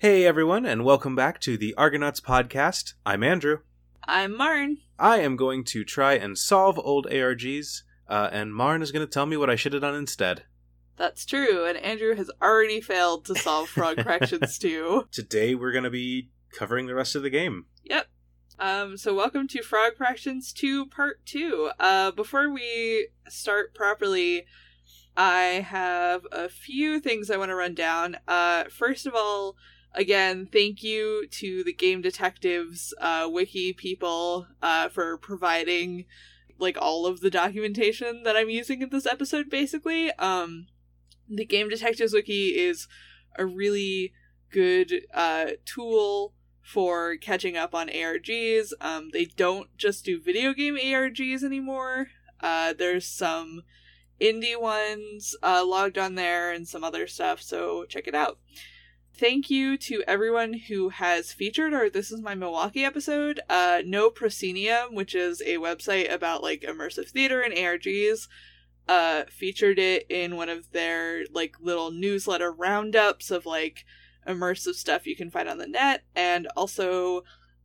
Hey everyone, and welcome back to the Argonauts podcast. I'm Andrew. I'm Marn. I am going to try and solve old ARGs, uh, and Marn is going to tell me what I should have done instead. That's true, and Andrew has already failed to solve Frog Corrections 2. Today we're going to be covering the rest of the game. Yep. Um, so welcome to Frog Fractions 2 Part 2. Uh, before we start properly, I have a few things I want to run down. Uh, first of all, again, thank you to the Game Detectives uh, wiki people uh, for providing like all of the documentation that I'm using in this episode. Basically, um, the Game Detectives wiki is a really good uh, tool for catching up on ARGs. Um, they don't just do video game ARGs anymore. Uh, there's some indie ones uh, logged on there and some other stuff, so check it out. Thank you to everyone who has featured our This Is My Milwaukee episode. Uh, no Proscenium, which is a website about like immersive theater and ARGs, uh, featured it in one of their like little newsletter roundups of like immersive stuff you can find on the net. And also,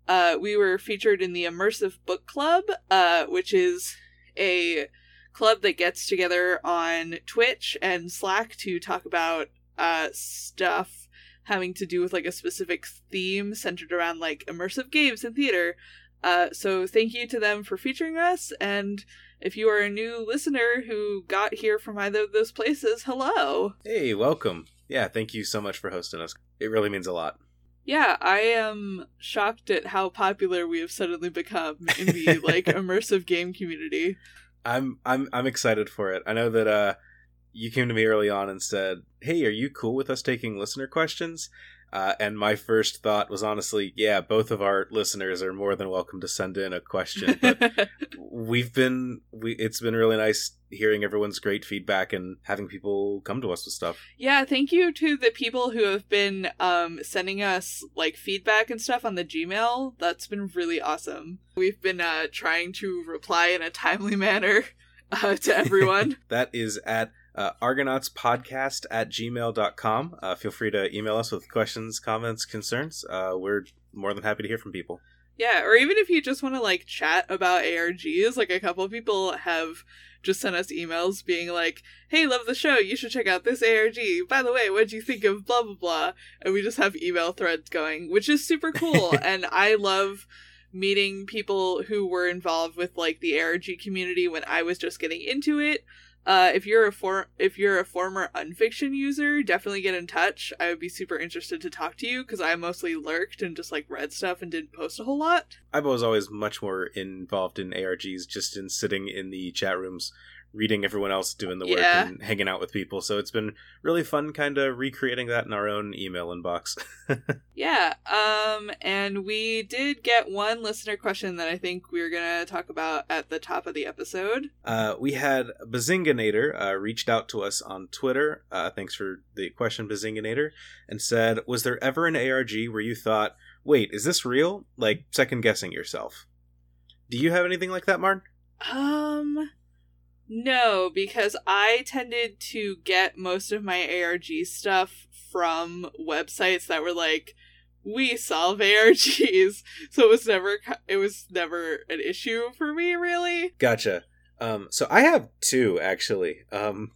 uh, we were featured in the Immersive Book Club, uh, which is a club that gets together on Twitch and Slack to talk about uh, stuff having to do with like a specific theme centered around like immersive games and theater. Uh, so thank you to them for featuring us. And if you are a new listener who got here from either of those places, hello. Hey, welcome. Yeah, thank you so much for hosting us. It really means a lot. Yeah, I am shocked at how popular we have suddenly become in the like immersive game community. I'm I'm I'm excited for it. I know that uh you came to me early on and said, "Hey, are you cool with us taking listener questions?" Uh, and my first thought was honestly, yeah, both of our listeners are more than welcome to send in a question. But we've been, we, it's been really nice hearing everyone's great feedback and having people come to us with stuff. Yeah, thank you to the people who have been um, sending us like feedback and stuff on the Gmail. That's been really awesome. We've been uh, trying to reply in a timely manner uh, to everyone. that is at uh, argonautspodcast at gmail.com. Uh, feel free to email us with questions, comments, concerns. Uh, we're more than happy to hear from people. Yeah, or even if you just want to like chat about ARGs, like a couple people have just sent us emails being like, "Hey, love the show. You should check out this ARG. By the way, what do you think of blah blah blah?" And we just have email threads going, which is super cool. and I love meeting people who were involved with like the ARG community when I was just getting into it. Uh, if you're a for if you're a former unfiction user, definitely get in touch. I would be super interested to talk to you because I mostly lurked and just like read stuff and didn't post a whole lot. I was always much more involved in ARGs, just in sitting in the chat rooms, reading everyone else doing the work yeah. and hanging out with people. So it's been really fun kind of recreating that in our own email inbox. yeah. Um and we did get one listener question that I think we are going to talk about at the top of the episode. Uh we had Bazinganator uh, reached out to us on Twitter. Uh thanks for the question Bazinganator and said, "Was there ever an ARG where you thought, "Wait, is this real?" like second guessing yourself?" Do you have anything like that, Marn? Um no, because I tended to get most of my ARG stuff from websites that were like, we solve ARGs. So it was never it was never an issue for me really. Gotcha. Um so I have two actually. Um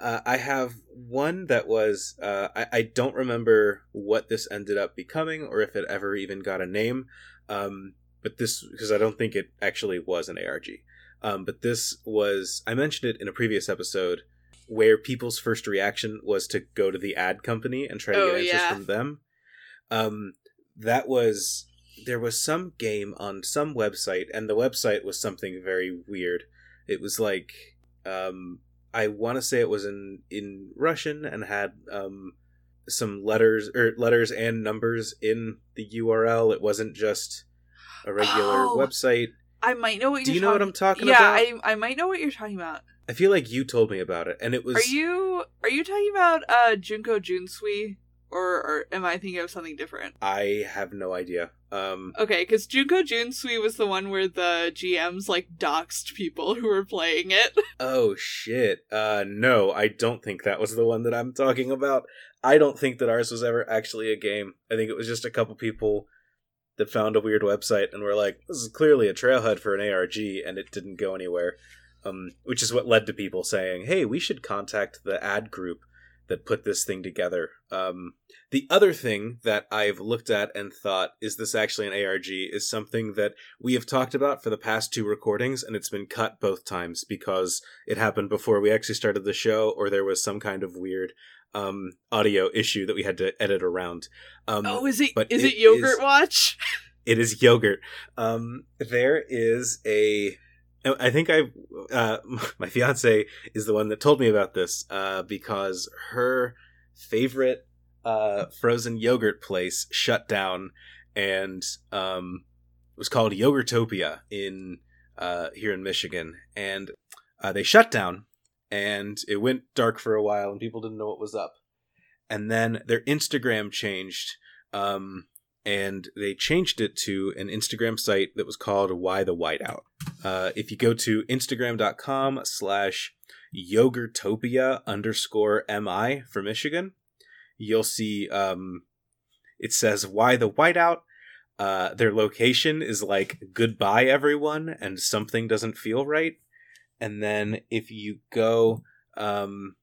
uh, I have one that was uh, I, I don't remember what this ended up becoming or if it ever even got a name. Um, but this because I don't think it actually was an ARG. Um, but this was, I mentioned it in a previous episode, where people's first reaction was to go to the ad company and try to oh, get answers yeah. from them. Um, that was, there was some game on some website, and the website was something very weird. It was like, um, I want to say it was in, in Russian and had, um, some letters or letters and numbers in the URL. It wasn't just a regular oh. website. I might know what Do you're Do you know what I'm talking yeah, about? Yeah, I I might know what you're talking about. I feel like you told me about it, and it was. Are you are you talking about uh Junko Junsui? or, or am I thinking of something different? I have no idea. Um, Okay, because Junko Junsui was the one where the GMs like doxed people who were playing it. oh shit. Uh, no, I don't think that was the one that I'm talking about. I don't think that ours was ever actually a game. I think it was just a couple people that found a weird website and were like, "This is clearly a trailhead for an ARG," and it didn't go anywhere. Um, which is what led to people saying, "Hey, we should contact the ad group that put this thing together." Um, the other thing that I've looked at and thought, "Is this actually an ARG?" is something that we have talked about for the past two recordings, and it's been cut both times because it happened before we actually started the show, or there was some kind of weird um, audio issue that we had to edit around. Um, oh, is it but is it it Yogurt is- Watch? it is yogurt. Um, there is a. I think I, uh, my fiance is the one that told me about this uh, because her favorite uh, frozen yogurt place shut down, and um, it was called Yogurtopia in uh, here in Michigan, and uh, they shut down, and it went dark for a while, and people didn't know what was up, and then their Instagram changed. Um, and they changed it to an Instagram site that was called Why the Whiteout. Uh, if you go to Instagram.com slash yogurtopia underscore mi for Michigan, you'll see um, it says Why the Whiteout. Uh, their location is like goodbye everyone and something doesn't feel right. And then if you go um,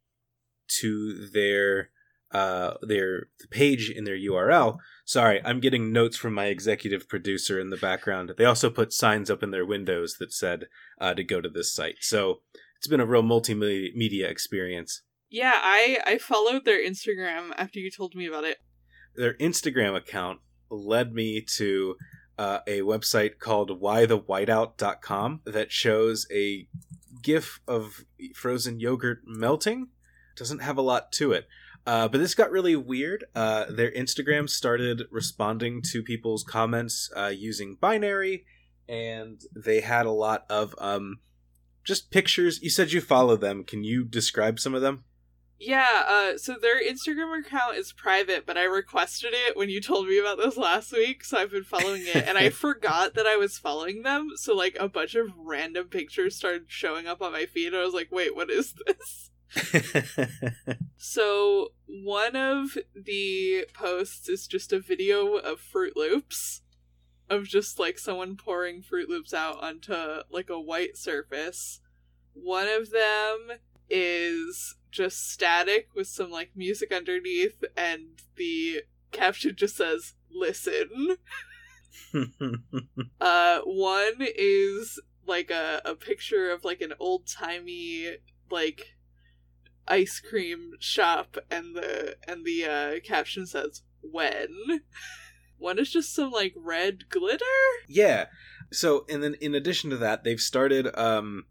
to their uh, their the page in their URL, Sorry, I'm getting notes from my executive producer in the background. They also put signs up in their windows that said uh, to go to this site. So it's been a real multimedia experience. Yeah, I I followed their Instagram after you told me about it. Their Instagram account led me to uh, a website called whythewhiteout.com that shows a gif of frozen yogurt melting. Doesn't have a lot to it. Uh, but this got really weird. Uh, their Instagram started responding to people's comments uh, using binary, and they had a lot of um, just pictures. You said you follow them. Can you describe some of them? Yeah, uh, so their Instagram account is private, but I requested it when you told me about this last week, so I've been following it, and I forgot that I was following them, so like a bunch of random pictures started showing up on my feed, and I was like, wait, what is this? So one of the posts is just a video of Fruit Loops of just like someone pouring Fruit Loops out onto like a white surface. One of them is just static with some like music underneath and the caption just says listen. Uh one is like a, a picture of like an old timey like ice cream shop and the and the uh caption says when one is just some like red glitter yeah. So, and then in addition to that, they've started. Um,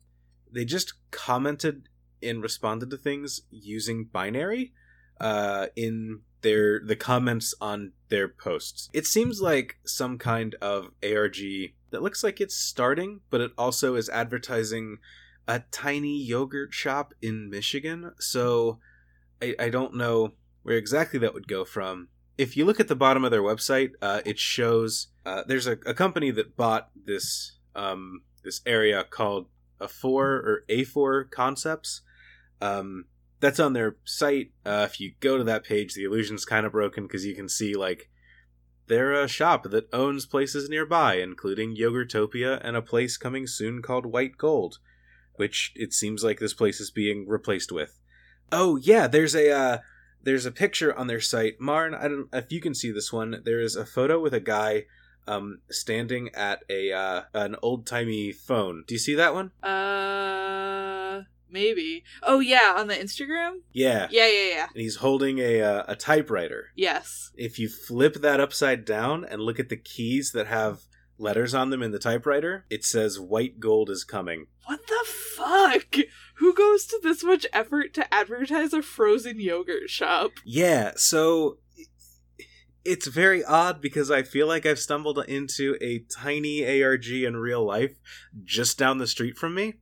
they just commented and responded to things using binary uh, in their the comments on their posts. It seems like some kind of ARG that looks like it's starting, but it also is advertising a tiny yogurt shop in Michigan. So I, I don't know where exactly that would go from. If you look at the bottom of their website, uh, it shows uh, there's a, a company that bought this um, this area called a four or a four concepts. Um, that's on their site. Uh, if you go to that page, the illusion's kind of broken because you can see like they're a shop that owns places nearby, including Yogurtopia and a place coming soon called White Gold, which it seems like this place is being replaced with. Oh yeah, there's a uh, there's a picture on their site. Marn, I don't if you can see this one. There is a photo with a guy um, standing at a uh, an old timey phone. Do you see that one? uh maybe oh yeah on the instagram Yeah. yeah yeah yeah And he's holding a uh, a typewriter. yes If you flip that upside down and look at the keys that have letters on them in the typewriter, it says "White Gold is coming." what the fuck who goes to this much effort to advertise a frozen yogurt shop Yeah, so it's very odd because I feel like I've stumbled into a tiny ARG in real life just down the street from me.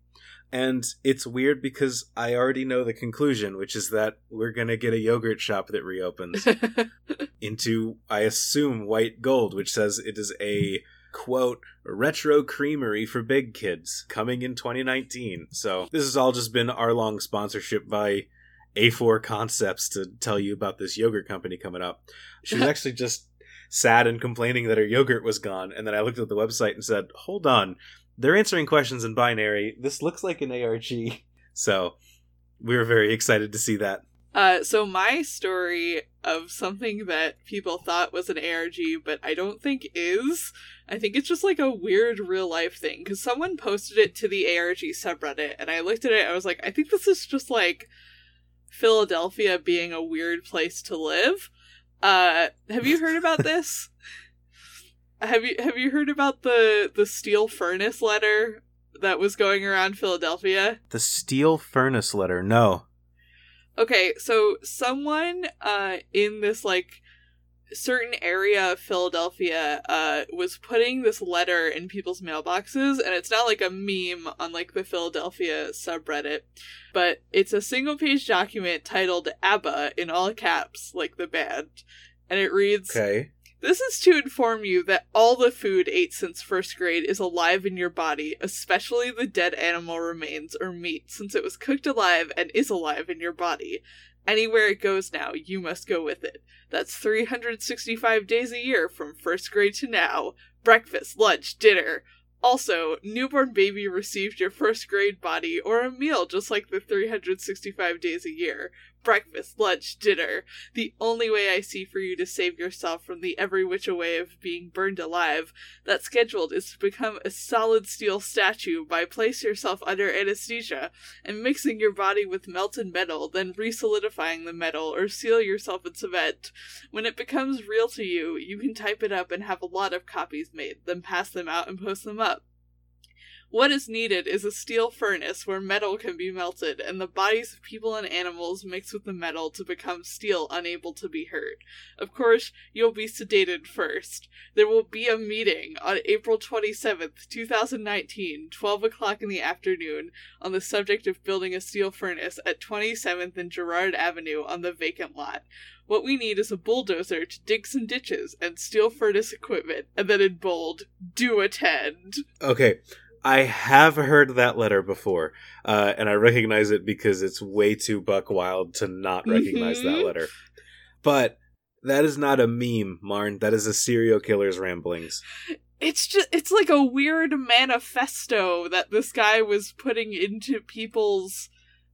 And it's weird because I already know the conclusion, which is that we're going to get a yogurt shop that reopens into, I assume, white gold, which says it is a quote retro creamery for big kids coming in 2019. So this has all just been our long sponsorship by A4 Concepts to tell you about this yogurt company coming up. She was actually just sad and complaining that her yogurt was gone, and then I looked at the website and said, "Hold on, they're answering questions in binary. This looks like an ARG." So we were very excited to see that. Uh, so my story of something that people thought was an ARG, but I don't think is. I think it's just like a weird real life thing because someone posted it to the ARG subreddit, and I looked at it. I was like, I think this is just like Philadelphia being a weird place to live. Uh, have you heard about this? Have you have you heard about the the steel furnace letter that was going around Philadelphia? The steel furnace letter. No. Okay, so someone uh in this like certain area of Philadelphia uh was putting this letter in people's mailboxes and it's not like a meme on like the Philadelphia subreddit, but it's a single page document titled ABBA in all caps like the band. And it reads Okay. This is to inform you that all the food ate since first grade is alive in your body, especially the dead animal remains or meat, since it was cooked alive and is alive in your body. Anywhere it goes now, you must go with it. That's 365 days a year from first grade to now. Breakfast, lunch, dinner. Also, newborn baby received your first grade body or a meal just like the 365 days a year. Breakfast, lunch, dinner. The only way I see for you to save yourself from the every which way of being burned alive that scheduled is to become a solid steel statue by place yourself under anesthesia and mixing your body with melted metal, then resolidifying the metal or seal yourself in cement. When it becomes real to you, you can type it up and have a lot of copies made, then pass them out and post them up. What is needed is a steel furnace where metal can be melted and the bodies of people and animals mix with the metal to become steel unable to be hurt. Of course, you'll be sedated first. There will be a meeting on April 27th, 2019, 12 o'clock in the afternoon, on the subject of building a steel furnace at 27th and Girard Avenue on the vacant lot. What we need is a bulldozer to dig some ditches and steel furnace equipment, and then in bold, do attend. Okay. I have heard that letter before, uh, and I recognize it because it's way too buck wild to not recognize that Mhm. letter. But that is not a meme, Marn. That is a serial killer's ramblings. It's just it's like a weird manifesto that this guy was putting into people's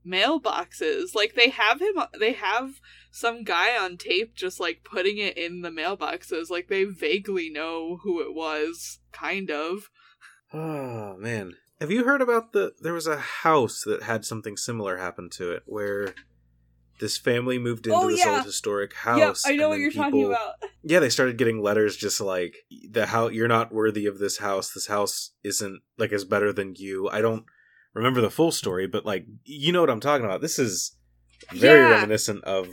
mailboxes. Like they have him they have some guy on tape just like putting it in the mailboxes like they vaguely know who it was, kind of. Oh man, have you heard about the? There was a house that had something similar happen to it, where this family moved into Oh, this yeah. old historic house. and then people- talking about. Yeah, they started getting letters just like the how you're not worthy of this house. This house isn't like is better than you. I don't remember the full story, but like you know what I'm talking about. This is very Yeah. reminiscent of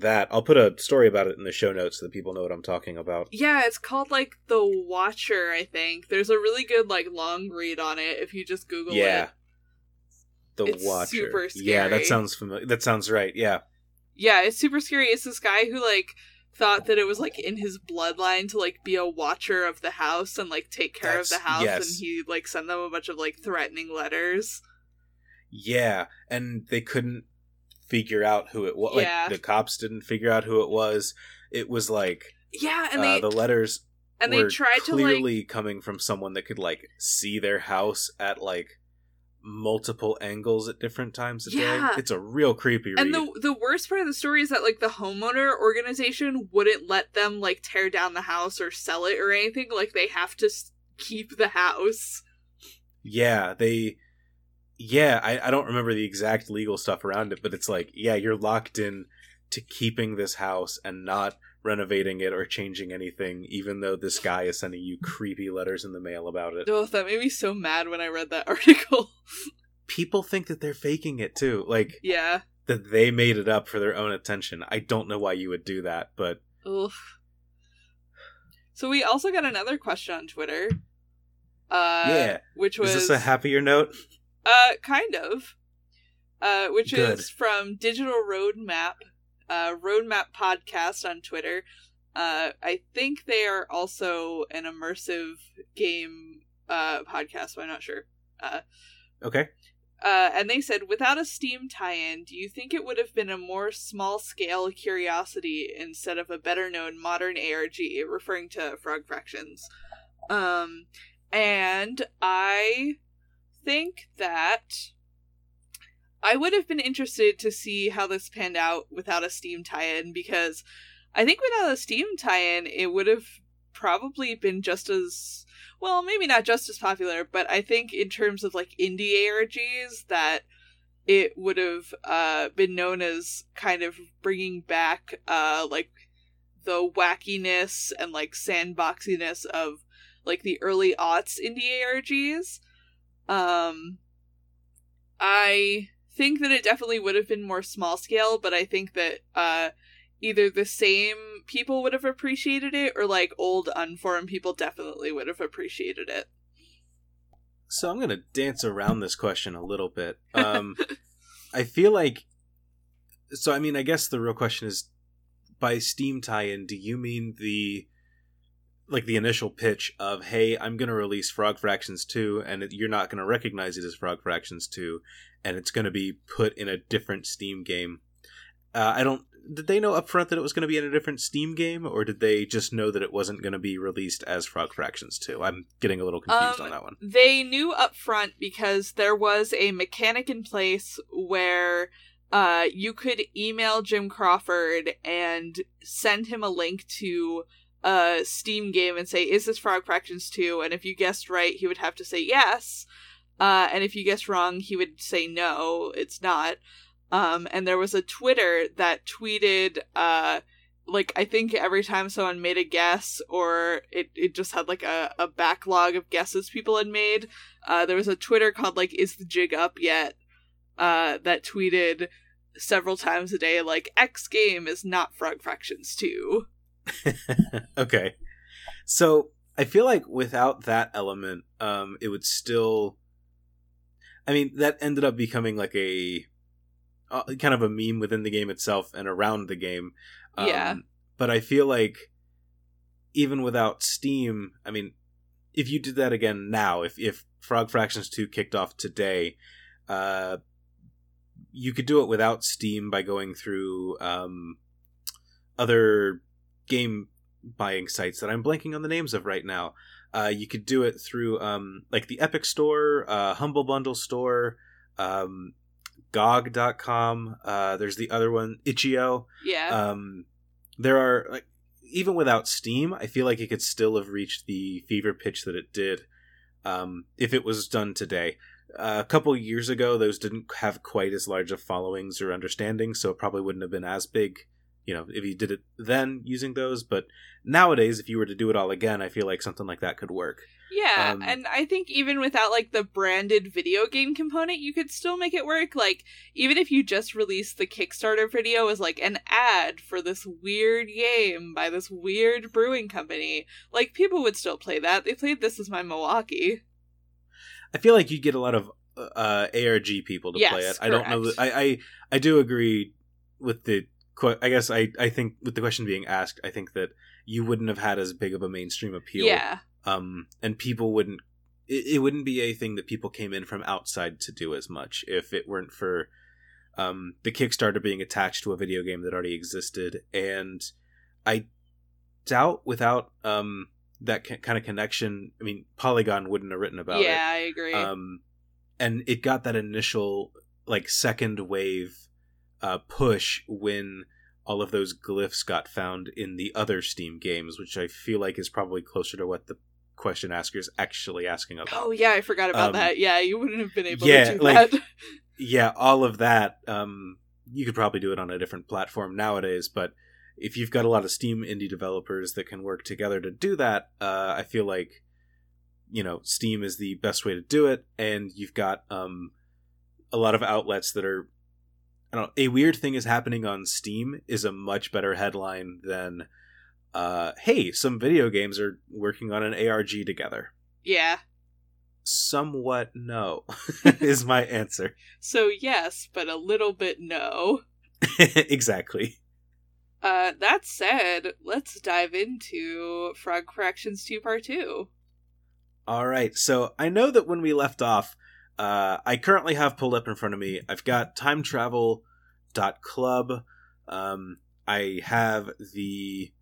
that. I'll put a story about it in the show notes so that people know what I'm talking about. Yeah, it's called like The Watcher, I think. There's a really good like long read on it if you just Google it. yeah. it. The It's Watcher. Yeah, that sounds familiar. That sounds right. Yeah. Yeah, it's super scary. It's this guy who like thought that it was like in his bloodline to like be a watcher of the house and like take care That's- of the house yes. and he like sent them a bunch of like threatening letters. Yeah, and they couldn't figure out who it was. Like Yeah. the cops didn't figure out who it was. It was like Yeah, and uh, they the letters and they tried to like clearly coming from someone that could like see their house at like multiple angles at different times a Yeah. day. It's a real creepy read. and the the worst part of the story is that like the homeowner organization wouldn't let them like tear down the house or sell it or anything. Like they have to s- keep the house. yeah, they. Yeah, I, I don't remember the exact legal stuff around it, but it's like, yeah, you're locked in to keeping this house and not renovating it or changing anything, even though this guy is sending you creepy letters in the mail about it. Oh, that made me so mad when I read that article. People think that they're faking it too, like yeah. that they made it up for their own attention. I don't know why you would do that, but Ugh. So we also got another question on Twitter. Uh, Yeah. Which was is this a happier note? Uh, kind of. Uh, which Good. is from Digital Roadmap, uh, Roadmap Podcast on Twitter. Uh, I think they are also an immersive game uh, podcast, but I'm not sure. Uh, Okay. uh, and they said, without a Steam tie-in, do you think it would have been a more small-scale curiosity instead of a better-known modern ARG, referring to Frog Fractions? Um, and I think that I would have been interested to see how this panned out without a Steam tie-in because I think without a Steam tie-in, it would have probably been just as well, maybe not just as popular, but I think in terms of like indie ARGs, that it would have uh, been known as kind of bringing back uh, like the wackiness and like sandboxiness of like the early aughts indie ARGs. Um, I think that it definitely would have been more small scale, but I think that uh, either the same people would have appreciated it or like old unformed people definitely would have appreciated it. So I'm going to dance around this question a little bit. Um, I feel like. So, I mean, I guess the real question is by Steam tie in, do you mean the. Like the initial pitch of, hey, I'm going to release Frog Fractions 2, and it, you're not going to recognize it as Frog Fractions 2, and it's going to be put in a different Steam game. Uh, I don't. Did they know up front that it was going to be in a different Steam game, or did they just know that it wasn't going to be released as Frog Fractions 2? I'm getting a little confused Um, on that one. They knew up front because there was a mechanic in place where uh, you could email Jim Crawford and send him a link to a Steam game and say, Is this Frog Fractions 2? And if you guessed right, he would have to say yes. Uh, and if you guessed wrong, he would say no, it's not. Um, and there was a Twitter that tweeted, uh, like I think every time someone made a guess or it, it just had like a, a backlog of guesses people had made, uh, there was a Twitter called like Is the Jig Up Yet? Uh, that tweeted several times a day like X game is not Frog Fractions 2. okay. So I feel like without that element, um, it would still. I mean, that ended up becoming like a uh, kind of a meme within the game itself and around the game. Um, Yeah. But I feel like even without Steam, I mean, if you did that again now, if if Frog Fractions two kicked off today, uh, you could do it without Steam by going through um, other game buying sites that I'm blanking on the names of right now. Uh, you could do it through um, like the Epic Store, uh, Humble Bundle Store, um, GOG.com. Uh, there's the other one, Itch.io. Yeah. Um, there are like even without Steam, I feel like it could still have reached the fever pitch that it did um, if it was done today. Uh, a couple years ago, those didn't have quite as large of followings or understanding, so it probably wouldn't have been as big. You know, if you did it then using those, but nowadays, if you were to do it all again, I feel like something like that could work. Yeah, Um, and I think even without like the branded video game component, you could still make it work. Like even if you just released the Kickstarter video as like an ad for this weird game by this weird brewing company, like people would still play that. They played This Is My Milwaukee. I feel like you'd get a lot of uh, ARG people to play Yes, it. I don't know. I, I I do agree with the. I guess I I think with the question being asked, I think that you wouldn't have had as big of a mainstream appeal. Yeah, Um, and people wouldn't. It, it wouldn't be a thing that people came in from outside to do as much if it weren't for um, the Kickstarter being attached to a video game that already existed. And I doubt without um, that ki- kind of connection, I mean, Polygon wouldn't have written about it yeah, I agree. um, and it got that initial like second wave uh, push when all of those glyphs got found in the other Steam games, which I feel like is probably closer to what the question asker is actually asking about. oh yeah, I forgot about um, that. Yeah, you wouldn't have been able yeah, to do like- that. Yeah, all of that. Um, you could probably do it on a different platform nowadays, but if you've got a lot of Steam indie developers that can work together to do that, uh, I feel like you know Steam is the best way to do it, and you've got um, a lot of outlets that are. I don't know. A weird thing is happening on Steam is a much better headline than, uh, "Hey, some video games are working on an ARG together." yeah, somewhat no, is my answer. So yes, but a little bit no. exactly. Uh, that said, let's dive into Frog Fractions 2 Part 2. All right. So I know that when we left off, uh, I currently have pulled up in front of me. I've got time travel dot club. Um, I have the.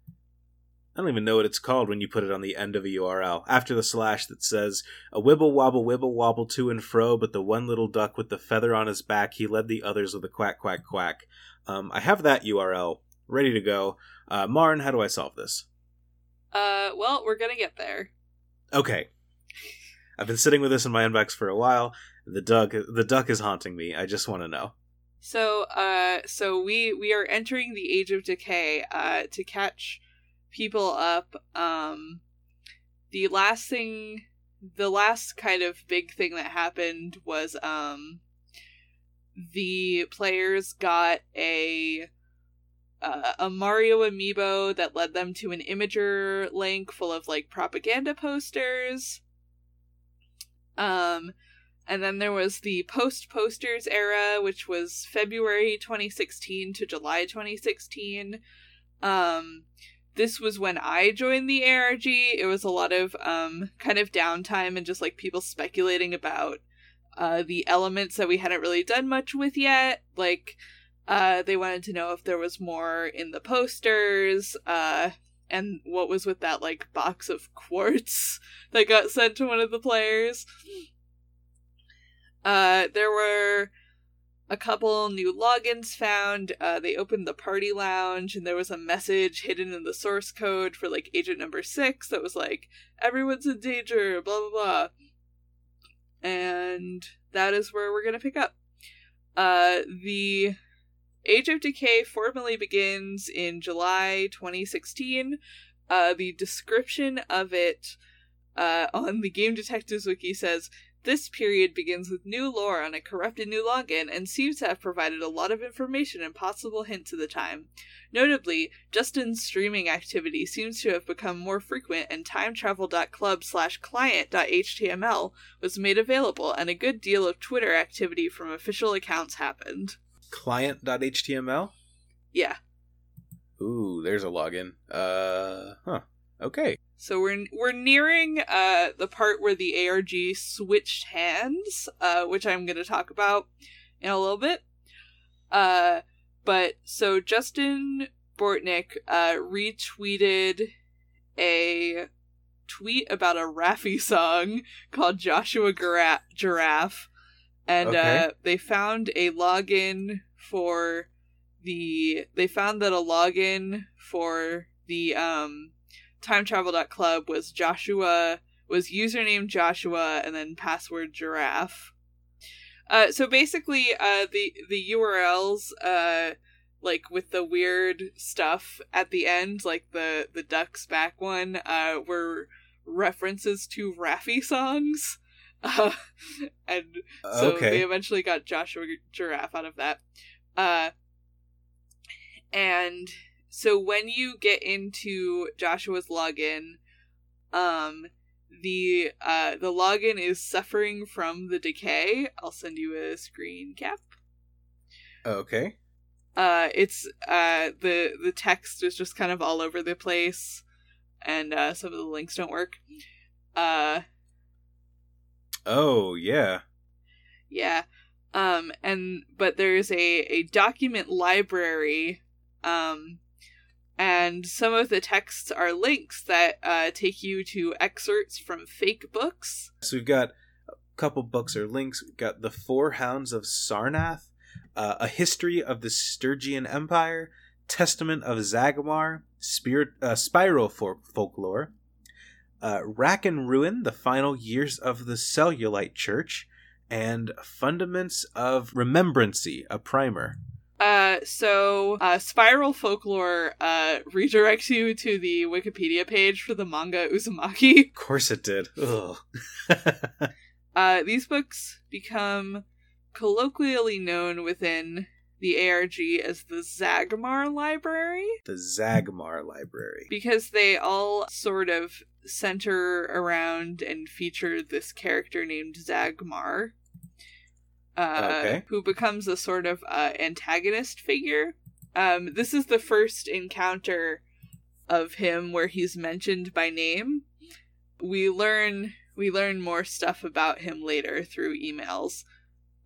I don't even know what it's called when you put it on the end of a URL. After the slash that says, A wibble wobble wibble wobble to and fro, but the one little duck with the feather on his back, he led the others with a quack quack quack. Um, I have that URL ready to go. Uh, Marn, how do I solve this? Uh, well, we're gonna get there. Okay. I've been sitting with this in my inbox for a while. The duck, the duck is haunting me. I just want to know. So, uh, so we we are entering the age of decay. Uh, to catch people up. Um, the last thing, the last kind of big thing that happened was um, the players got a uh, a Mario amiibo that led them to an Imgur link full of like propaganda posters. Um, and then there was the post posters era, which was February 2016 to July 2016. Um, this was when I joined the ARG. It was a lot of um, kind of downtime and just like people speculating about uh, the elements that we hadn't really done much with yet. Like, uh, they wanted to know if there was more in the posters, uh, and what was with that like box of quartz that got sent to one of the players. Uh, there were a couple new logins found. Uh, they opened the party lounge, and there was a message hidden in the source code for like agent number six that was like, "Everyone's in danger," blah blah blah. And that is where we're gonna pick up. Uh, the Age of Decay formally begins in July 2016. Uh, the description of it uh, on the Game Detectives Wiki says this period begins with new lore on a corrupted new login and seems to have provided a lot of information and possible hints of the time. Notably, Justin's streaming activity seems to have become more frequent and timetravel.club slash client.html was made available and a good deal of Twitter activity from official accounts happened client.html? Yeah. Ooh, there's a login. Uh, huh. Okay. So we're we're nearing uh the part where the ARG switched hands, uh, which I'm going to talk about in a little bit. Uh, but so Justin Bortnick uh retweeted a tweet about a Raffi song called Joshua Gira- Giraffe and Okay. uh, they found a login for the they found that a login for the um timetravel.club was joshua was username joshua and then password giraffe uh so basically uh the the urls uh like with the weird stuff at the end like the the ducks back one uh were references to Raffi songs uh, and so okay. they eventually got Joshua Giraffe out of that. Uh, and so when you get into Joshua's login, um, the uh the login is suffering from the decay. I'll send you a screen cap. okay. Uh, it's uh the the text is just kind of all over the place, and uh, some of the links don't work. Uh, Oh, yeah. Yeah. Um and but there's a a document library um and some of the texts are links that uh take you to excerpts from fake books. So we've got a couple books or links. We've got The Four Hounds of Sarnath, uh, A History of the Sturgian Empire, Testament of Zagamar, Spirit, uh, Spiral for Folklore, uh, Rack and Ruin, The Final Years of the Cellulite Church, and Fundaments of Remembrancy, a primer. Uh so uh Spiral Folklore uh redirects you to the Wikipedia page for the manga Uzumaki. Of course it did. Ugh. Uh these books become colloquially known within the ARG as the Zagmar Library The Zagmar Library. because they all sort of center around and feature this character named Zagmar, uh, Okay. who becomes a sort of uh, antagonist figure. Um, this is the first encounter of him where he's mentioned by name. We learn we learn more stuff about him later through emails.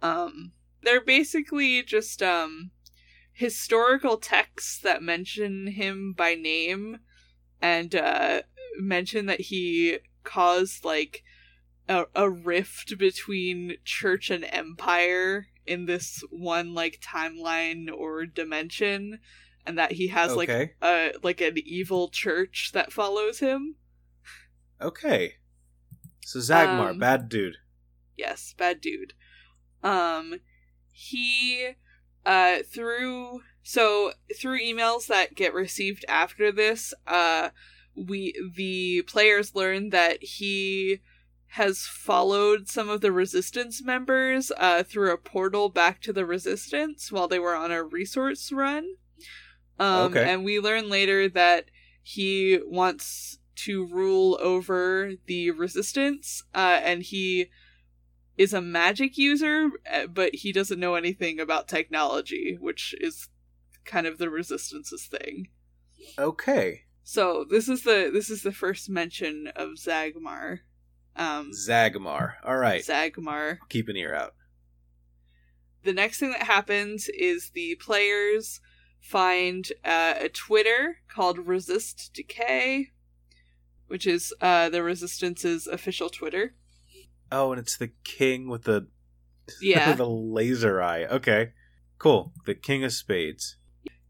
Um, they're basically just um, historical texts that mention him by name and uh, mention that he caused like a, a rift between church and empire in this one like timeline or dimension and that he has like a like an evil church that follows him Okay. So Zagmar, Um, bad dude. yes bad dude um he uh through so through emails that get received after this uh we the players learn that he has followed some of the resistance members uh through a portal back to the resistance while they were on a resource run um Okay. and we learn later that he wants to rule over the resistance uh and he is a magic user, uh, but he doesn't know anything about technology, which is kind of the resistance's thing. Okay. So this is the this is the first mention of Zagmar. Um, Zagmar. All right. Zagmar. Keep an ear out. The next thing that happens is the players find uh, a Twitter called Resist Decay, which is uh, the Resistance's official Twitter. Oh, and it's the king with the Yeah. the laser eye. Okay. Cool. The king of spades.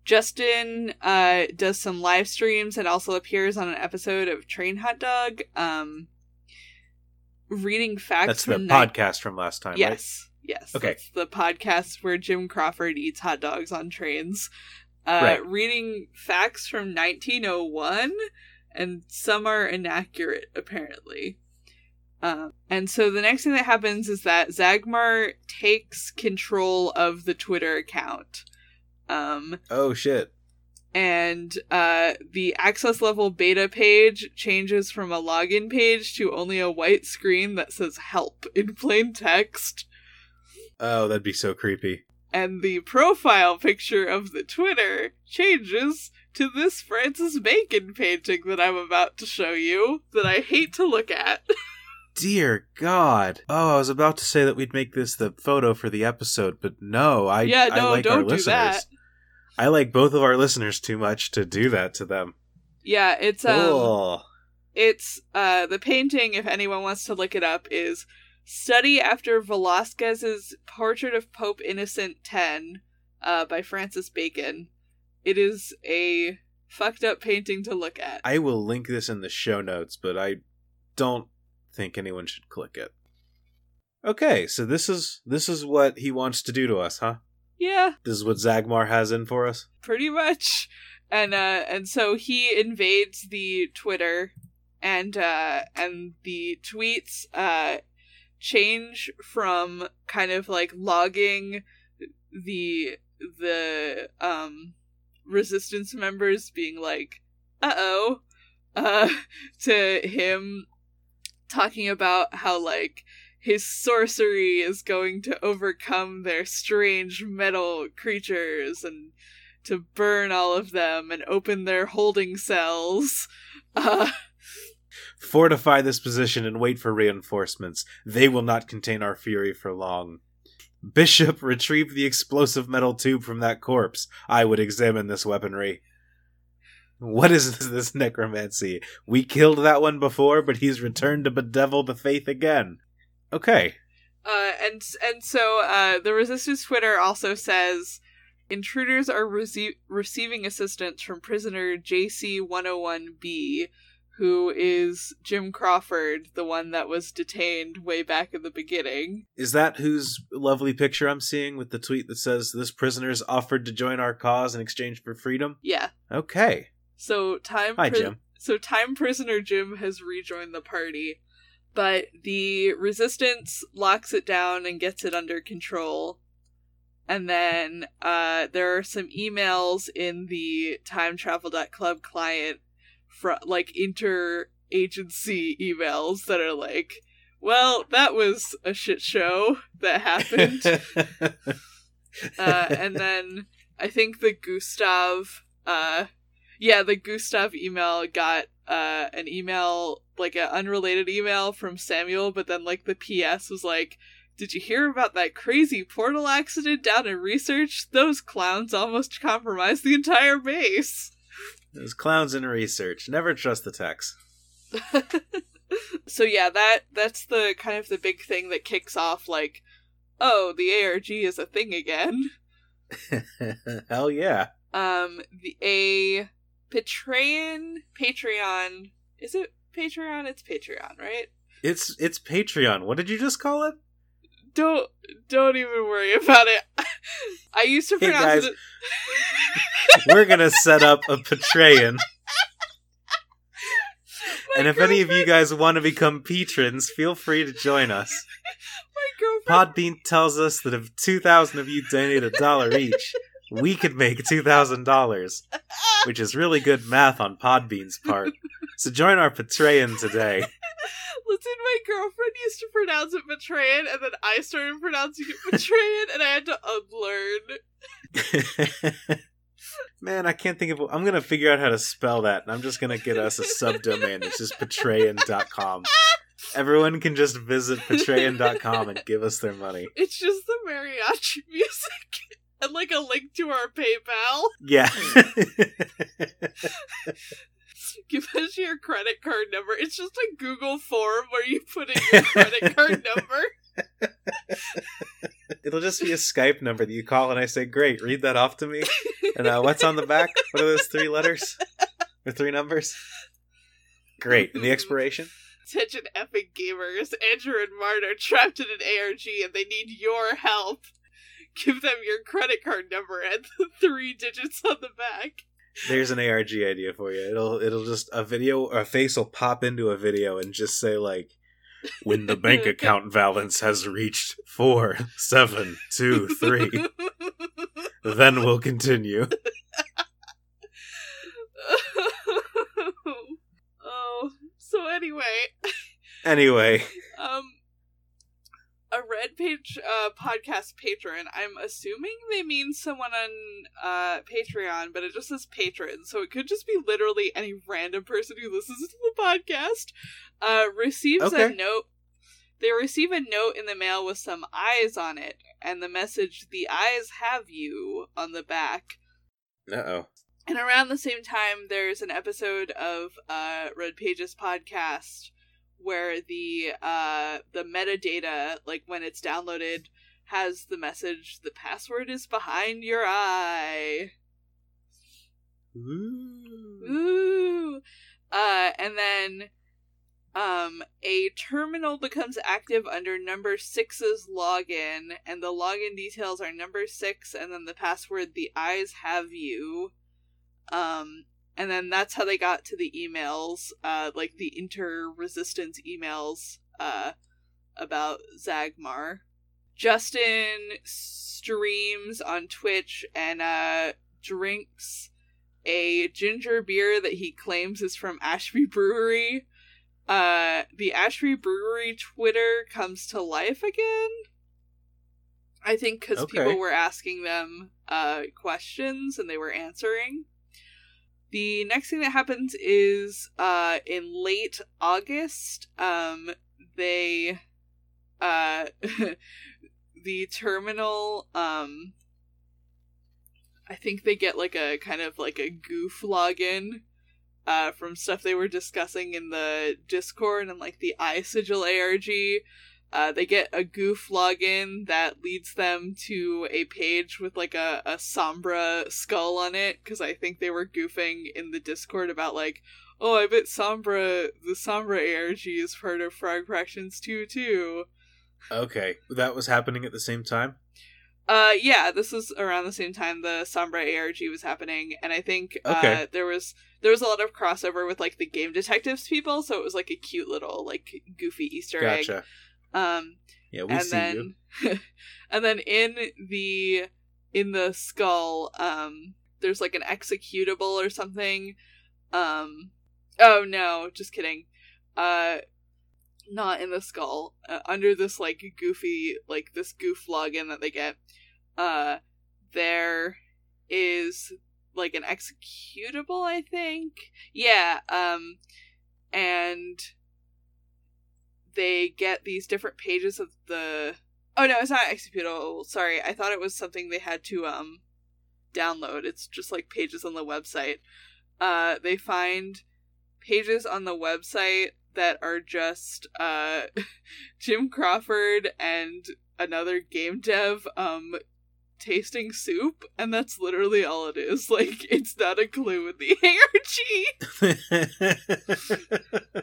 Justin uh, does some live streams and also appears on an episode of Train Hot Dog, um, reading facts That's the podcast from last time, right? Yes, yes. Okay. the podcast where Jim Crawford eats hot dogs on trains. Uh, Right. Reading facts from 1901, and some are inaccurate, apparently. Um, and so the next thing that happens is that Zagmar takes control of the Twitter account. Um, Oh shit. and uh, the access level beta page changes from a login page to only a white screen that says help in plain text. Oh, that'd be so creepy. And the profile picture of the Twitter changes to this Francis Bacon painting that I'm about to show you that I hate to look at. Dear God. Oh, I was about to say that we'd make this the photo for the episode, but no, I yeah, I no, like our don't do listeners. that. I like both of our listeners too much to do that to them. Yeah, it's um oh. it's uh the painting if anyone wants to look it up is study after velasquez's portrait of pope innocent x uh by francis bacon it is a fucked up painting to look at I will link this in the show notes, but I don't think anyone should click it. Okay, so this is this is what he wants to do to us, huh? yeah This is what Zagmar has in for us. pretty much and uh and so he invades the twitter and uh and the tweets uh change from kind of like logging the the um resistance members being like uh-oh uh to him talking about how like his sorcery is going to overcome their strange metal creatures and to burn all of them and open their holding cells. Uh, Fortify this position and wait for reinforcements. They will not contain our fury for long. Bishop, retrieve the explosive metal tube from that corpse. I would examine this weaponry. What is this, this necromancy? We killed that one before, but he's returned to bedevil the faith again. Okay. uh, and and so uh, the resistance Twitter also says intruders are rece- receiving assistance from prisoner JC101B, who is Jim Crawford, the one that was detained way back in the beginning. Is that whose lovely picture I'm seeing with the tweet that says this prisoner's offered to join our cause in exchange for freedom? Yeah. Okay. So time Hi, pri- Jim. So time prisoner Jim has rejoined the party, but the resistance locks it down and gets it under control. And then uh, there are some emails in the time timetravel.club client, fr- like inter-agency emails that are like, well, that was a shit show that happened. uh, and then I think the Gustav, uh, yeah, the Gustav email got uh, an email, like an unrelated email from Samuel, but then like the PS was like, did you hear about that crazy portal accident down in research? Those clowns almost compromised the entire base. Those clowns in research. Never trust the techs. so yeah, that that's the kind of the big thing that kicks off like, oh, the ARG is a thing again. Hell yeah. Um the a Patreon Patreon is it Patreon? It's Patreon, right? It's it's Patreon. What did you just call it? don't don't even worry about it. I used to pronounce hey guys, it. we're gonna set up a Patreon. and if any of you guys want to become patrons, feel free to join us. My girlfriend... Podbean tells us that if 2,000 of you donate a dollar each, we could make $2,000, which is really good math on Podbean's part. So join our Patreon today. Listen, my girlfriend used to pronounce it Betrayan, and then I started pronouncing it Betrayan, and I had to unlearn. Man, I can't think of. I'm gonna figure out how to spell that, and I'm just gonna get us a subdomain. It's just Patreon.com. Everyone can just visit Patreon.com and give us their money. It's just the mariachi music and like a link to our PayPal. Yeah. give us your credit card number. It's just a Google form where you put in your credit card number. It'll just be a Skype number that you call, and I say, "Great, read that off to me." And uh, what's on the back? What are those three letters or three numbers? Great. And the expiration? Attention, epic gamers! Andrew and Mart are trapped in an ARG, and they need your help. Give them your credit card number and the three digits on the back. There's an ARG idea for you. It'll it'll just a video or a face will pop into a video and just say like when the bank account balance has reached four, seven, two, three. then we'll continue. oh, so anyway. Anyway. Um a red page uh, podcast patron. I'm assuming they mean someone on uh, Patreon, but it just says patron, so it could just be literally any random person who listens to the podcast. Uh, receives okay. a note. They receive a note in the mail with some eyes on it, and the message "The eyes have you" on the back. Uh oh. And around the same time, there's an episode of uh, Red Pages podcast where the uh the metadata like when it's downloaded has the message the password is behind your eye. Ooh, ooh. uh and then um a terminal becomes active under number six's login and the login details are number six and then the password the eyes have you. Um and then that's how they got to the emails, uh, like the inter-resistance emails, uh, about Zagmar. Justin streams on Twitch and uh, drinks a ginger beer that he claims is from Ashby Brewery. Uh, the Ashby Brewery Twitter comes to life again. I think because okay. people were asking them uh, questions and they were answering. The next thing that happens is uh, in late August, um, they uh, the terminal um, I think they get like a kind of like a goof login uh, from stuff they were discussing in the Discord and like the iSigil ARG uh, they get a goof login that leads them to a page with like a, a Sombra skull on it because I think they were goofing in the Discord about like, oh, I bet Sombra the Sombra ARG is part of Frog Fractions 2 too. Okay, that was happening at the same time. Uh, yeah, this was around the same time the Sombra ARG was happening, and I think okay. uh, there was there was a lot of crossover with like the game detectives people, so it was like a cute little like goofy Easter gotcha. egg. Um, yeah, we and see then, you. and then in the in the skull, um, there's like an executable or something. Um, oh no, just kidding. Uh, not in the skull. Uh, under this like goofy, like this goof login that they get, uh, there is like an executable, I think. Yeah, um, and they get these different pages of the. Oh no, it's not executable. Sorry, I thought it was something they had to um download. It's just like pages on the website. Uh, they find pages on the website that are just uh Jim Crawford and another game dev um tasting soup and that's literally all it is. Like it's not a clue in the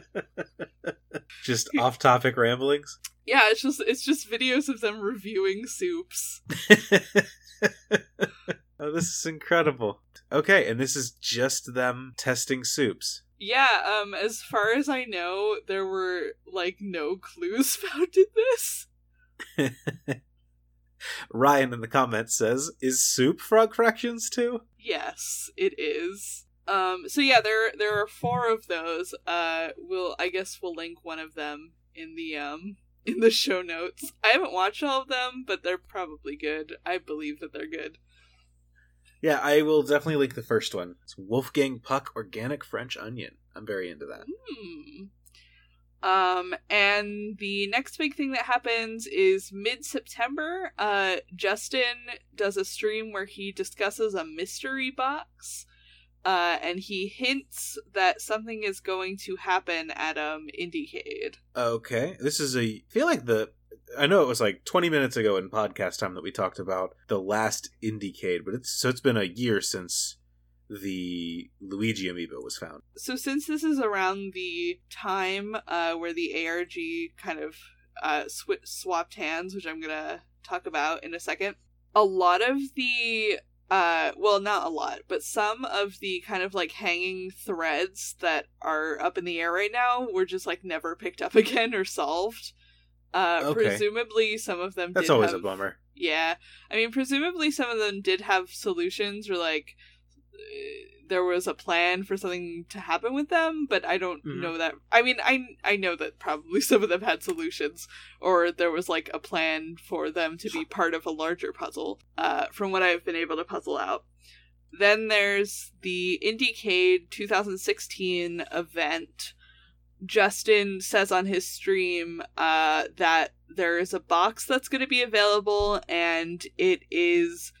ARG just off-topic ramblings? Yeah it's just it's just videos of them reviewing soups. Oh this is incredible. Okay and this is just them testing soups. Yeah, um, as far as I know, there were like no clues found in this. Ryan in the comments says, "Is soup frog fractions too?" Yes, it is. Um, so yeah, there there are four of those. Uh, we'll I guess we'll link one of them in the um in the show notes. I haven't watched all of them, but they're probably good. I believe that they're good. Yeah, I will definitely link the first one. It's Wolfgang Puck Organic French Onion. I'm very into that. Hmm. Um, and the next big thing that happens is mid September. Uh, Justin does a stream where he discusses a mystery box. Uh, and he hints that something is going to happen at um Indiecade. Okay, this is a. I feel like the I know it was like 20 minutes ago in podcast time that we talked about the last Indiecade, but it's so it's been a year since the Luigi amiibo was found. So since this is around the time uh, where the ARG kind of uh, sw- swapped hands, which I'm gonna talk about in a second, a lot of the uh well not a lot but some of the kind of like hanging threads that are up in the air right now were just like never picked up again or solved uh, okay. presumably some of them. That's always have, a bummer. Yeah, I mean, presumably some of them did have solutions, or like there was a plan for something to happen with them, but I don't mm-hmm. know that. I mean, I I know that probably some of them had solutions, or there was like a plan for them to be part of a larger puzzle. Uh, from what I've been able to puzzle out. Then there's the Indiecade 2016 event Justin says on his stream uh, that there is a box that's going to be available, and it is.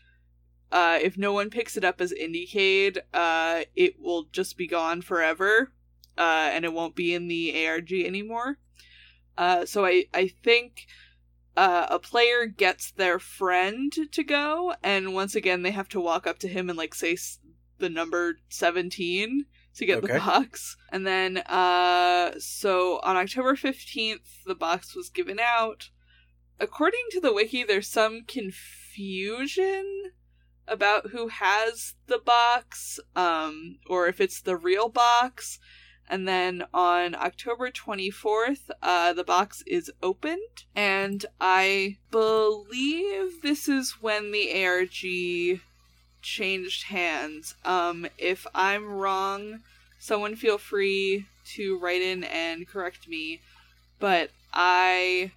Uh, if no one picks it up as Indiecade, uh, it will just be gone forever, uh, and it won't be in the ARG anymore. Uh, so I I think uh, a player gets their friend to go, and once again they have to walk up to him and like say the number seventeen, to get okay. the box. And then, uh, so on October 15th, the box was given out. According to the wiki, there's some confusion about who has the box, um, or if it's the real box. And then on October 24th, uh, the box is opened. And I believe this is when the ARG changed hands. Um, if I'm wrong, someone feel free to write in and correct me. But I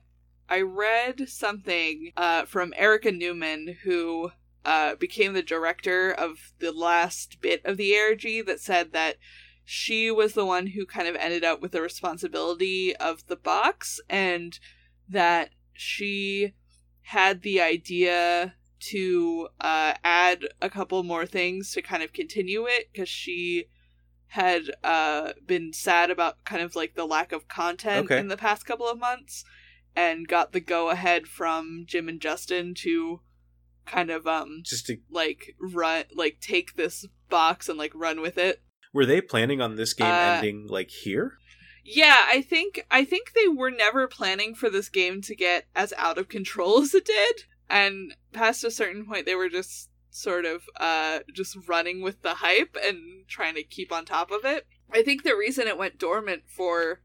I read something uh, from Erica Newman, who uh, became the director of the last bit of the ARG, that said that she was the one who kind of ended up with the responsibility of the box, and that she had the idea to uh, add a couple more things to kind of continue it because she had uh, been sad about kind of like the lack of content okay. in the past couple of months and got the go ahead from Jim and Justin to kind of um just to like run like take this box and like run with it. Were they planning on this game uh, ending like here? Yeah, I think I think they were never planning for this game to get as out of control as it did and past a certain point they were just sort of uh just running with the hype and trying to keep on top of it. I think the reason it went dormant for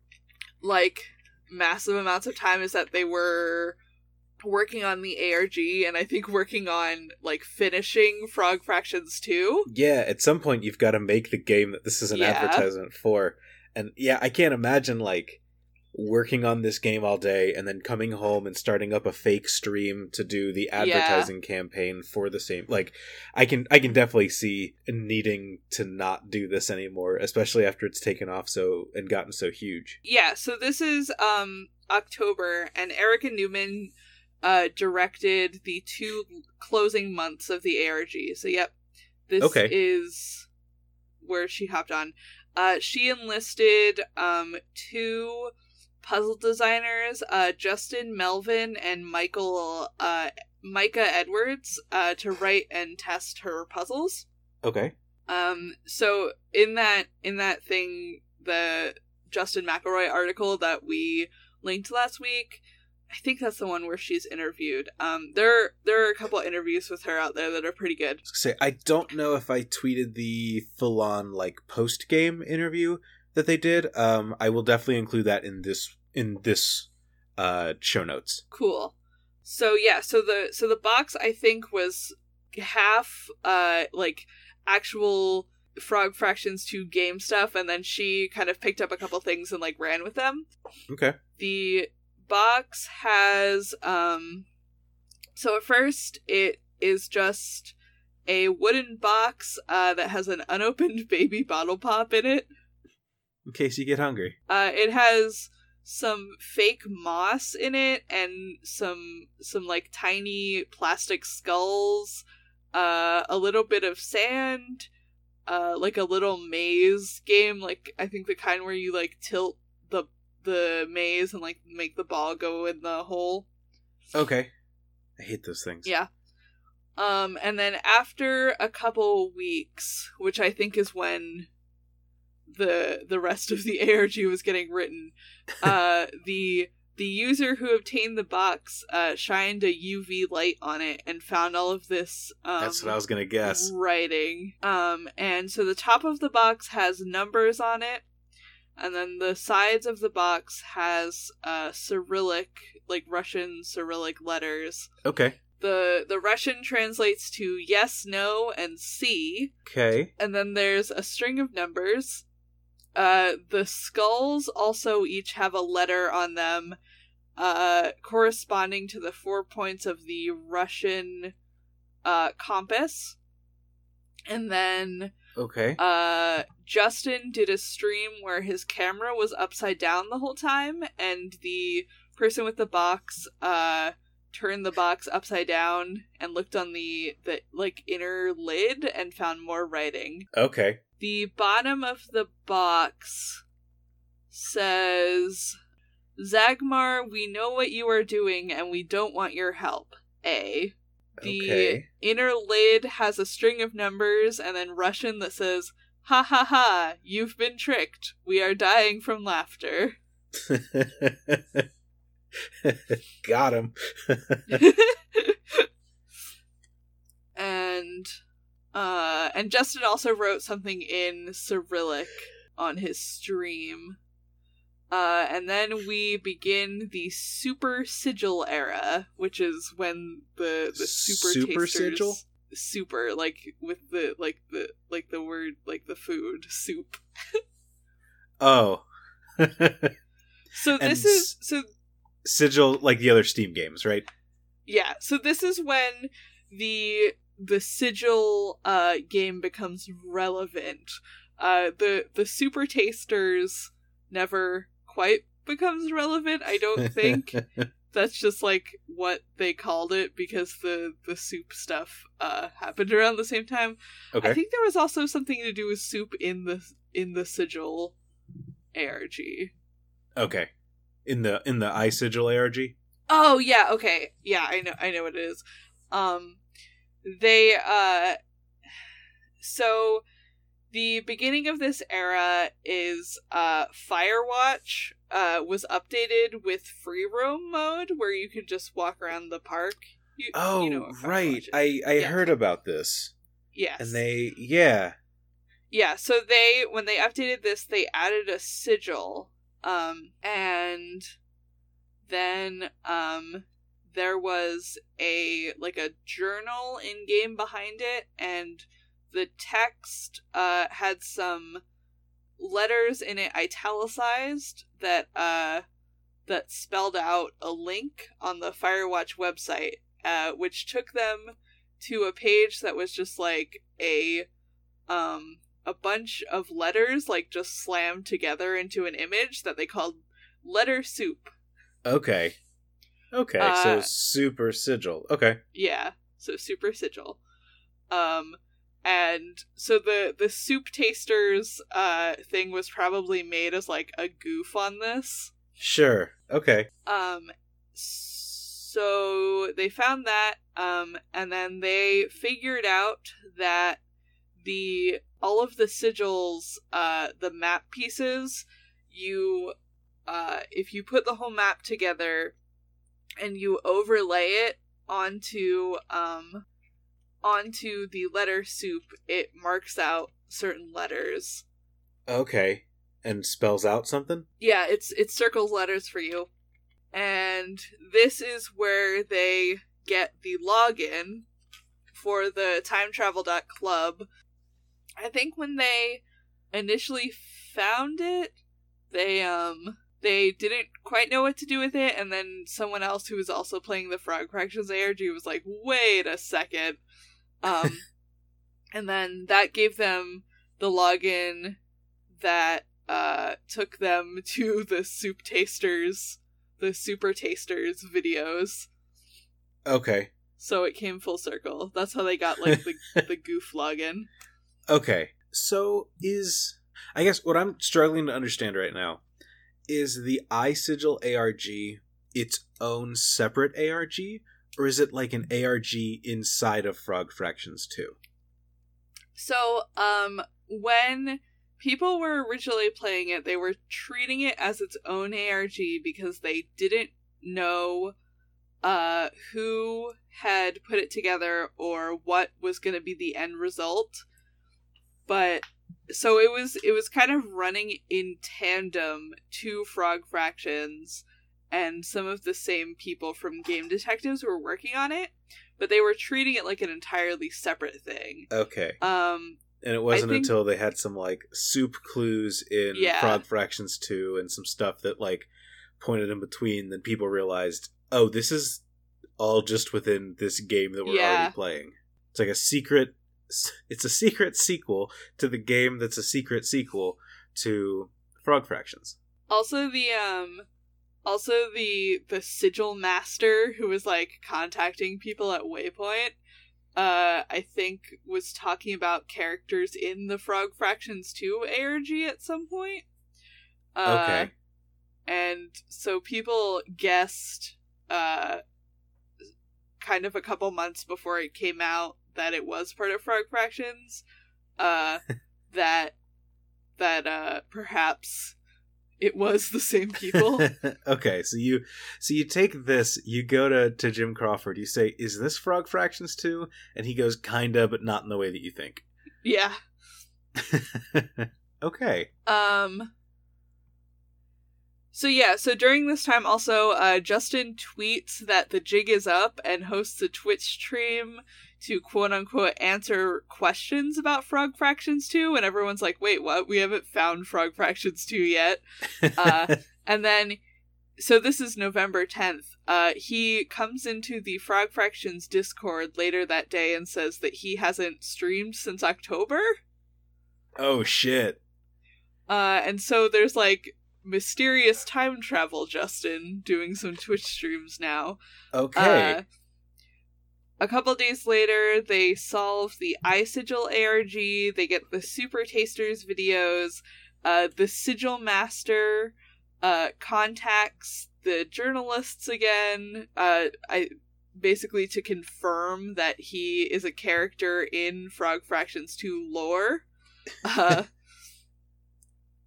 like massive amounts of time is that they were working on the ARG and I think working on like finishing Frog Fractions 2. Yeah, at some point you've got to make the game that this is an Yeah. advertisement for. And yeah, I can't imagine like working on this game all day and then coming home and starting up a fake stream to do the advertising campaign for the same like I can I can definitely see needing to not do this anymore, especially after it's taken off so and gotten so huge. Yeah, so this is um October and Erica Newman uh directed the two closing months of the ARG. So yep. This Okay. is where she hopped on. Uh she enlisted um two puzzle designers, uh Justin Melvin and Michael uh Micah Edwards uh to write and test her puzzles. Okay. Um, so in that in that thing, the Justin McElroy article that we linked last week, I think that's the one where she's interviewed. Um, there there are a couple interviews with her out there that are pretty good. say I don't know if I tweeted the full on like post game interview that they did. Um, I will definitely include that in this in this uh show notes. Cool. So yeah, so the so the box I think was half uh like actual Frog Fractions 2 game stuff and then she kind of picked up a couple things and like ran with them. Okay. the box has um so at first it is just a wooden box uh that has an unopened baby bottle pop in it In case you get hungry. uh it has some fake moss in it and some some like tiny plastic skulls uh a little bit of sand uh like a little maze game like i think the kind where you like tilt the maze and like make the ball go in the hole Okay. I hate those things. yeah um and then after a couple weeks which i think is when the the rest of the arg was getting written uh the the user who obtained the box uh shined a uv light on it and found all of this um That's what I was gonna guess. writing um and so the top of the box has numbers on it and then the sides of the box has uh cyrillic like russian cyrillic letters Okay. the the russian translates to yes no and c Okay. and then there's a string of numbers. Uh, the skulls also each have a letter on them, uh, corresponding to the four points of the Russian uh, compass. And then Okay. uh, Justin did a stream where his camera was upside down the whole time, and the person with the box uh, turned the box upside down and looked on the the like inner lid and found more writing. Okay. The bottom of the box says, Zagmar, we know what you are doing and we don't want your help. A. The Okay. inner lid has a string of numbers and then Russian that says, Ha ha ha, you've been tricked. We are dying from laughter. Got him. and uh and Justin also wrote something in Cyrillic on his stream. Uh and then we begin the super sigil era, which is when the the super, Super tasters sigil? super like with the like the like the word like the food soup. oh. So And this is so Sigil like the other Steam games, right? yeah so this is when the the sigil uh game becomes relevant uh the the super tasters never quite becomes relevant i don't think that's just like what they called it because the the soup stuff uh happened around the same time okay. i think there was also something to do with soup in the in the sigil arg Okay. In the in the iSigil ARG? Oh yeah, okay. Yeah, I know I know what it is. Um they uh so the beginning of this era is uh Firewatch uh was updated with free roam mode where you could just walk around the park. You, Oh, you know right. I I Yeah. heard about this. yes. And they yeah. Yeah, so they when they updated this, they added a sigil, um, and then um, there was a like a journal in game behind it, and the text uh, had some letters in it italicized that uh, that spelled out a link on the Firewatch website, uh, which took them to a page that was just like a um a bunch of letters like just slammed together into an image that they called letter soup. Okay. Okay, Uh, so super sigil. Okay. Yeah, so super sigil. Um and so the the soup tasters uh thing was probably made as like a goof on this. Sure. Okay. Um so they found that um and then they figured out that the all of the sigils uh the map pieces you uh if you put the whole map together and you overlay it onto um onto the letter soup it marks out certain letters Okay. And spells out something? yeah, it's it circles letters for you. And this is where they get the login for the time travel club. I think when they initially found it, they um they didn't quite know what to do with it and then someone else who was also playing the Frog Fractions ARG was like, "Wait a second. Um and then that gave them the login that uh took them to the soup tasters the super tasters videos Okay. so it came full circle that's how they got like the, the goof login Okay. So is I guess what I'm struggling to understand right now is the iSigil ARG its own separate ARG or is it like an ARG inside of Frog Fractions 2? so um when people were originally playing it they were treating it as its own arg because they didn't know uh who had put it together or what was going to be the end result but so it was it was kind of running in tandem to frog fractions and some of the same people from game detectives were working on it but they were treating it like an entirely separate thing Okay. um And it wasn't think- until they had some like soup clues in Yeah. Frog Fractions 2 and some stuff that like pointed in between that people realized, oh, this is all just within this game that we're Yeah. already playing. It's like a secret it's a secret sequel to the game that's a secret sequel to Frog Fractions. also the um also the the sigil master who was like contacting people at waypoint uh i think was talking about characters in the frog fractions 2 arg at some point uh, Okay. and so people guessed uh kind of a couple months before it came out that it was part of frog fractions uh that that uh perhaps it was the same people okay, so you so you take this, you go to, to Jim Crawford, you say, Is this Frog Fractions 2? And he goes, Kinda, but not in the way that you think. yeah okay. Um. So yeah, so during this time also, uh, Justin tweets that the jig is up and hosts a Twitch stream to quote unquote answer questions about Frog Fractions 2, and everyone's like, wait, what? We haven't found Frog Fractions 2 yet. Uh, and then, so this is November 10th. Uh, he comes into the Frog Fractions Discord later that day and says that he hasn't streamed since October. oh shit. Uh, and so there's like mysterious time travel Justin doing some Twitch streams now. Okay. A couple days later, they solve the iSigil ARG. They get the Super Tasters videos. Uh, the Sigil Master uh, contacts the journalists again. Uh, I basically to confirm that he is a character in Frog Fractions 2 lore. Uh,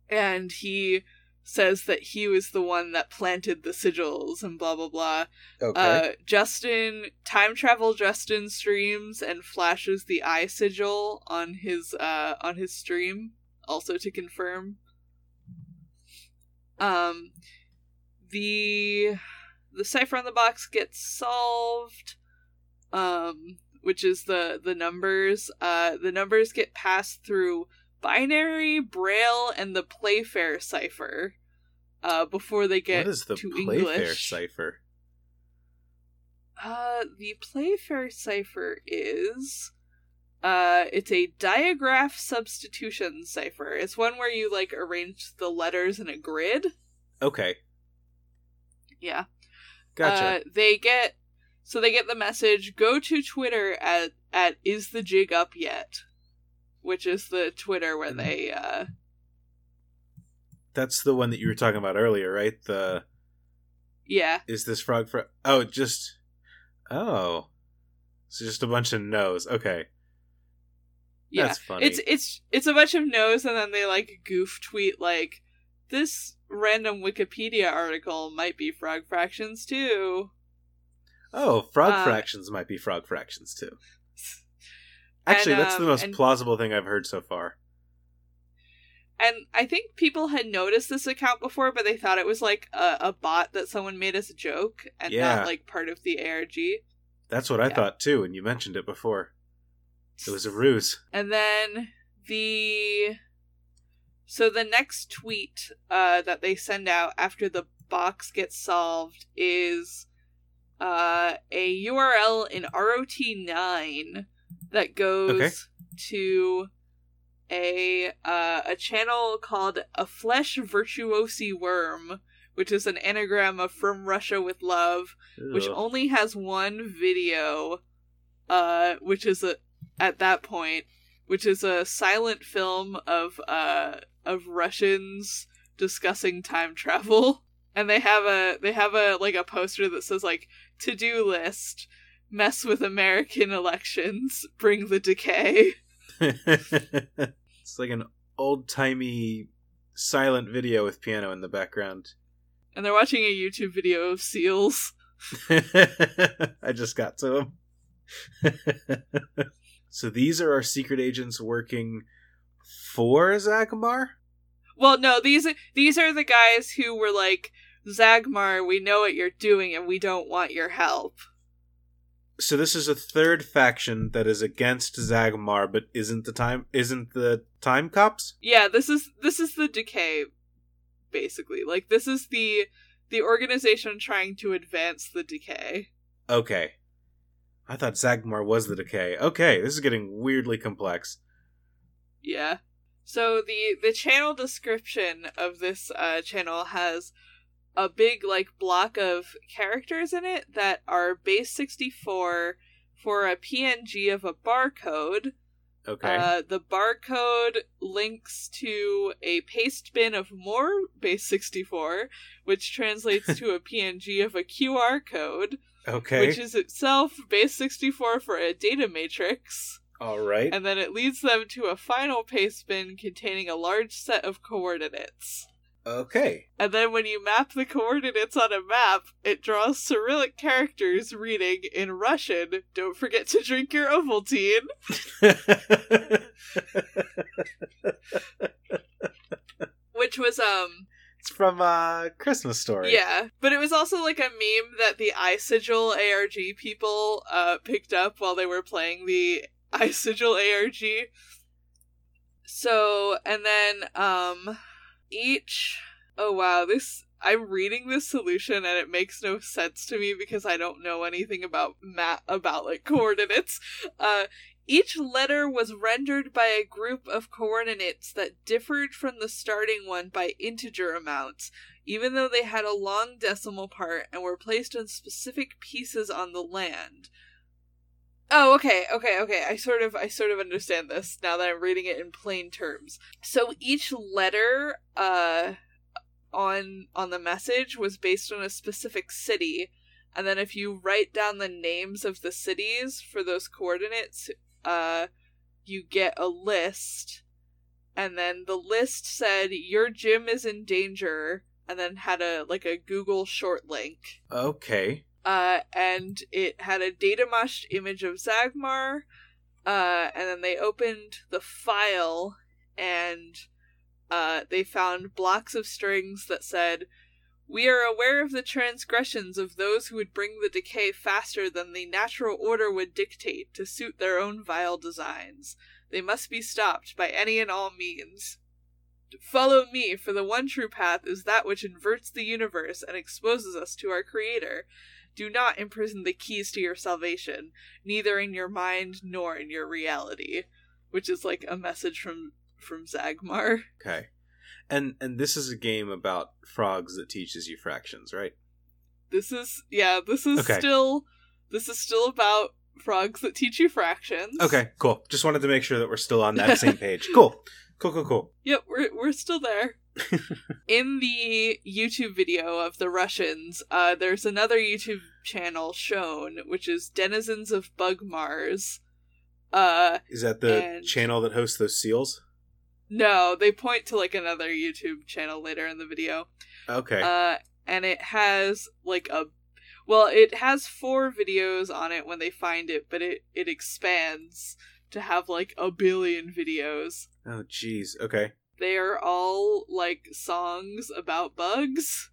and he says that he was the one that planted the sigils and blah blah blah. okay. Uh, Justin time travel Justin streams and flashes the eye sigil on his uh on his stream also to confirm. Um, the the cipher on the box gets solved, um, which is the the numbers. Uh, the numbers get passed through binary, braille, and the Playfair cipher. Uh, before they get what is the to Playfair English. cipher? Uh, the Playfair cipher is. Uh, it's a digraph substitution cipher. It's one where you like arrange the letters in a grid. Okay, Yeah. gotcha. Uh, they get so they get the message. Go to Twitter at at is the jig up yet, which is the Twitter where Mhm. they uh That's the one that you were talking about earlier, right? The yeah is this frog for? Oh, just oh, so just a bunch of no's. Okay, yeah that's funny. it's it's it's a bunch of no's and then they like goof tweet like this random Wikipedia article might be frog fractions too. oh, frog uh, fractions might be frog fractions too. Actually, And, that's the um, most and- plausible thing I've heard so far. And I think people had noticed this account before, but they thought it was like a, a bot that someone made as a joke and Yeah. not like part of the ARG. That's what I Yeah. thought too, and you mentioned it before. It was a ruse. And then the so the next tweet uh, that they send out after the box gets solved is uh, a URL in ROT9 that goes Okay. to a uh, a channel called a flesh virtuosi worm, which is an anagram of from Russia with love, which only has one video, uh, which is a at that point, which is a silent film of uh of Russians discussing time travel, and they have a they have a like a poster that says like to do list, mess with American elections, bring the decay. it's like an old timey silent video with piano in the background. And they're watching a YouTube video of seals. I just got to them. so these are our secret agents working for Zagmar? Well, no, these these are the guys who were like, Zagmar, we know what you're doing and we don't want your help. So this is a third faction that is against Zagmar, but isn't the time isn't the time cops? Yeah, this is this is the decay basically. Like this is the the organization trying to advance the decay. Okay. I thought Zagmar was the decay. Okay, this is getting weirdly complex. Yeah. So the the channel description of this uh channel has a big like block of characters in it that are base 64 for a PNG of a barcode. Okay. Uh, the barcode links to a paste bin of more base 64, which translates to a PNG of a QR code, okay. which is itself base 64 for a data matrix. All right. And then it leads them to a final paste bin containing a large set of coordinates. Okay. And then when you map the coordinates on a map, it draws Cyrillic characters reading in Russian, don't forget to drink your Ovaltine. Which was, um, it's from uh Christmas Story. yeah. But it was also like a meme that the iSigil ARG people, uh, picked up while they were playing the iSigil ARG. So, and then, um, each, oh wow, this, I'm reading this solution and it makes no sense to me because I don't know anything about map, about like coordinates. Uh, each letter was rendered by a group of coordinates that differed from the starting one by integer amounts, even though they had a long decimal part and were placed on specific pieces on the land. Oh, okay, okay, okay. I sort of I sort of understand this now that I'm reading it in plain terms. So each letter uh on on the message was based on a specific city, and then if you write down the names of the cities for those coordinates, uh you get a list and then the list said your gym is in danger and then had a like a Google short link Okay. Uh, and it had a data mashed image of Zagmar, uh, and then they opened the file and uh, they found blocks of strings that said, We are aware of the transgressions of those who would bring the decay faster than the natural order would dictate to suit their own vile designs. They must be stopped by any and all means. Follow me, for the one true path is that which inverts the universe and exposes us to our Creator. Do not imprison the keys to your salvation, neither in your mind nor in your reality. Which is like a message from from Zagmar. Okay. And and this is a game about frogs that teaches you fractions, right? This is yeah, this is Okay. still this is still about frogs that teach you fractions. Okay, cool. Just wanted to make sure that we're still on that same page. Cool. Cool, cool, cool. Yep, we're we're still there. In the YouTube video of the Russians, uh, there's another YouTube channel shown, which is Denizens of Bug Mars. Uh, Is that the And- channel that hosts those seals? no, they point to like another YouTube channel later in the video. Okay. Uh, and it has like a, well, it has four videos on it when they find it, but it it expands to have like a billion videos. oh jeez. Okay. They are all like songs about bugs.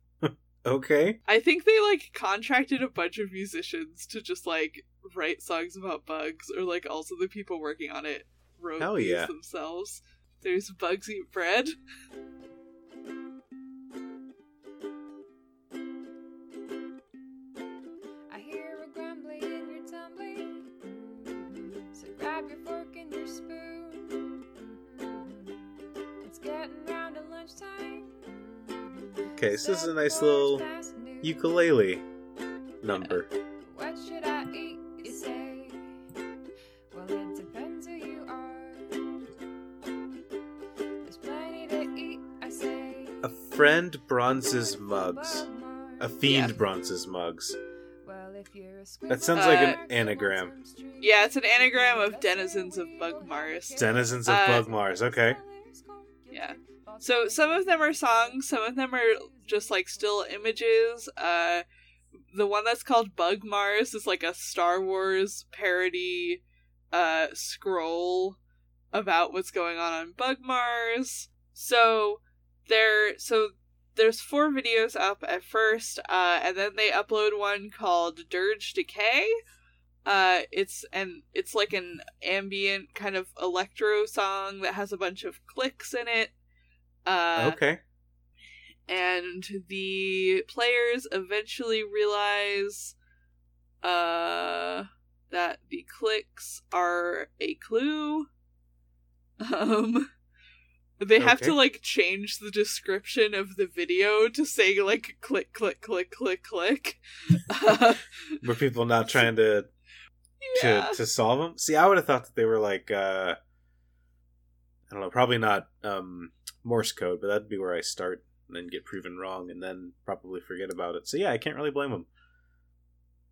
Okay. I think they like contracted a bunch of musicians to just like write songs about bugs, or like also the people working on it wrote Hell these yeah. themselves. There's Bugs Eat Bread. I hear a grumbling in your tumbling. So grab your fork and your spoon. It's getting round to lunchtime. Okay, so this is a nice little quarters past noon. ukulele number. What should I eat? You say. Well, it depends who you are. There's plenty to eat. I say. A friend bronzes mugs. A fiend Yeah. bronzes mugs. Well, if you're a That sounds like an anagram. Yeah, it's an anagram of denizens of Bug Mars. Denizens of Uh, Bug Mars. Okay. Yeah. So some of them are songs, some of them are just like still images. Uh the one that's called Bug Mars is like a Star Wars parody uh scroll about what's going on on Bug Mars. So there so there's four videos up at first, uh, and then they upload one called Dirge Decay. Uh, it's and it's like an ambient kind of electro song that has a bunch of clicks in it. Uh, okay. and the players eventually realize uh that the clicks are a clue um they have Okay. to like change the description of the video to say like click click click click click uh, Were people not trying to yeah. to to solve them? See, I would have thought that they were like uh I don't know, probably not um Morse code, but that'd be where I start and then get proven wrong and then probably forget about it. So yeah, I can't really blame them.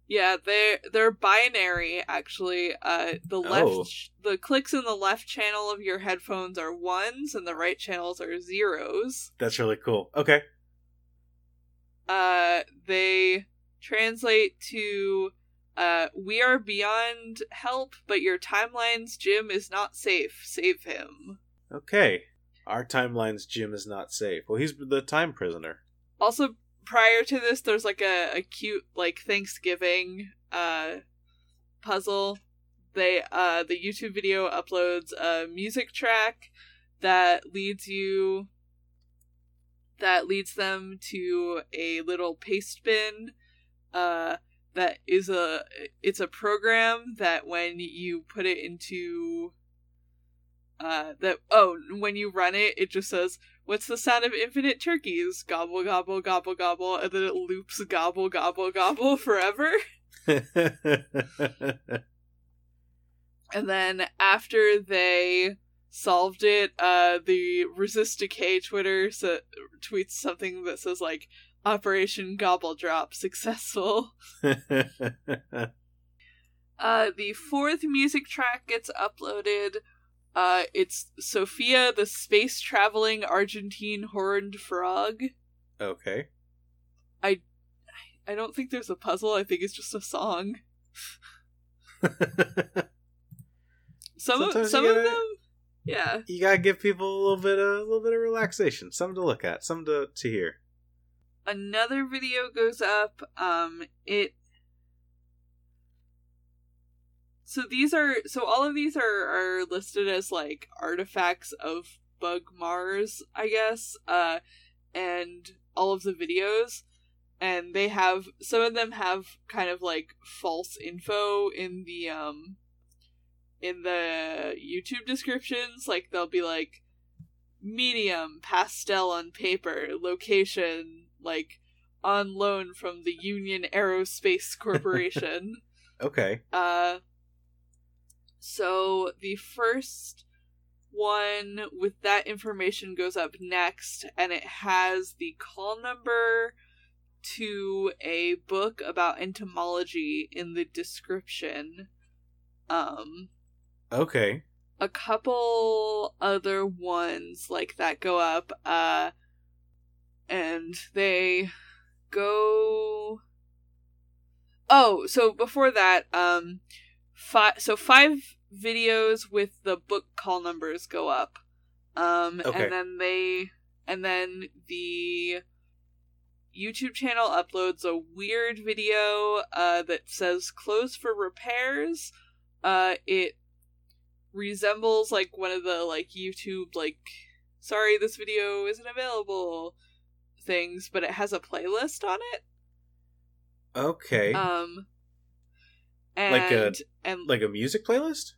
Yeah, they're they're binary actually. Uh the left Oh. the clicks in the left channel of your headphones are ones and the right channels are zeros. That's really cool. Okay. Uh they translate to uh we are beyond help, but your timeline's Jim is not safe. Save him. Okay. Our timeline's Jim is not safe. Well, he's the time prisoner. Also prior to this there's like a, a cute like Thanksgiving uh puzzle. They uh the YouTube video uploads a music track that leads you that leads them to a little paste bin uh that is a it's a program that when you put it into uh that oh when you run it it just says what's the sound of infinite turkeys? Gobble gobble gobble gobble and then it loops gobble gobble gobble forever. And then after they solved it uh the resist decay twitter so, tweets something that says like operation gobble drop successful. Uh the fourth music track gets uploaded uh it's sophia the space traveling argentine horned frog okay. i I don't think there's a puzzle i think it's just a song some of, Sometimes some of gotta- them yeah you gotta give people a little bit of a little bit of relaxation, something to look at, something to, to hear. another video goes up. Um, it. So these are so all of these are are listed as like artifacts of Bug Mars, I guess. Uh, and all of the videos, and they have some of them have kind of like false info in the um in the YouTube descriptions. Like they'll be like medium pastel on paper location like on loan from the Union Aerospace Corporation. Okay. uh so the first one with that information goes up next and it has the call number to a book about entomology in the description. Um Okay. a couple other ones like that go up uh and they go oh so before that um five so five videos with the book call numbers go up um Okay. and then they and then the youtube channel uploads a weird video uh that says closed for repairs uh it resembles like one of the like YouTube like sorry this video isn't available things, but it has a playlist on it. Okay. Um and Like a- and like a music playlist?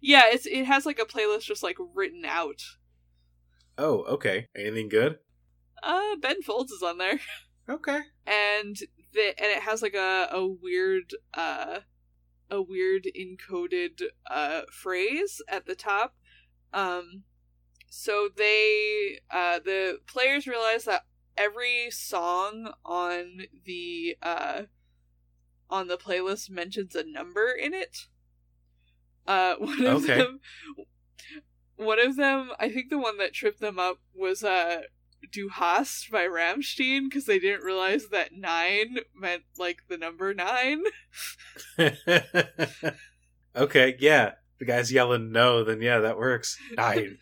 yeah, it's it has like a playlist just like written out. Oh, okay. Anything good? Uh Ben Folds is on there. Okay. and the and it has like a, a weird uh a weird encoded uh phrase at the top um so they uh the players realize that every song on the uh on the playlist mentions a number in it uh one of Okay. them one of them i think the one that tripped them up was uh Du Hast by Rammstein because they didn't realize that nine meant like the number nine. okay, yeah. The guy's yelling no, then yeah, that works. Nine.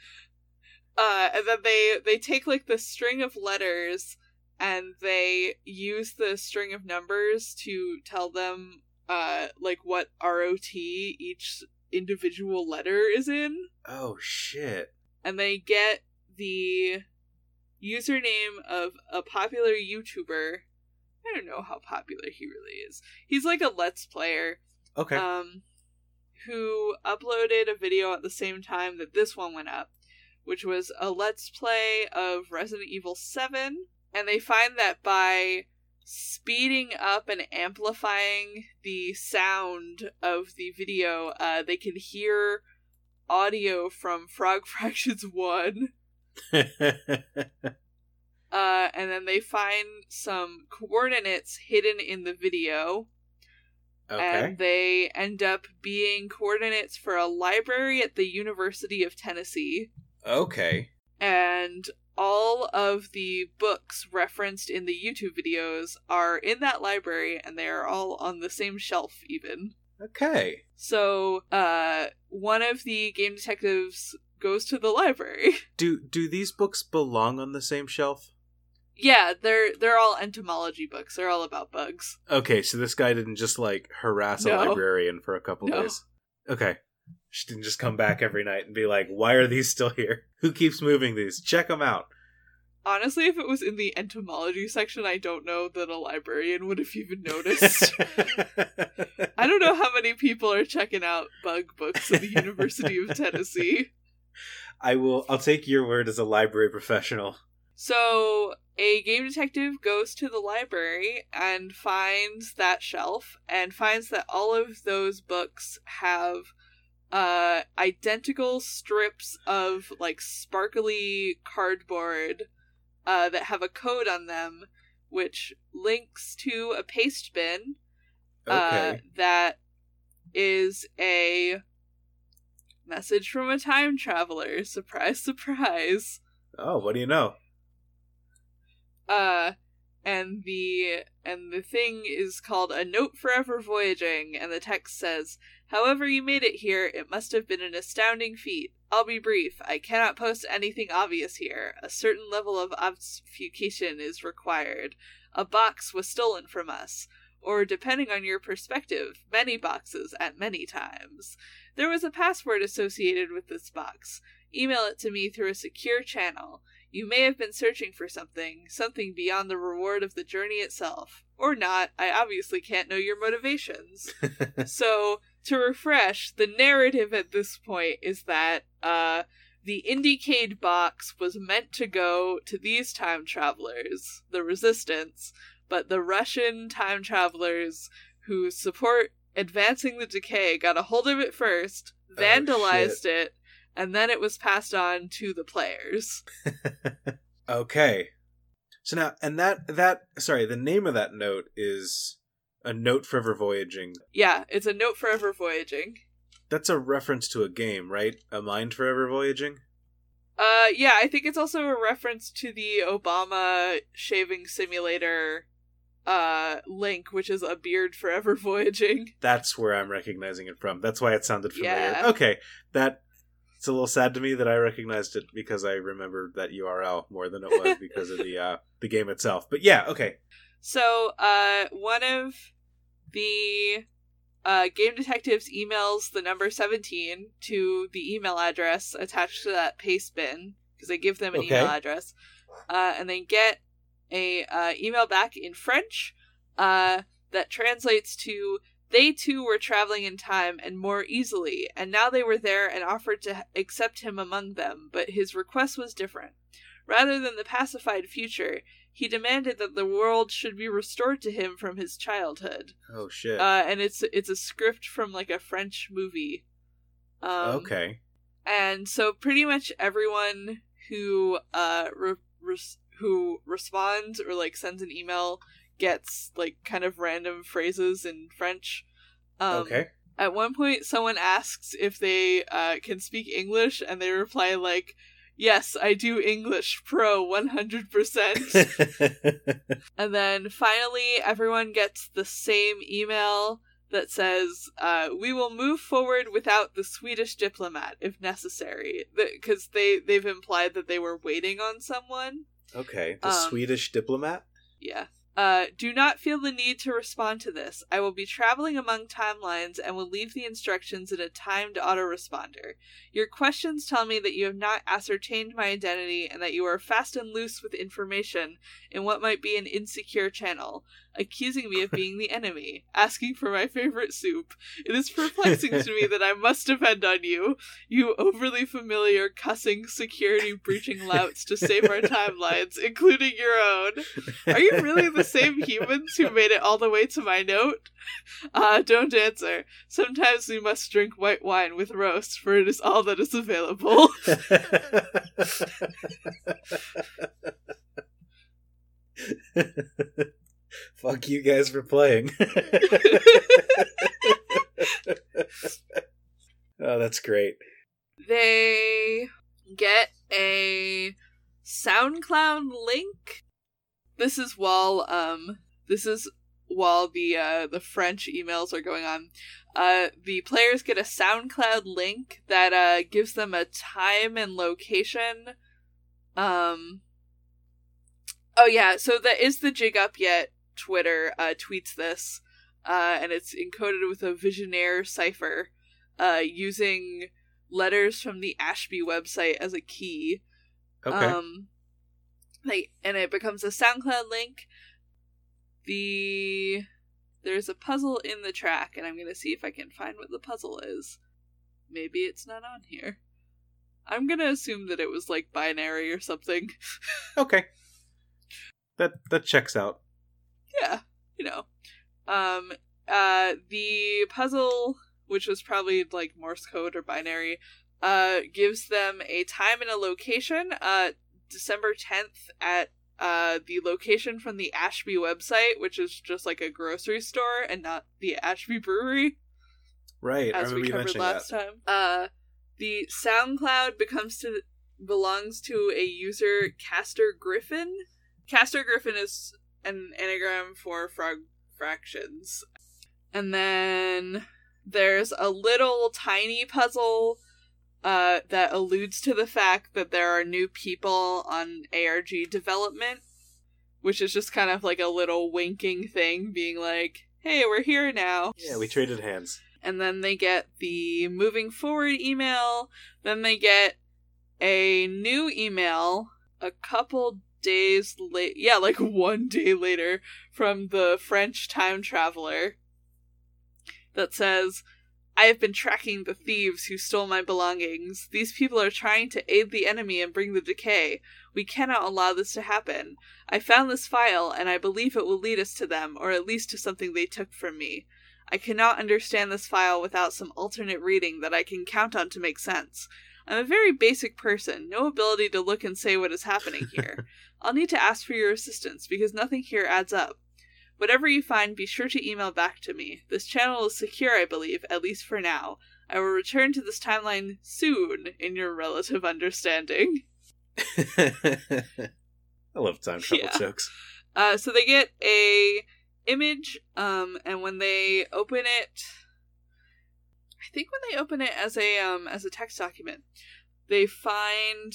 Uh, and then they they take like the string of letters and they use the string of numbers to tell them uh like what ROT each individual letter is in. oh shit. and they get the username of a popular YouTuber. I don't know how popular he really is. He's like a Let's Player, Okay. um, who uploaded a video at the same time that this one went up, which was a Let's Play of Resident Evil 7. And they find that by speeding up and amplifying the sound of the video, uh, they can hear audio from Frog Fractions 1. Uh, and then they find some coordinates hidden in the video. okay. And they end up being coordinates for a library at the University of Tennessee. Okay. And all of the books referenced in the YouTube videos are in that library and they are all on the same shelf, even. Okay. So, uh, one of the game detectives goes to the library. Do do these books belong on the same shelf? yeah, they're they're all entomology books. They're all about bugs. Okay, so this guy didn't just like harass a librarian for a couple No. days. Okay. She didn't just come back every night and be like, "Why are these still here? Who keeps moving these? Check them out." Honestly, if it was in the entomology section, I don't know that a librarian would have even noticed. I don't know how many people are checking out bug books at the University of Tennessee. I will. I'll take your word as a library professional. So, a game detective goes to the library and finds that shelf and finds that all of those books have uh identical strips of like sparkly cardboard uh that have a code on them which links to a paste bin uh, Okay. that is a message from a time traveler. Surprise, surprise. oh, what do you know? Uh, and the and the thing is called a note forever voyaging, and the text says, "However you made it here, it must have been an astounding feat. I'll be brief. I cannot post anything obvious here. A certain level of obfuscation is required. A box was stolen from us. Or, depending on your perspective, many boxes at many times. There was a password associated with this box. Email it to me through a secure channel. You may have been searching for something, something beyond the reward of the journey itself. Or not, I obviously can't know your motivations. so, to refresh, the narrative at this point is that uh, the Indiecade box was meant to go to these time travelers, the Resistance, but the Russian time travelers who support advancing the decay got a hold of it first, Oh, vandalized shit. it, and then it was passed on to the players. okay. So now, and that that sorry, the name of that note is a note forever voyaging. Yeah, it's a note forever voyaging. That's a reference to a game, right? A mind forever voyaging. Uh, yeah, I think it's also a reference to the Obama shaving simulator uh link, which is a beard forever voyaging. That's where I'm recognizing it from. That's why it sounded familiar. Yeah. Okay, that it's a little sad to me that I recognized it because I remembered that URL more than it was because of the uh the game itself. But yeah, okay. So, uh, one of the uh, game detectives emails the number 17 to the email address attached to that paste bin because they give them an Okay. email address uh, and they get a uh, email back in french uh, that translates to they too were traveling in time and more easily and now they were there and offered to accept him among them but his request was different rather than the pacified future he demanded that the world should be restored to him from his childhood. Oh shit. Uh, and it's it's a script from like a French movie. Um, okay. And so pretty much everyone who uh re- res- who responds or like sends an email gets like kind of random phrases in French. Um, okay. At one point, someone asks if they uh, can speak English, and they reply like, "Yes, I do English, pro one hundred percent." And then finally, everyone gets the same email that says, uh, "We will move forward without the Swedish diplomat if necessary," because they they've implied that they were waiting on someone. okay. The Um, Swedish diplomat. Yeah. Uh, do not feel the need to respond to this. I will be traveling among timelines and will leave the instructions in a timed autoresponder. Your questions tell me that you have not ascertained my identity and that you are fast and loose with information in what might be an insecure channel, accusing me of being the enemy, asking for my favorite soup. It is perplexing to me that I must depend on you, you overly familiar cussing security breaching louts to save our timelines, including your own. Are you really the same humans who made it all the way to my note? Ah, don't answer. Sometimes we must drink white wine with roast, for it is all that is available. Fuck you guys for playing. oh, that's great. they get a SoundCloud link. This is while um this is while the uh the French emails are going on. Uh the players get a SoundCloud link that uh gives them a time and location. Um Oh yeah, so that is the jig up yet Twitter uh tweets this. Uh and it's encoded with a Vigenère cipher uh using letters from the Ashby website as a key. Okay. Um like and it becomes a SoundCloud link. The there's a puzzle in the track and I'm going to see if I can find what the puzzle is. Maybe it's not on here. I'm going to assume that it was like binary or something. okay. That that checks out. yeah, you know. Um uh the puzzle which was probably like Morse code or binary uh gives them a time and a location uh December 10th at uh the location from the Ashby website which is just like a grocery store and not the Ashby brewery Right. As remember we covered last that. time. Uh, the SoundCloud becomes to belongs to a user Castor Griffon. Castor Griffon is an anagram for frog fractions, and then there's a little tiny puzzle uh, that alludes to the fact that there are new people on ARG development, which is just kind of like a little winking thing, being like, "Hey, we're here now." Yeah, we traded hands. and then they get the moving forward email. Then they get a new email a couple days late. Yeah, like one day later from the French time traveler that says, I have been tracking the thieves who stole my belongings. These people are trying to aid the enemy and bring the decay. We cannot allow this to happen. I found this file, and I believe it will lead us to them, or at least to something they took from me. I cannot understand this file without some alternate reading that I can count on to make sense. I'm a very basic person, no ability to look and say what is happening here. I'll need to ask for your assistance because nothing here adds up. Whatever you find, be sure to email back to me. This channel is secure, I believe, at least for now. I will return to this timeline soon, in your relative understanding. I love time travel Yeah. jokes. Uh, so they get a image, um, and when they open it, I think when they open it as a um as a text document, they find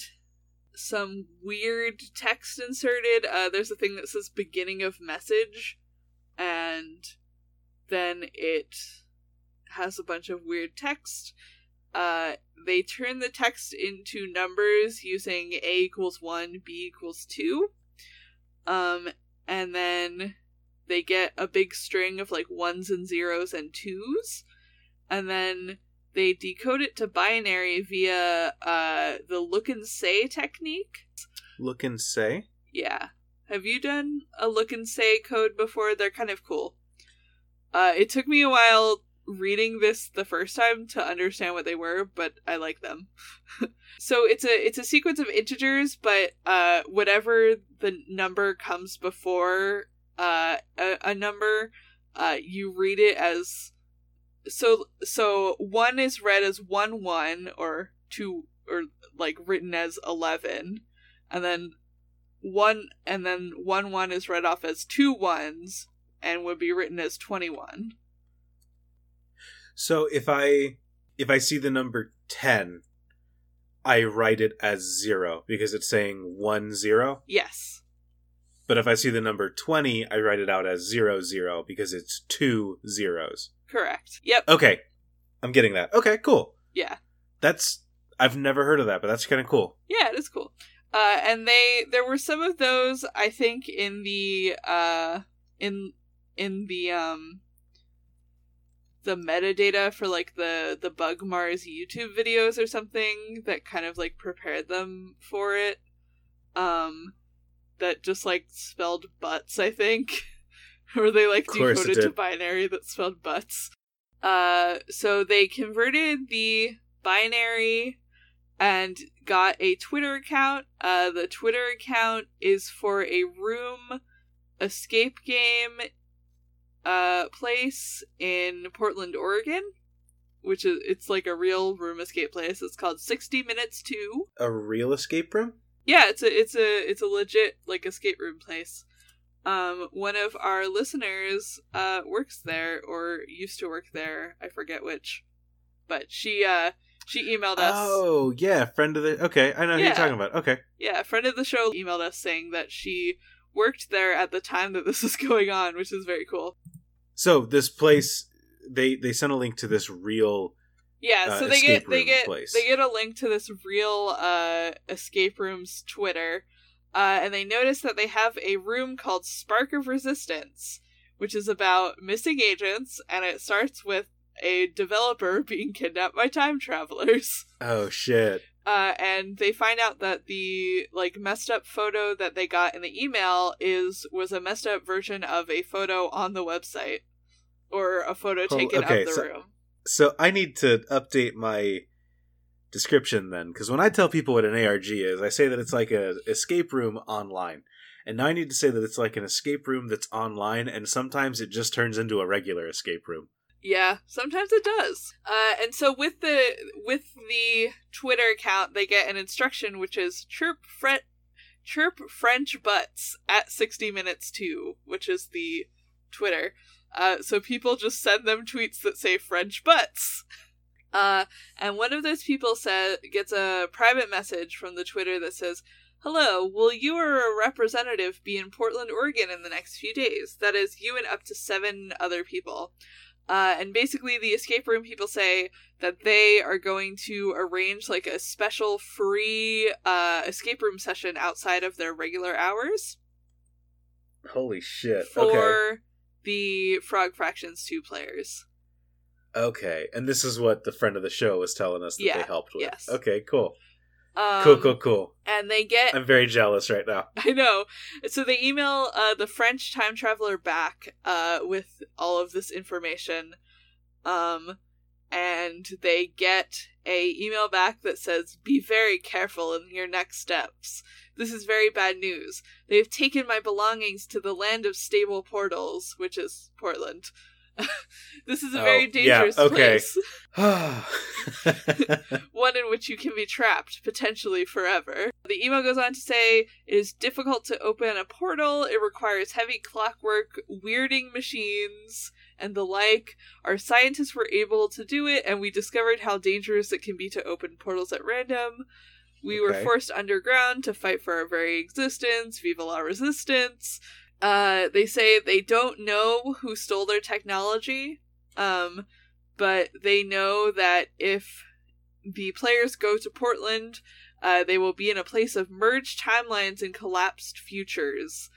some weird text inserted. Uh, there's a thing that says beginning of message, and then it has a bunch of weird text. Uh, they turn the text into numbers using a equals one, b equals two. Um, and then they get a big string of like ones and zeros and twos, and then they decode it to binary via uh the look and say technique. Look and say. Yeah. Have you done a look and say code before? They're kind of cool. Uh it took me a while reading this the first time to understand what they were, but I like them. so it's a it's a sequence of integers, but uh whatever the number comes before uh a, a number, uh you read it as so so one is read as one one or two or like written as eleven, and then one and then one one is read off as two ones and would be written as twenty one. So if I if I see the number ten, I write it as zero because it's saying one zero. Yes. But if I see the number twenty, I write it out as zero zero because it's two zeros. Correct. Yep. Okay, I'm getting that. Okay, cool. Yeah. That's I've never heard of that, but that's kind of cool. Yeah, it is cool. Uh, and they there were some of those I think in the uh in in the um the metadata for like the the Bugmars youtube videos or something that kind of like prepared them for it. Um that just like spelled butts i think. Or they like Of course it decoded to binary that spelled butts. Uh so they converted the binary and got a twitter account uh the twitter account is for a room escape game uh place in Portland, Oregon, which is it's like a real room escape place. It's called 60 Minutes 2. A real escape room? Yeah, it's a it's a it's a legit like escape room place. Um one of our listeners uh works there or used to work there. I forget which. But she uh she emailed us. Oh yeah, friend of the. Okay, I know who you're talking about. Okay, Yeah, friend of the show emailed us saying that she worked there at the time that this was going on, which is very cool. so this place they they sent a link to this real. Yeah, uh, so they escape get they get place. they get a link to this real uh escape room's Twitter, uh, and they notice that they have a room called Spark of Resistance, which is about missing agents, and it starts with a developer being kidnapped by time travelers. Oh shit! Uh, and they find out that the like messed up photo that they got in the email is was a messed up version of a photo on the website, or a photo Oh, taken okay, of the so- room. So I need to update my description then, because when I tell people what an ARG is, I say that it's like a escape room online, and now I need to say that it's like an escape room that's online, and sometimes it just turns into a regular escape room. Yeah, sometimes it does. Uh, and so with the with the Twitter account, they get an instruction which is chirp fret chirp French butts at sixty minutes two, which is the Twitter. Uh, so people just send them tweets that say French butts. Uh, and one of those people says gets a private message from the Twitter that says, "Hello, will you or a representative be in Portland, Oregon in the next few days? That is, you and up to seven other people." Uh, and basically, the escape room people say that they are going to arrange like a special free uh, escape room session outside of their regular hours Holy shit. for Okay. the Frog Fractions 2 players. Okay. And this is what the friend of the show was telling us that Yeah, they helped with. yes. Okay, cool. Um, cool, cool, cool. And they get I'm very jealous right now. I know. So they email uh, the French time traveler back uh, with all of this information, um, and they get a email back that says, "Be very careful in your next steps. This is very bad news. They have taken my belongings to the land of stable portals, which is Portland." this is a Oh, very yeah, dangerous okay. place, one in which you can be trapped potentially forever. The email goes on to say it is difficult to open a portal, it requires heavy clockwork, weirding machines, and the like. Our scientists were able to do it, and we discovered how dangerous it can be to open portals at random. We were forced underground to fight for our very existence. Viva la resistance. Uh, they say they don't know who stole their technology, um, but they know that if the players go to Portland, uh, they will be in a place of merged timelines and collapsed futures.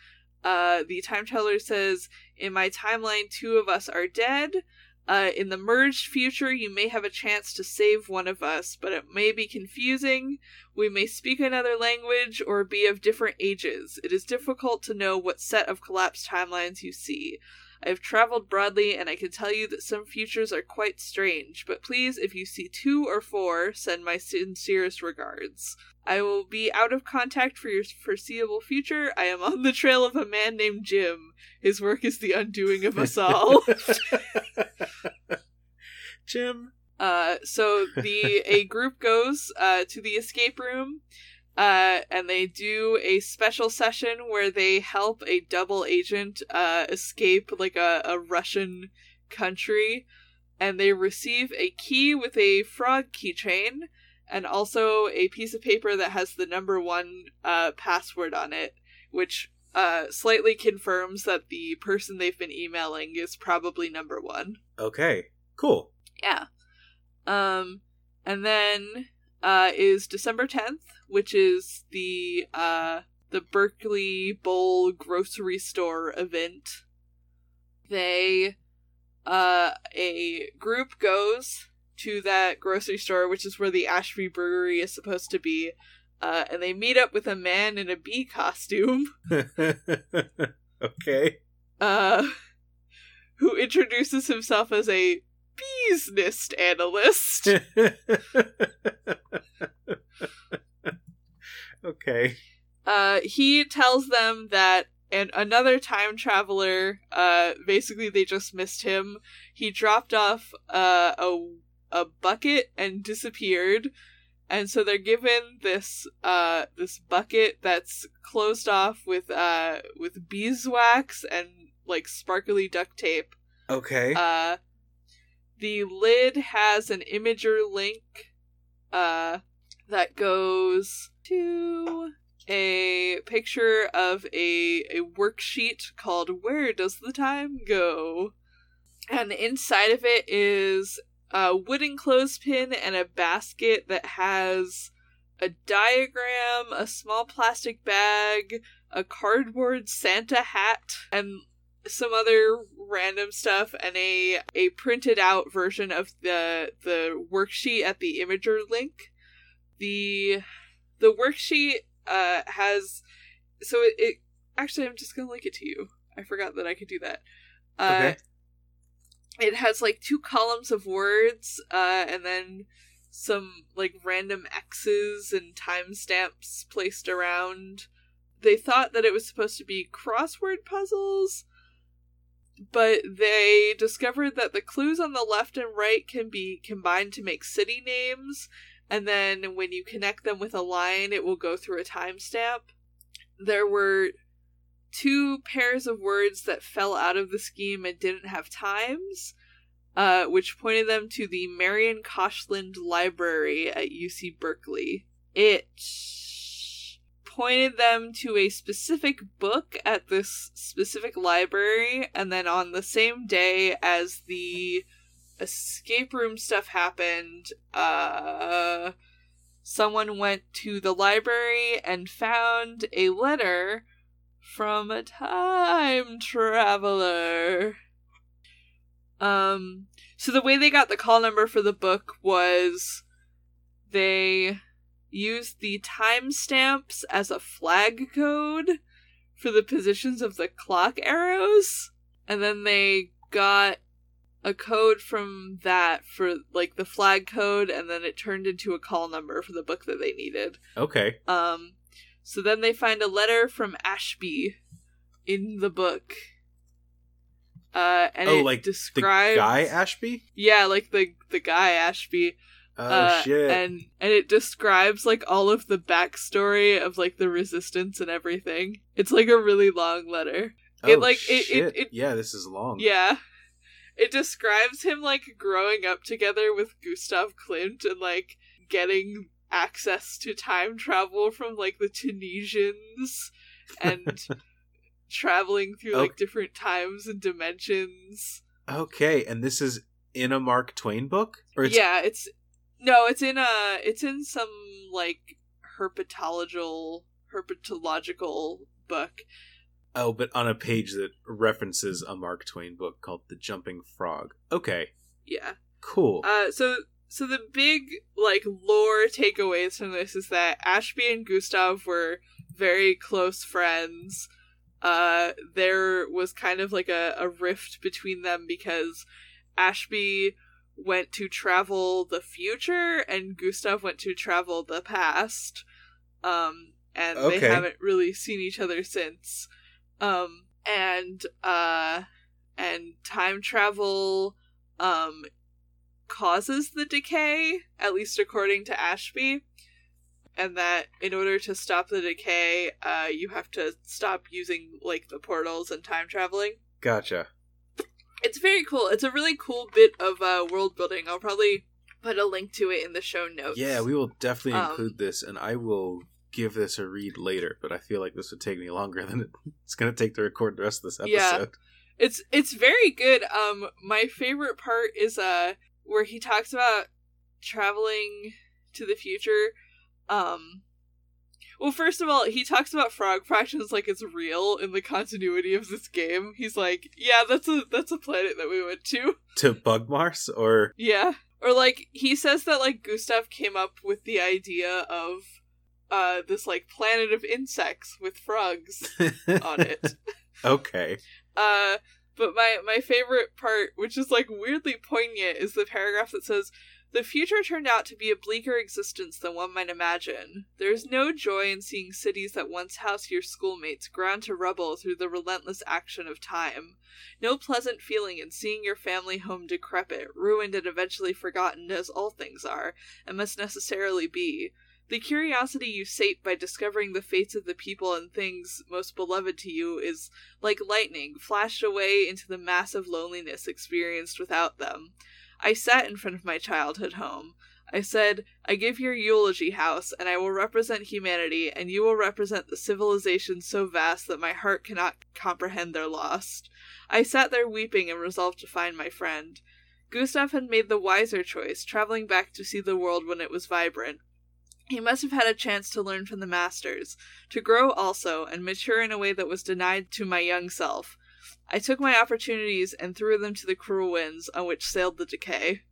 Uh, the time teller says, In my timeline, two of us are dead. Uh, in the merged future, you may have a chance to save one of us, but it may be confusing. We may speak another language or be of different ages. It is difficult to know what set of collapsed timelines you see. I have traveled broadly, and I can tell you that some futures are quite strange, but please, if you see two or four, send my sincerest regards. I will be out of contact for your foreseeable future. I am on the trail of a man named Jim. His work is the undoing of us all. Jim. Uh, so the a group goes uh, to the escape room, uh, and they do a special session where they help a double agent uh, escape like a, a Russian country, and they receive a key with a frog keychain, and also a piece of paper that has the number one uh, password on it, which uh, slightly confirms that the person they've been emailing is probably number one. Okay. Cool. Yeah. Um and then uh is December 10th, which is the uh the Berkeley Bowl grocery store event. They uh a group goes to that grocery store, which is where the Ashby Brewery is supposed to be. Uh, and they meet up with a man in a bee costume, okay. uh, who introduces himself as a bees nest analyst. okay. uh, he tells them that and another time traveler uh basically they just missed him he dropped off uh, a a bucket and disappeared and so they're given this uh this bucket that's closed off with uh with beeswax and like sparkly duct tape Okay. The lid has an Imgur link uh that goes to a picture of a a worksheet called Where Does the Time Go? And inside of it is a wooden clothespin and a basket that has a diagram, a small plastic bag, a cardboard Santa hat, and some other random stuff and a a printed out version of the the worksheet at the Imgur link. The the worksheet uh has so it, it actually I'm just gonna link it to you. I forgot that I could do that. Uh Okay. it has like two columns of words, uh, and then some like random X's and timestamps placed around. They thought that it was supposed to be crossword puzzles, but they discovered that the clues on the left and right can be combined to make city names, and then when you connect them with a line, it will go through a timestamp. There were two pairs of words that fell out of the scheme and didn't have times. uh, which pointed them to the Marian Koshland Library at UC Berkeley. It pointed them to a specific book at this specific library, and then on the same day as the escape room stuff happened, uh, someone went to the library and found a letter from a time traveler. Um, so the way they got the call number for the book was they used the timestamps as a flag code for the positions of the clock arrows, and then they got a code from that for like the flag code, and then it turned into a call number for the book that they needed. Okay. Um, so then they find a letter from Ashby in the book. Uh, and oh, it like describes the guy Ashby. yeah, like the the guy Ashby. Oh uh, shit! And and it describes like all of the backstory of like the resistance and everything. It's like a really long letter. oh, it, like, it- it- it- yeah, this is long. Yeah. It describes him like growing up together with Gustav Klimt and like getting access to time travel from like the Tunisians and traveling through like Okay. different times and dimensions. Okay, and this is in a Mark Twain book, or it's yeah, it's no, it's in a it's in some like herpetological herpetological book. oh, but on a page that references a Mark Twain book called The Jumping Frog. Okay, Yeah. cool. Uh, so so the big like lore takeaways from this is that Ashby and Gustav were very close friends. Uh, there was kind of like a, a rift between them because Ashby went to travel the future and Gustav went to travel the past. Um, and they haven't really seen each other since. Um, and uh, and time travel um causes the decay, at least according to Ashby. And that in order to stop the decay, uh, you have to stop using like the portals and time traveling. Gotcha. It's very cool. It's a really cool bit of uh, world building. I'll probably put a link to it in the show notes. Yeah, we will definitely Um, include this, and I will give this a read later. But I feel like this would take me longer than it's going to take to record the rest of this episode. Yeah. episode. It's it's very good. Um my favorite part is uh where he talks about traveling to the future. Um well, first of all, he talks about frog fractions like it's real in the continuity of this game. He's like, "Yeah, that's a that's a planet that we went to." To Bugmars, or Yeah. Or like he says that like Gustav came up with the idea of uh this like planet of insects with frogs on it. okay. Uh, but my my favorite part, which is like weirdly poignant, is the paragraph that says, "The future turned out to be a bleaker existence than one might imagine. There is no joy in seeing cities that once housed your schoolmates ground to rubble through the relentless action of time. No pleasant feeling in seeing your family home decrepit, ruined, and eventually forgotten, as all things are, and must necessarily be." The curiosity you sate by discovering the fates of the people and things most beloved to you is like lightning, flashed away into the mass of loneliness experienced without them. I sat in front of my childhood home. I said, I give your eulogy house, and I will represent humanity, and you will represent the civilization so vast that my heart cannot comprehend their loss. I sat there weeping and resolved to find my friend. Gustav had made the wiser choice, traveling back to see the world when it was vibrant. He must have had a chance to learn from the masters, to grow also, and mature in a way that was denied to my young self. I took my opportunities and threw them to the cruel winds on which sailed the decay.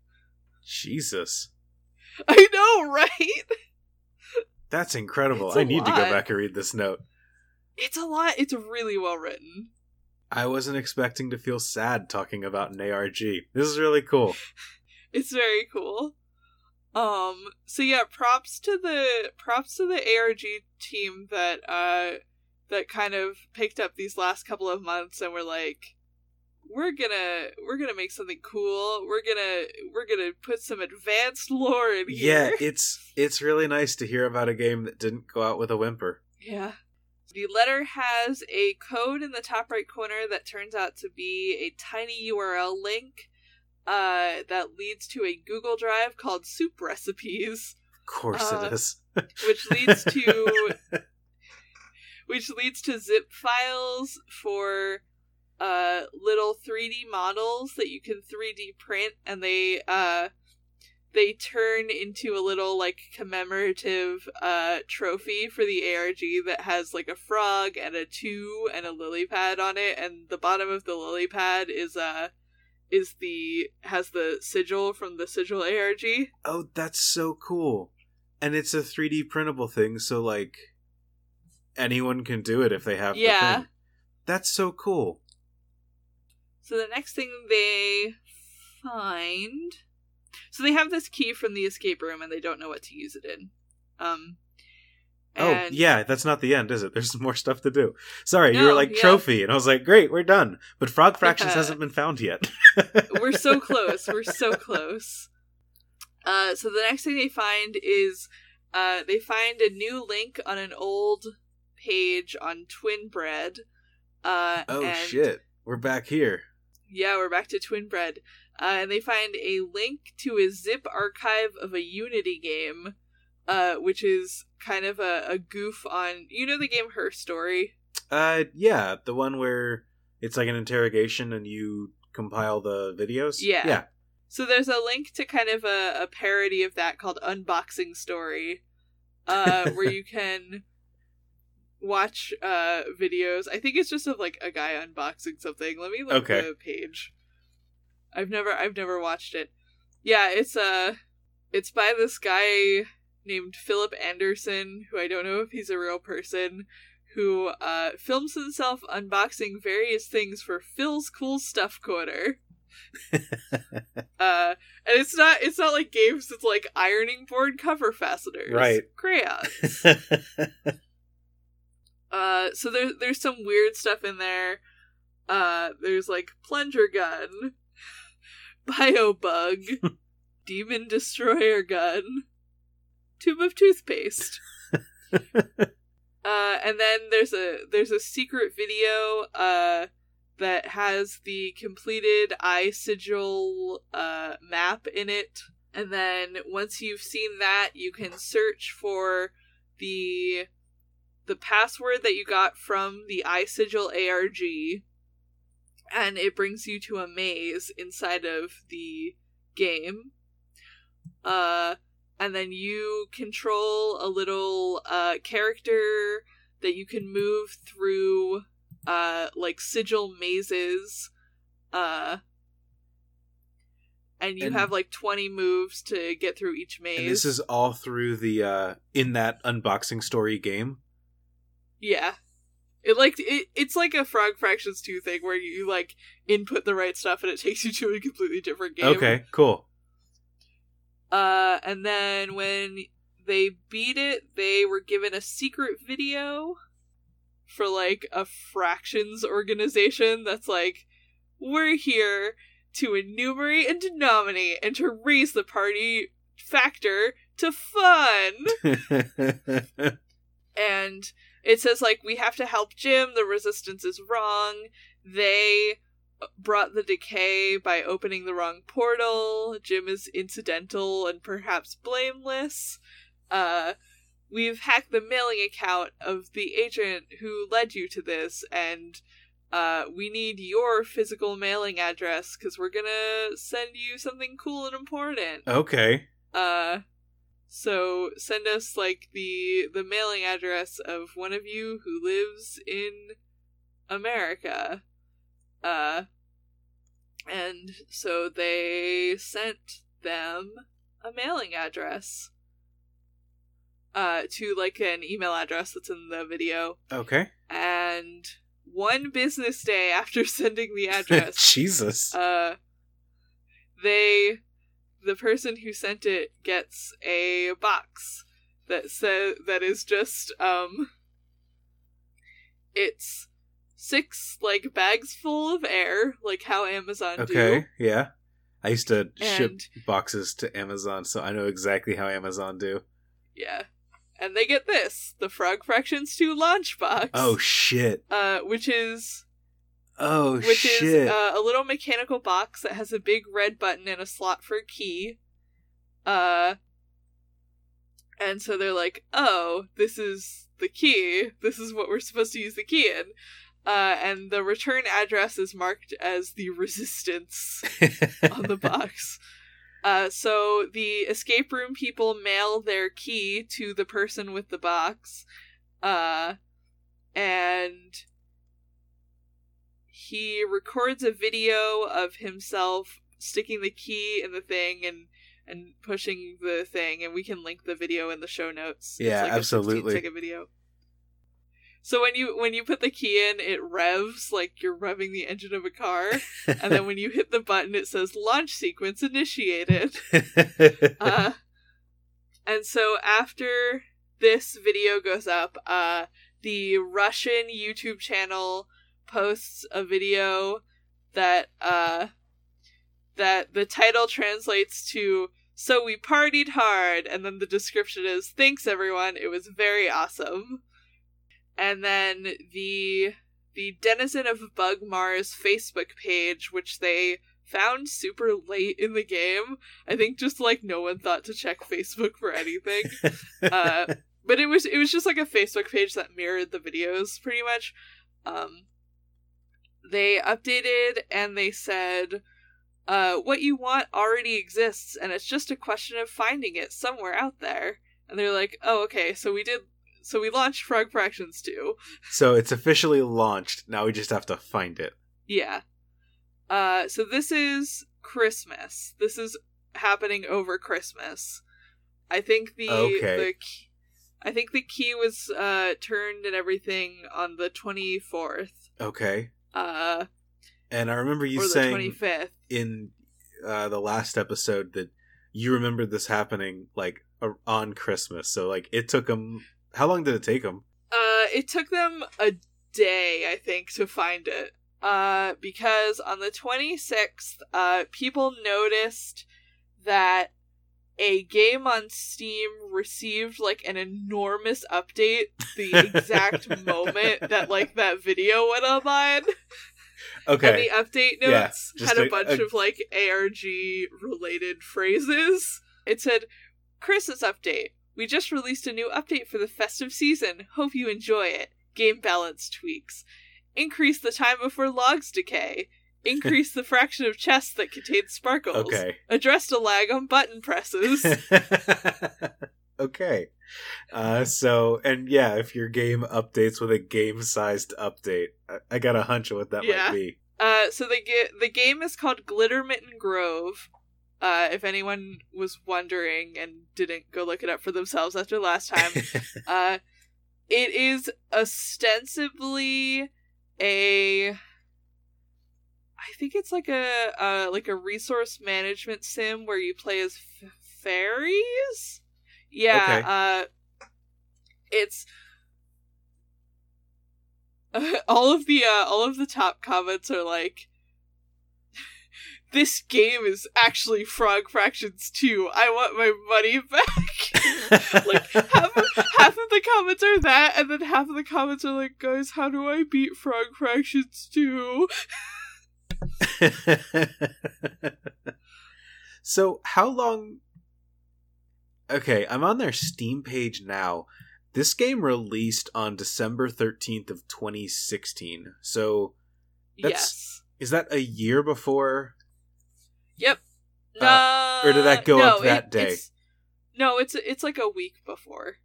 Jesus. I know, right? That's incredible. It's I need to go back and read this note. It's a lot. It's really well written. I wasn't expecting to feel sad talking about an ARG. This is really cool. It's very cool. Um so yeah, props to the props to the ARG team that uh that kind of picked up these last couple of months and were like we're gonna we're gonna make something cool. We're gonna we're gonna put some advanced lore in here. Yeah, it's it's really nice to hear about a game that didn't go out with a whimper. Yeah. The letter has a code in the top right corner that turns out to be a tiny URL link uh, that leads to a Google Drive called Soup Recipes, Of course Uh, it is. which leads to which leads to zip files for uh little 3D models that you can 3D print and they uh they turn into a little like commemorative uh trophy for the ARG that has like a frog and a two and a lily pad on it and the bottom of the lily pad is uh is the has the sigil from the sigil ARG. Oh, that's so cool. And it's a 3D printable thing, so like anyone can do it if they have the Yeah. thing. That's so cool. So the next thing they find, so they have this key from the escape room and they don't know what to use it in. Um. Oh, and- yeah, that's not the end, is it? There's more stuff to do. Sorry, you were like yeah. trophy, and I was like, great, we're done. But Frog Fractions hasn't been found yet. we're so close. We're so close. Uh, so the next thing they find is, uh, they find a new link on an old page on Twinbread. Uh, oh, and shit. We're back here. Yeah, we're back to Twinbread. Uh, and they find a link to a zip archive of a Unity game, uh, which is kind of a, a goof on. You know the game Her Story? Uh, yeah, the one where it's like an interrogation and you compile the videos? Yeah. Yeah. So there's a link to kind of a, a parody of that called Unboxing Story, uh, where you can watch uh, videos. I think it's just of like a guy unboxing something. Let me look Okay. at the page. I've never I've never watched it. Yeah, it's uh it's by this guy named Philip Anderson, who I don't know if he's a real person, who uh films himself unboxing various things for Phil's Cool Stuff Corner. Uh, and it's not it's not like games. It's like ironing board cover fasteners, Right. Crayons. Uh, so there's there's some weird stuff in there. Uh, there's like plunger gun, bio bug, demon destroyer gun, tube of toothpaste. uh, and then there's a there's a secret video. Uh, that has the completed eye sigil uh, map in it. And then once you've seen that, you can search for the the password that you got from the eye sigil ARG, and it brings you to a maze inside of the game. Uh, and then you control a little uh, character that you can move through uh like sigil mazes uh and you And- have like 20 moves to get through each maze and this is all through the, uh, in that unboxing story game? Yeah. It like it, it's like a frog fractions 2 thing where you like input the right stuff and it takes you to a completely different game. Okay, cool. uh and then when they beat it they were given a secret video for like a fractions organization that's like we're here to enumerate and denominate and to raise the party factor to fun. And it says like we have to help jim. The resistance is wrong. They brought the decay by opening the wrong portal. Jim is incidental and perhaps blameless. Uh we've hacked the mailing account of the agent who led you to this and uh we need your physical mailing address because we're gonna send you something cool and important. Okay. uh so send us like the the mailing address of one of you who lives in America. Uh and so they sent them a mailing address uh to like an email address that's in the video Okay. and one business day after sending the address Jesus. uh they the person who sent it gets a box that says that is just um it's six like bags full of air like how amazon do okay, do yeah. I used to ship boxes to Amazon, so I know exactly how Amazon do. yeah and they get this the frog fractions 2 launch box Oh shit. uh which is Oh which shit! is uh, a little mechanical box that has a big red button and a slot for a key. Uh, and so they're like, "Oh, this is the key. This is what we're supposed to use the key in." Uh, and the return address is marked as the resistance on the box. Uh, so the escape room people mail their key to the person with the box, uh, and he records a video of himself sticking the key in the thing and and pushing the thing, and we can link the video in the show notes. Yeah, a 16 absolutely. second video. So when you when you put the key in, it revs like you're revving the engine of a car, and then when you hit the button, it says launch sequence initiated. Uh, and so after this video goes up, uh, the Russian YouTube channel posts a video that uh, that the title translates to "So we partied hard," and then the description is "Thanks everyone, it was very awesome." And then the the Denizen of Bugmars Facebook page, which they found super late in the game. I think just like no one thought to check Facebook for anything. uh, but it was it was just like a Facebook page that mirrored the videos pretty much. Um, they updated and they said, uh, "What you want already exists, and it's just a question of finding it somewhere out there." And they're like, "Oh, okay, so we did." So we launched Frog Fractions 2. so it's officially launched. Now we just have to find it. Yeah. Uh, so this is Christmas. This is happening over Christmas. I think the Okay. the key, I think the key was uh turned and everything on the twenty fourth. Okay. Uh, And I remember you saying twenty fifth. in uh, the last episode that you remembered this happening like on Christmas. So like it took them. How long did it take them? Uh, it took them a day, I think, to find it. Uh, because on the 26th, uh, people noticed that a game on Steam received like an enormous update the exact moment that like that video went online. Okay. And the update notes just had a, a- bunch a- of like ARG related phrases. It said, Chris's update. We just released a new update for the festive season. Hope you enjoy it. Game balance tweaks. Increase the time before logs decay. Increase the fraction of chests that contain sparkles. okay. Address a lag on button presses. okay. Uh, so and yeah, if your game updates with a game-sized update, I, I got a hunch of what that Yeah. might be. Uh, so the ge- the game is called Glittermitten Grove. Uh, if anyone was wondering and didn't go look it up for themselves after last time, uh, it is ostensibly a. I think it's like a uh, like a resource management sim where you play as f- fairies. Yeah. Okay. Uh, it's all of the uh, all of the top comments are like this game is actually frog fractions 2 i want my money back like half of, half of the comments are that and then half of the comments are like guys how do i beat frog fractions 2 so how long okay i'm on their steam page now. This game released on december 13th of 2016 so That's- yes. is that a year before? Yep. No Uh, or did that go no, up that it- day? it's- no it's it's like a week before.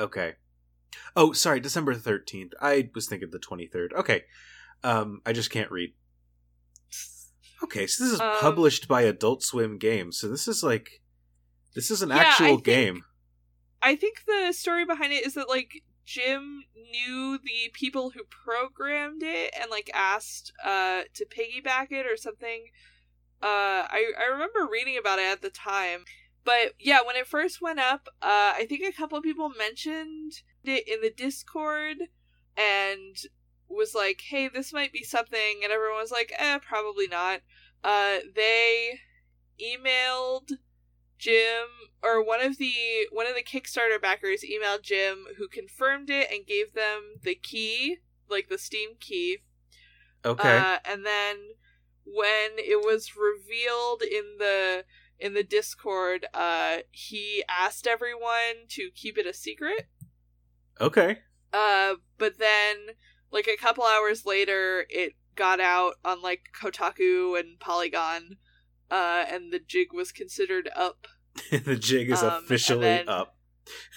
Okay. Oh sorry december 13th i was thinking the 23rd okay. Um i just can't read okay so this is Um, published by adult swim games so this is like this is an Yeah, I actual think- game I think the story behind it is that like Jim knew the people who programmed it and like asked uh to piggyback it or something. Uh I I remember reading about it at the time. But yeah, when it first went up, uh I think a couple of people mentioned it in the Discord and was like, "Hey, this might be something." And everyone was like, "Eh, probably not." Uh they emailed Jim or one of the one of the Kickstarter backers emailed Jim who confirmed it and gave them the key, like the Steam key. Okay. Uh, and then when it was revealed in the in the Discord, uh, he asked everyone to keep it a secret. okay. Uh, but then like a couple hours later, it got out on like Kotaku and Polygon, uh, and the jig was considered up. the jig is Um, officially then- up.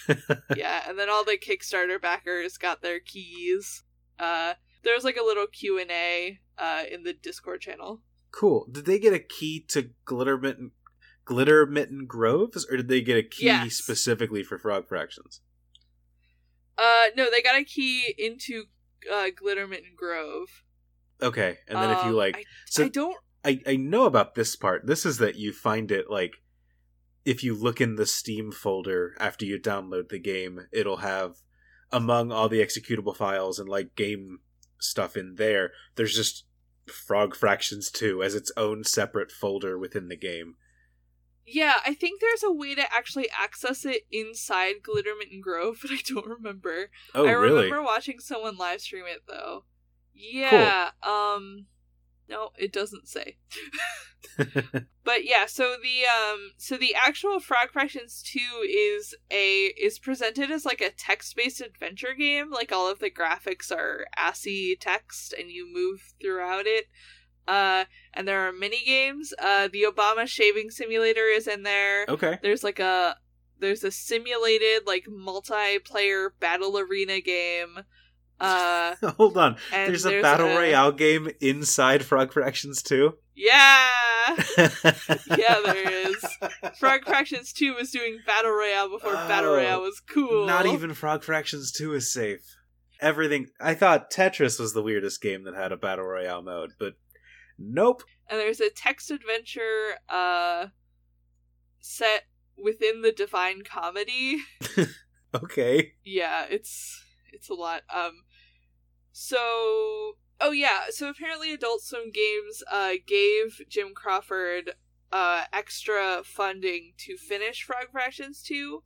yeah, and then all the Kickstarter backers got their keys. Uh, there was like a little Q and A uh in the Discord channel. Cool. Did they get a key to Glittermitten glitter mitten Groves, or did they get a key Yes. specifically for Frog Fractions? Uh, no, they got a key into uh, Glittermitten Grove. Okay, and then if you Um, like, I, so I don't. I I know about this part. This is that you find it like if you look in the Steam folder after you download the game, it'll have among all the executable files and like game stuff in there. There's just Frog Fractions 2 as its own separate folder within the game. Yeah, I think there's a way to actually access it inside Glittermitten Grove, but I don't remember. Oh, I really? remember watching someone live stream it though. Yeah. Um. No, it doesn't say. But yeah, so the um so the actual Frog Fractions 2 is a is presented as like a text-based adventure game. Like all of the graphics are ASCII text and you move throughout it. Uh and there are mini games. Uh the Obama shaving simulator is in there. okay. There's like a there's a simulated like multiplayer battle arena game. Uh Hold on. There's a battle royale game inside Frog Fractions 2. Yeah. yeah, there is. Frog Fractions 2 was doing Battle Royale before Battle Oh, Royale was cool. Not even Frog Fractions 2 is safe. Everything. I thought Tetris was the weirdest game that had a battle royale mode, but nope. And there's a text adventure uh set within the Divine Comedy. Okay. yeah, it's it's a lot. Um so oh yeah, so apparently Adult Swim Games uh gave Jim Crawford uh extra funding to finish Frog Fractions 2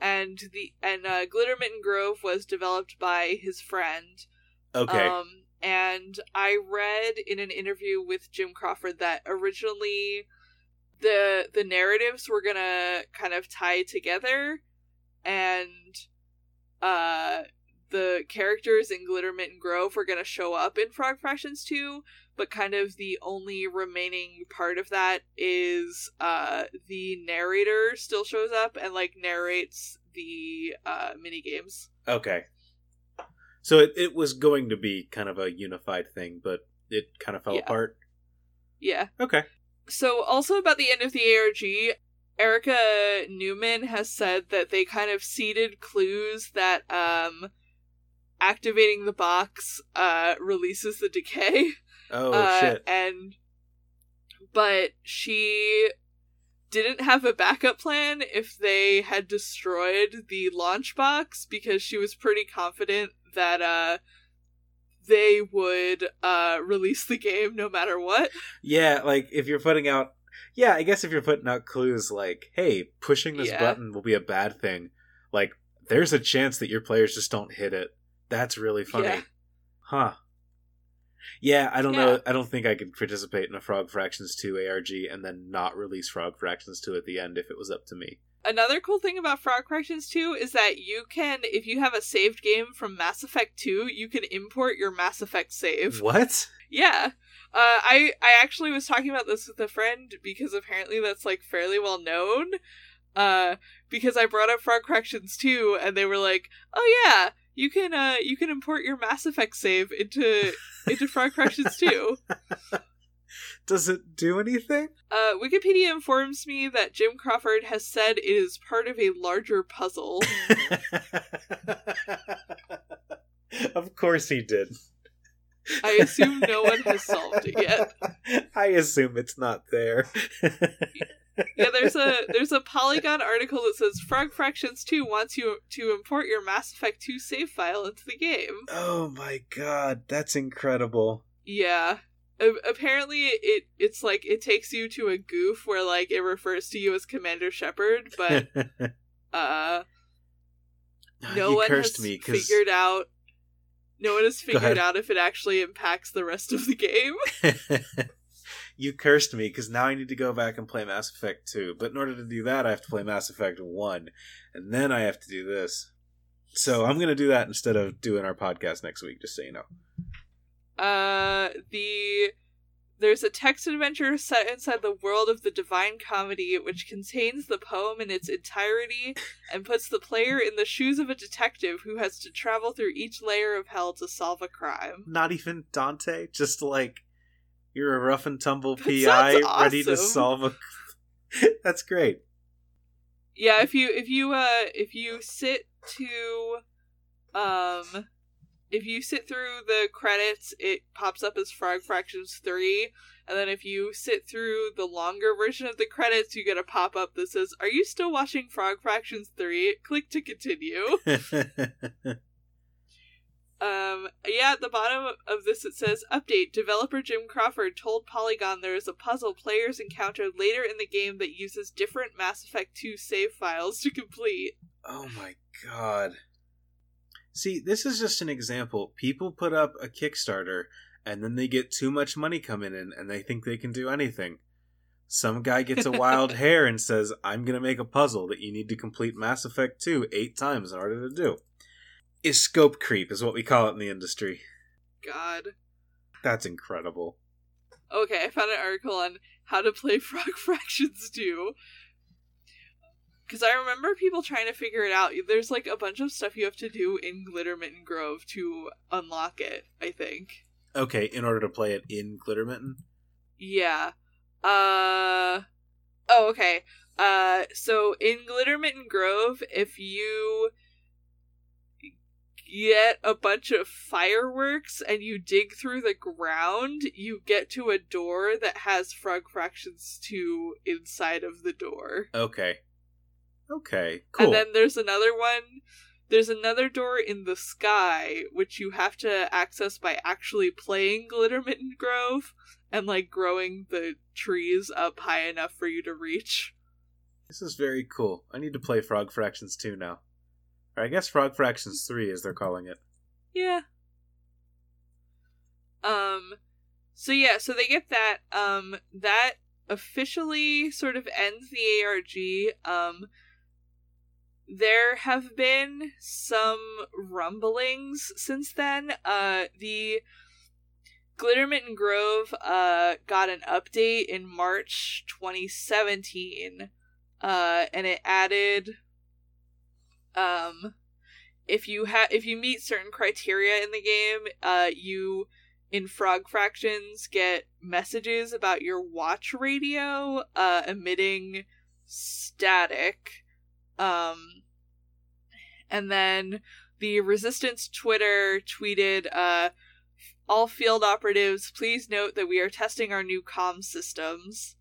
and the and uh Glittermitten Grove was developed by his friend. Okay. Um and I read in an interview with Jim Crawford that originally the the narratives were gonna kind of tie together and uh the characters in Glittermitten Grove were gonna show up in Frog Fractions 2, but kind of the only remaining part of that is uh the narrator still shows up and like narrates the uh mini games. okay. So it, it was going to be kind of a unified thing, but it kind of fell Yeah. apart. Yeah. Okay. So, also about the end of the ARG, Erica Newman has said that they kind of seeded clues that um, activating the box uh, releases the decay. Oh uh, shit. And but she didn't have a backup plan if they had destroyed the launch box because she was pretty confident that uh they would uh release the game no matter what. Yeah, like if you're putting out Yeah, I guess if you're putting out clues like, hey, pushing this Yeah. button will be a bad thing, like there's a chance that your players just don't hit it. That's really funny. Yeah. Huh. Yeah, I don't Yeah. know. I don't think I could participate in a Frog Fractions 2 ARG and then not release Frog Fractions 2 at the end if it was up to me. Another cool thing about Frog Fractions 2 is that you can, if you have a saved game from Mass Effect 2, you can import your Mass Effect save. What? Yeah. Uh, I I actually was talking about this with a friend because apparently that's like fairly well known. Uh, because I brought up Frog Fractions 2 and they were like, "Oh yeah, you can uh you can import your Mass Effect save into into Frog Fractions 2." Does it do anything? Uh, Wikipedia informs me that Jim Crawford has said it is part of a larger puzzle. of course he did. I assume no one has solved it yet. I assume it's not there. Yeah, there's a there's a Polygon article that says Frog Fractions 2 wants you to import your Mass Effect 2 save file into the game. oh my god, that's incredible. Yeah. Apparently it it's like it takes you to a goof where like it refers to you as Commander Shepard, but uh no you one cursed has me figured out no one has figured out if it actually impacts the rest of the game. you cursed me because now I need to go back and play Mass Effect 2. But in order to do that, I have to play Mass Effect 1. And then I have to do this. So I'm going to do that instead of doing our podcast next week, just so you know. Uh, the there's a text adventure set inside the world of the Divine Comedy, which contains the poem in its entirety and puts the player in the shoes of a detective who has to travel through each layer of hell to solve a crime. Not even Dante, just like you're a rough and tumble That PI sounds ready to solve a. That's great. Yeah, if you if you uh if you sit to um if you sit through the credits it pops up as Frog Fractions 3 and then if you sit through the longer version of the credits you get a pop up that says are you still watching Frog Fractions 3 click to continue. Um yeah at the bottom of this it says update developer Jim Crawford told Polygon there is a puzzle players encounter later in the game that uses different Mass Effect 2 save files to complete. Oh my god. See, this is just an example. People put up a Kickstarter and then they get too much money coming in and they think they can do anything. Some guy gets a wild hair and says, I'm going to make a puzzle that you need to complete Mass Effect 2 eight times in order to do. Is scope creep, is what we call it in the industry. god That's incredible. Okay, I found an article on how to play Frog Fractions 2. Because I remember people trying to figure it out. There's like a bunch of stuff you have to do in Glittermitten Grove to unlock it, I think. Okay, in order to play it in Glittermitten? Yeah. Uh. Oh, okay. Uh, so in Glittermitten Grove, if you get a bunch of fireworks and you dig through the ground, you get to a door that has Frog Fractions 2 inside of the door. Okay. Okay, cool. And then there's another one. There's another door in the sky, which you have to access by actually playing Glittermitten Grove and like growing the trees up high enough for you to reach. This is very cool. I need to play Frog Fractions 2 now. Or I guess Frog Fractions 3, as they're calling it. Yeah. Um so yeah, so they get that um that officially sort of ends the ARG. Um there have been some rumblings since then. Uh the Glittermitten Grove uh got an update in March 2017. Uh and it added um if you have if you meet certain criteria in the game, uh you in Frog Fractions get messages about your watch radio uh emitting static. Um and then the Resistance Twitter tweeted uh all field operatives, please note that we are testing our new comm systems.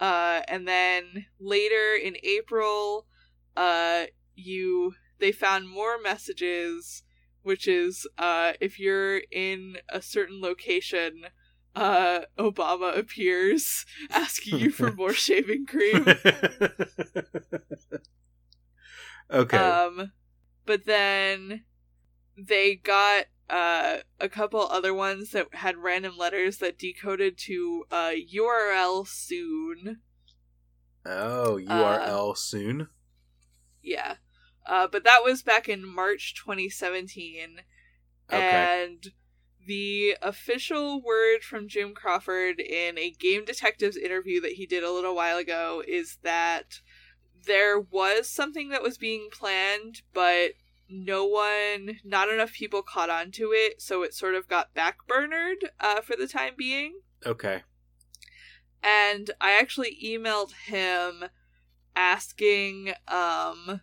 Uh and then later in April, uh you they found more messages which is uh if you're in a certain location uh obama appears asking you for more shaving cream okay. um but then they got uh a couple other ones that had random letters that decoded to uh url soon oh, URL soon? yeah uh but that was back in march 2017 Okay. And the official word from Jim Crawford in a Game Detectives interview that he did a little while ago is that there was something that was being planned, but no one, not enough people caught on to it, so it sort of got backburnered uh, for the time being. Okay. And I actually emailed him asking um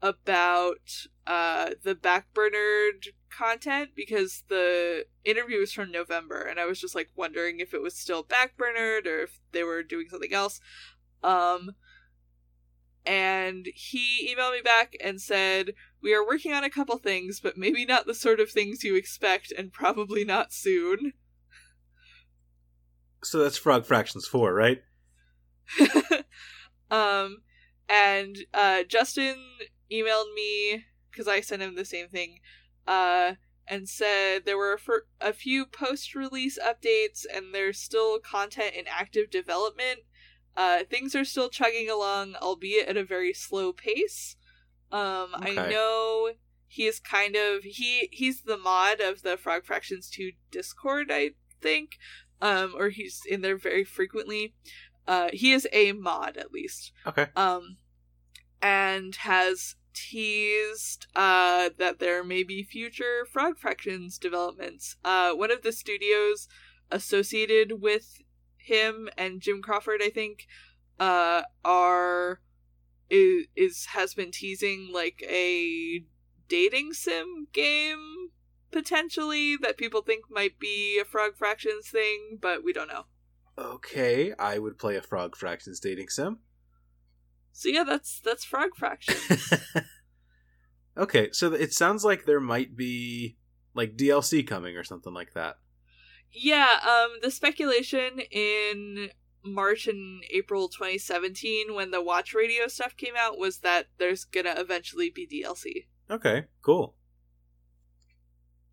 about uh the backburnered content because the interview was from November and I was just like wondering if it was still backburnered or if they were doing something else. Um and he emailed me back and said, We are working on a couple things, but maybe not the sort of things you expect and probably not soon. So that's Frog Fractions 4, right? um, and uh, Justin emailed me because I sent him the same thing. Uh, and said there were a few post-release updates and there's still content in active development. Uh, things are still chugging along, albeit at a very slow pace. Um, I know he is kind of he he's the mod of the Frog Fractions 2 Discord, I think. Um, or he's in there very frequently. Uh, he is a mod at least Okay. um, and has teased uh, that there may be future Frog Fractions developments. Uh, one of the studios associated with him and Jim Crawford, I think, uh, are is, is has been teasing like a dating sim game potentially that people think might be a Frog Fractions thing, but we don't know. Okay, I would play a Frog Fractions dating sim. So yeah, that's that's Frog Fractions. okay, so it sounds like there might be like DLC coming or something like that. Yeah, um the speculation in March and April 2017 when the Watch Radio stuff came out was that there's gonna eventually be DLC. Okay, cool.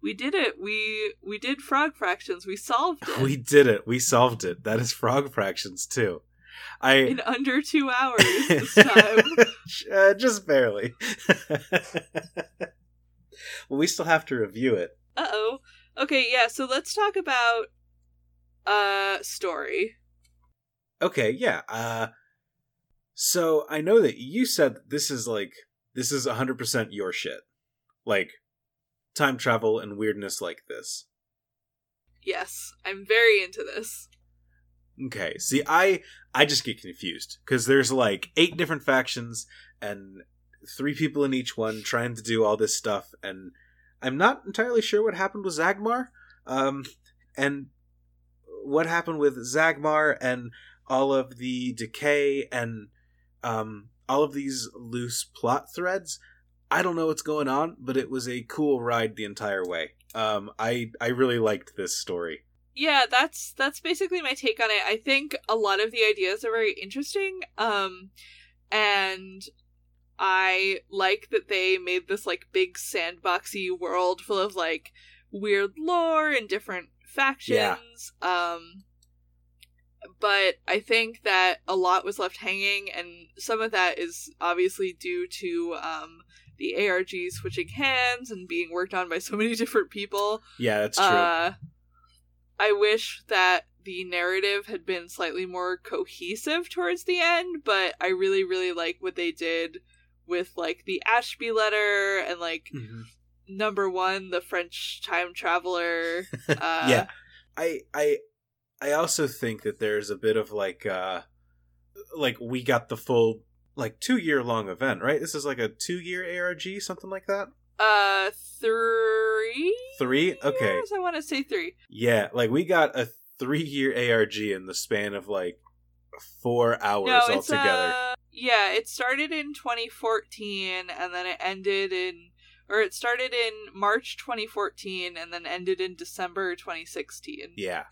We did it. We we did frog fractions. We solved it We did it. We solved it. That is Frog Fractions too. I in under 2 hours this time. uh, just barely. well, we still have to review it. Uh-oh. Okay, yeah, so let's talk about uh story. Okay, yeah. Uh so I know that you said that this is like this is 100% your shit. Like time travel and weirdness like this. Yes, I'm very into this. Okay. See, I I just get confused cuz there's like eight different factions and three people in each one trying to do all this stuff and I'm not entirely sure what happened with Zagmar. Um and what happened with Zagmar and all of the decay and um all of these loose plot threads. I don't know what's going on, but it was a cool ride the entire way. Um I I really liked this story. yeah that's that's basically my take on it i think a lot of the ideas are very interesting um and i like that they made this like big sandboxy world full of like weird lore and different factions Yeah. um but i think that a lot was left hanging and some of that is obviously due to um the arg switching hands and being worked on by so many different people Yeah, that's true. uh, I wish that the narrative had been slightly more cohesive towards the end, but I really, really like what they did with like the Ashby letter and like Mhm. number one, the French time traveler. Uh, yeah i i i also think that there's a bit of like uh like we got the full like two year long event right this is like a two year arg something like that Uh, three. three okay years? I want to say three. yeah like we got a three year arg in the span of like four hours no, altogether uh, yeah. It started in 2014, and then it ended in, or it started in March 2014, and then ended in December 2016. yeah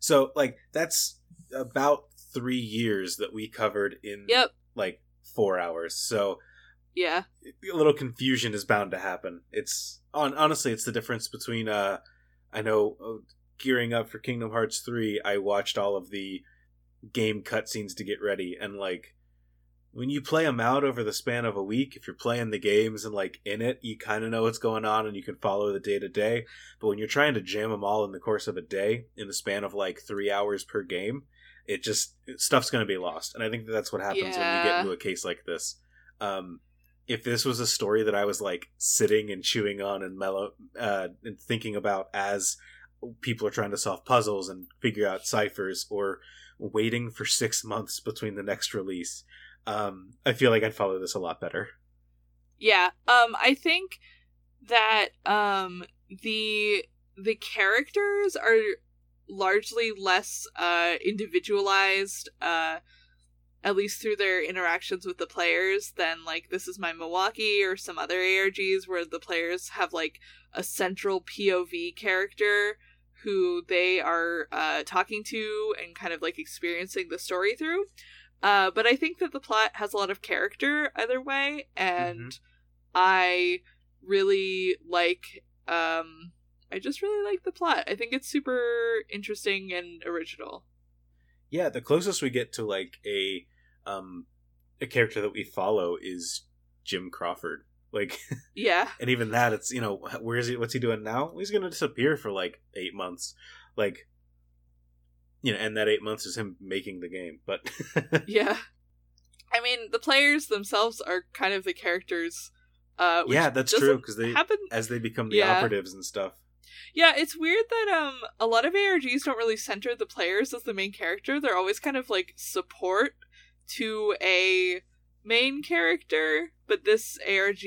so like that's about three years that we covered in Yep. like four hours so Yeah. a little confusion is bound to happen. It's on honestly, it's the difference between uh, I know uh, gearing up for Kingdom Hearts three. I watched all of the game cutscenes to get ready, and like when you play them out over the span of a week, if you're playing the games and like in it, you kind of know what's going on and you can follow the day to day. But when you're trying to jam them all in the course of a day, in the span of like three hours per game, it just stuff's going to be lost. And I think that that's what happens when you get into a case like this. Um, if this was a story that I was like sitting and chewing on and mellow uh, and thinking about as people are trying to solve puzzles and figure out ciphers or waiting for six months between the next release, um, I feel like I'd follow this a lot better. Yeah. Um I think that um the the characters are largely less uh individualized uh at least through their interactions with the players than like this is my Milwaukee or some other ARGs where the players have like a central POV character who they are uh talking to and kind of like experiencing the story through. Uh but I think that the plot has a lot of character either way and I really like Um, I just really like the plot. I think it's super interesting and original. Yeah, the closest we get to like a um a character that we follow is Jim Crawford. Like, Yeah, and even that, it's you know, where is he? What's he doing now? He's gonna disappear for like eight months. Like, you know, and that eight months is him making the game. But yeah. I mean, the players themselves are kind of the characters. Uh, yeah, that's true because they happen. as they become the Yeah. operatives and stuff. Yeah, it's weird that um a lot of ARGs don't really center the players as the main character. They're always kind of like support to a main character, but this ARG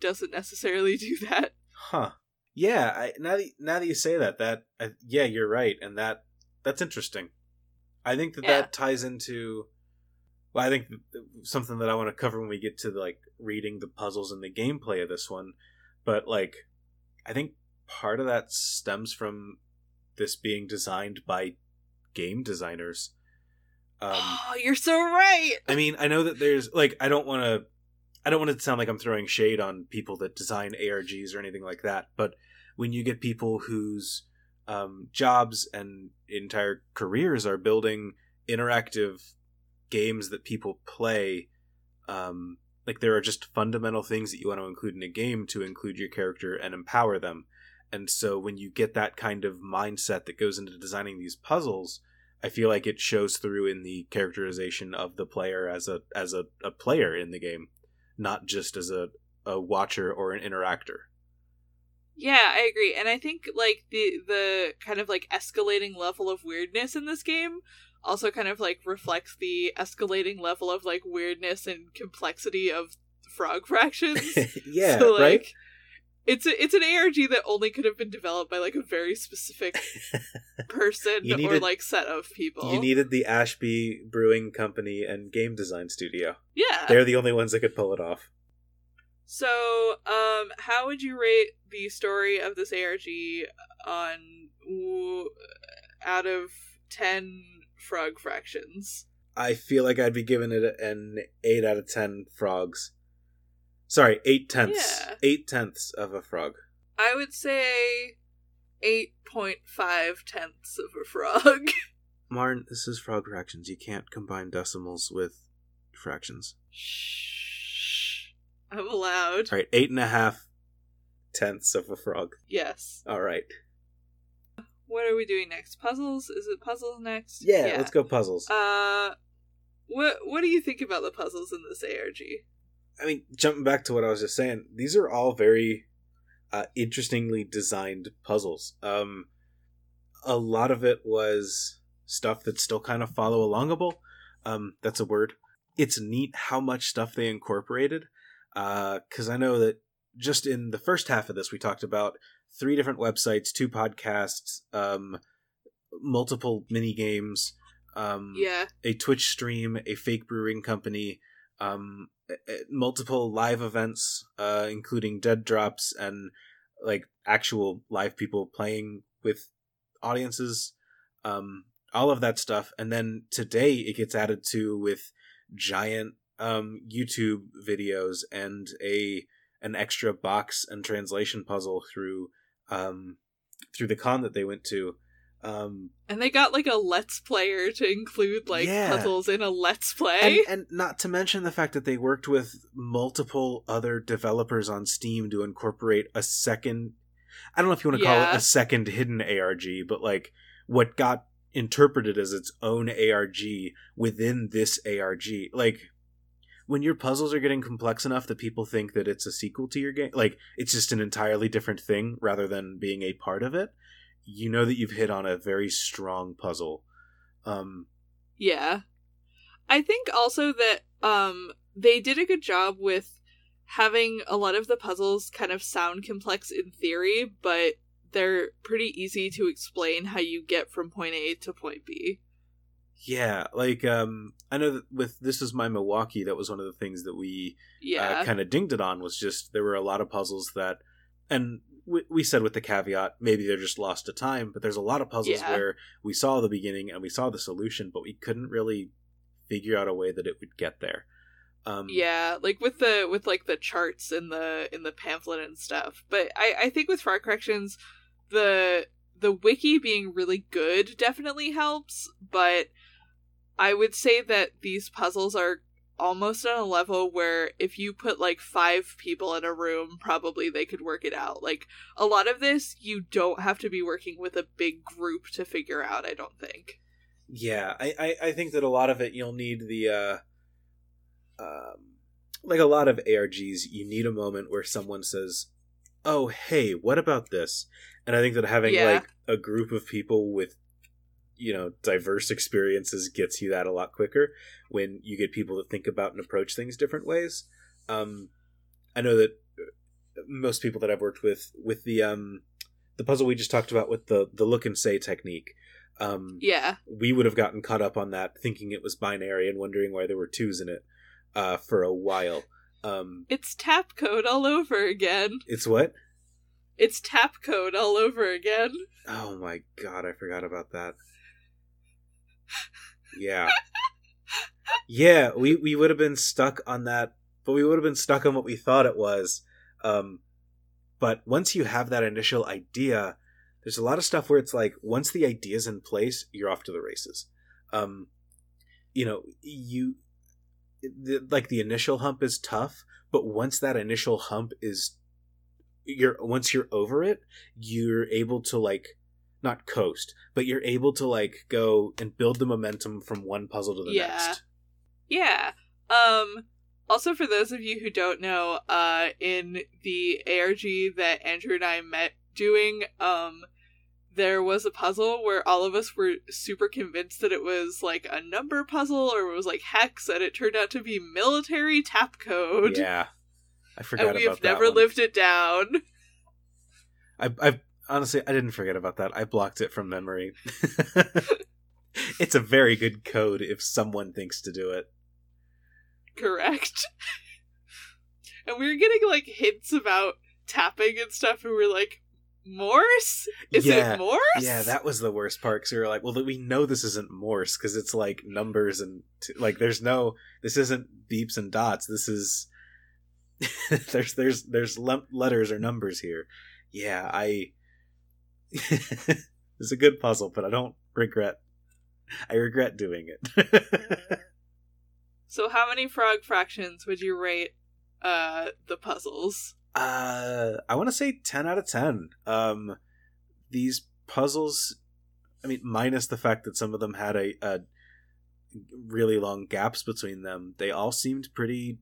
doesn't necessarily do that. Huh. Yeah. I, now that now that you say that, that I, yeah, you're right, and that that's interesting. I think that Yeah. that ties into. Well, I think something that I want to cover when we get to like reading the puzzles and the gameplay of this one, but like, I think part of that stems from this being designed by game designers. Um, oh, you're so right. I mean, I know that there's like I don't want to I don't want it to sound like I'm throwing shade on people that design ARGs or anything like that, but when you get people whose um, jobs and entire careers are building interactive games that people play, um, like there are just fundamental things that you want to include in a game to include your character and empower them. And so when you get that kind of mindset that goes into designing these puzzles, I feel like it shows through in the characterization of the player as a as a, a player in the game, not just as a, a watcher or an interactor. Yeah, I agree. And I think like the the kind of like escalating level of weirdness in this game also kind of like reflects the escalating level of like weirdness and complexity of frog fractions. yeah, So, like, right. It's a, it's an ARG that only could have been developed by like a very specific person You or like set of people. You needed the Ashby Brewing Company and game design studio. yeah. They're the only ones that could pull it off. So, um, how would you rate the story of this ARG on w- out of ten frog fractions? I feel like I'd be giving it an eight out of ten frogs. Sorry, eight tenths. Yeah. Eight tenths of a frog. I would say eight point five tenths of a frog. Martin, this is frog fractions. You can't combine decimals with fractions. Shh, I'm allowed. All right, eight and a half tenths of a frog. Yes. All right. What are we doing next? Puzzles? Is it puzzles next? Yeah, let's go puzzles. Uh, what what do you think about the puzzles in this ARG? I mean, jumping back to what I was just saying, these are all very uh, interestingly designed puzzles. Um, a lot of it was stuff that's still kind of follow alongable. Um, that's a word. It's neat how much stuff they incorporated. Because I know that just in the first half of this, we talked about three different websites, two podcasts, um, multiple mini games. Um, Yeah. a Twitch stream, a fake brewing company, um, uh, uh, multiple live events, uh, including dead drops and like actual live people playing with audiences, um, all of that stuff. And then today it gets added to with giant um, YouTube videos and a an extra box and translation puzzle through um, through the con that they went to. Um, And they got like a let's player to include like Yeah. puzzles in a let's play. and, and not to mention the fact that they worked with multiple other developers on Steam to incorporate a second. I don't know if you want to call it a second hidden ARG, but like what got interpreted as its own ARG within this ARG. Like when your puzzles are getting complex enough that people think that it's a sequel to your game, like it's just an entirely different thing rather than being a part of it. You know that you've hit on a very strong puzzle. Um, Yeah. I think also that um they did a good job with having a lot of the puzzles kind of sound complex in theory, but they're pretty easy to explain how you get from point A to point B. Yeah, like um I know that with this is my Milwaukee, that was one of the things that we Yeah. uh, kind of dinged it on was just there were a lot of puzzles that and we, we said with the caveat maybe they're just lost to time, but there's a lot of puzzles Yeah. where we saw the beginning and we saw the solution, but we couldn't really figure out a way that it would get there. Um, Yeah, like with the with like the charts in the in the pamphlet and stuff. But I I think with Frog Fractions, the the wiki being really good definitely helps. But I would say that these puzzles are almost on a level where if you put like five people in a room, probably they could work it out. Like a lot of this, you don't have to be working with a big group to figure out. I don't think. Yeah, I, I, I think that a lot of it you'll need the uh um like a lot of ARGs, you need a moment where someone says, Oh, hey, what about this? And I think that having Yeah. like a group of people with you know, diverse experiences gets you that a lot quicker when you get people to think about and approach things different ways. Um I know that uh, most people that I've worked with with the um the puzzle we just talked about with the the look and say technique um Yeah. we would have gotten caught up on that thinking it was binary and wondering why there were twos in it uh, for a while um, It's tap code all over again. it's what It's tap code all over again. oh my god i forgot about that yeah. Yeah we, we would have been stuck on that but we would have been stuck on what we thought it was. Um, but once you have that initial idea there's a lot of stuff where it's like once the idea's in place you're off to the races. Um, you know you the, like the initial hump is tough but once that initial hump is you're once you're over it you're able to like not coast but you're able to like go and build the momentum from one puzzle to the Yeah. next Yeah. Um also for those of you who don't know, uh in the ARG that Andrew and I met doing, um there was a puzzle where all of us were super convinced that it was like a number puzzle or it was like hex and it turned out to be military tap code. yeah i forgot and we have never one. lived it down. I, I honestly I didn't forget about that. I blocked it from memory. it's a very good code if someone thinks to do it. Correct. and we were getting like hints about tapping and stuff and we are like, Morse? Is Yeah. it Morse? Yeah, that was the worst part because we were like, well, we know this isn't Morse because it's like numbers and t- like there's no this isn't beeps and dots. This is there's there's there's letters or numbers here. Yeah, I it's a good puzzle, but I don't regret. I regret doing it. So how many frog fractions would you rate uh the puzzles? Uh, I want to say ten out of ten. Um, these puzzles, I mean, minus the fact that some of them had a, a really long gaps between them, they all seemed pretty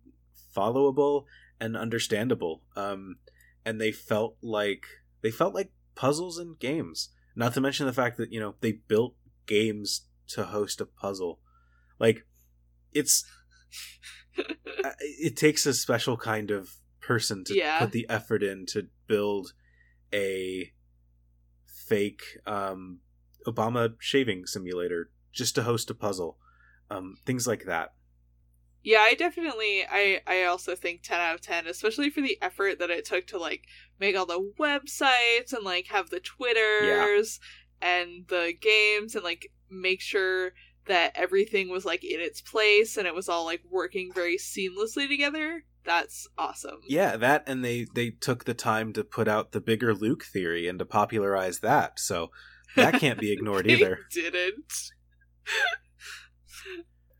followable and understandable. Um, and they felt like they felt like puzzles and games. Not to mention the fact that you know they built games to host a puzzle. Like, it's it takes a special kind of person to Yeah. put the effort in to build a fake um, Obama shaving simulator just to host a puzzle. Um, things like that. Yeah, I definitely I I also think 10 out of 10, especially for the effort that it took to like make all the websites and like have the Twitters and the games and like make sure that everything was like in its place and it was all like working very seamlessly together. That's awesome. Yeah, that and they they took the time to put out the bigger Luke theory and to popularize that. So that can't be ignored either. didn't.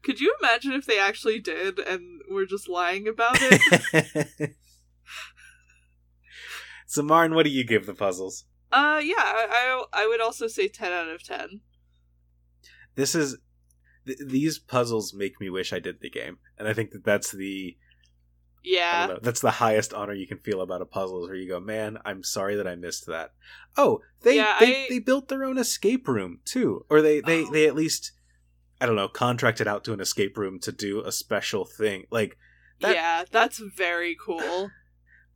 Could you imagine if they actually did and were just lying about it? so Marn, what do you give the puzzles? uh yeah, I, I I would also say 10 out of 10. This is th- these puzzles make me wish I did the game, and I think that that's the Yeah. know, that's the highest honor you can feel about a puzzle is where you go, man, I'm sorry that I missed that. Oh, they Yeah, they, I- they built their own escape room too, or they they Oh. they at least I don't know contracted out to an escape room to do a special thing. Like That- yeah, that's very cool.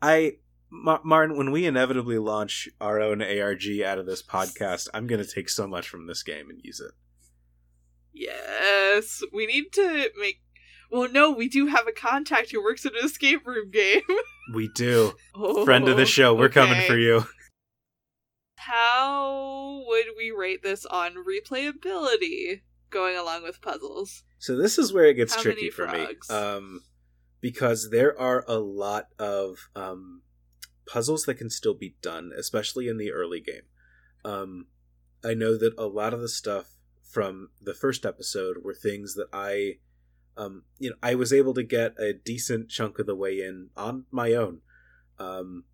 I. Ma- Martin, when we inevitably launch our own ARG out of this podcast, I'm going to take so much from this game and use it. Yes, we need to make. Well, no, we do have a contact who works at an escape room game. We do. oh, Friend of the oh, show, we're coming for you. How would we rate this on replayability going along with puzzles? So this is where it gets How tricky for me. Um, because there are a lot of um, puzzles that can still be done, especially in the early game. Um, I know that a lot of the stuff from the first episode were things that I, um, you know, I was able to get a decent chunk of the way in on my own. Um,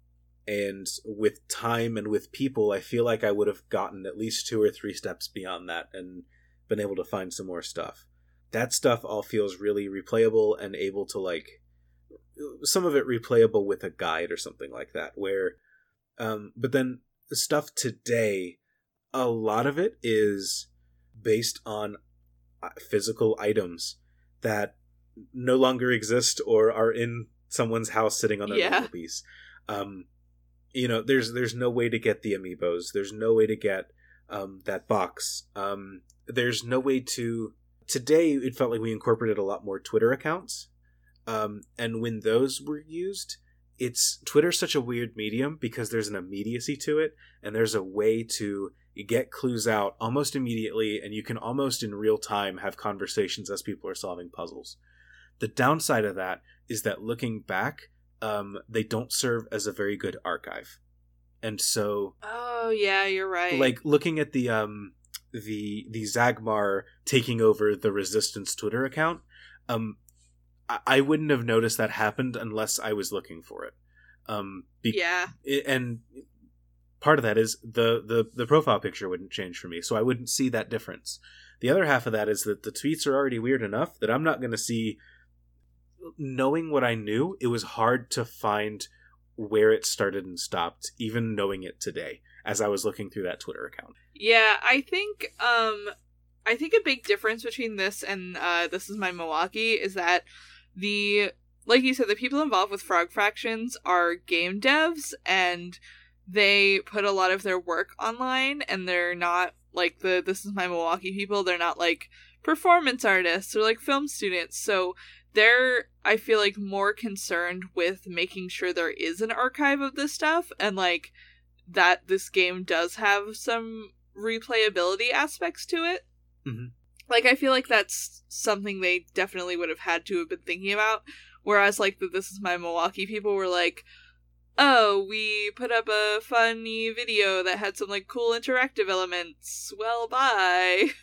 and with time and with people, I feel like I would have gotten at least two or three steps beyond that and been able to find some more stuff. That stuff all feels really replayable and able to like some of it replayable with a guide or something like that. Where, um, but then the stuff today, a lot of it is based on uh, physical items that no longer exist or are in someone's house sitting on their Yeah. mantelpiece. Um, you know, there's there's no way to get the amiibos. There's no way to get um, that box. Um, there's no way to. Today, it felt like we incorporated a lot more Twitter accounts, um, and when those were used, it's Twitter's such a weird medium because there's an immediacy to it, and there's a way to get clues out almost immediately, and you can almost in real time have conversations as people are solving puzzles. The downside of that is that looking back, um, they don't serve as a very good archive, and so Oh yeah, you're right. like looking at the um the the Zagmar taking over the Resistance Twitter account, um, I, I wouldn't have noticed that happened unless I was looking for it. Um, be- yeah, and part of that is the, the the profile picture wouldn't change for me, so I wouldn't see that difference. The other half of that is that the tweets are already weird enough that I'm not going to see. Knowing what I knew, it was hard to find where it started and stopped, even knowing it today as I was looking through that Twitter account. Yeah. I think um, I think a big difference between this and uh, this is my Milwaukee is that the like you said, the people involved with Frog Fractions are game devs and they put a lot of their work online and they're not like the this is my Milwaukee people, they're not like performance artists or like film students. So they're I feel like more concerned with making sure there is an archive of this stuff and like that this game does have some replayability aspects to it. Mhm. Like I feel like that's something they definitely would have had to have been thinking about. Whereas like the This Is My Milwaukee people were like, oh, we put up a funny video that had some like cool interactive elements. Well, bye.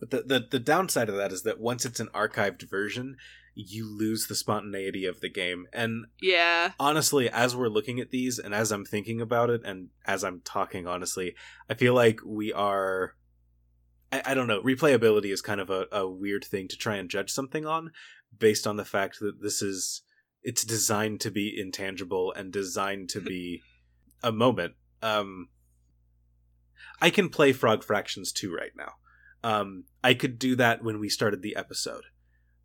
But the, the the downside of that is that once it's an archived version, you lose the spontaneity of the game. And Yeah. honestly, as we're looking at these and as I'm thinking about it and as I'm talking honestly, I feel like we are I, I don't know, replayability is kind of a, a weird thing to try and judge something on based on the fact that this is it's designed to be intangible and designed to be a moment. Um I can play Frog Fractions 2 right now. Um I could do that when we started the episode.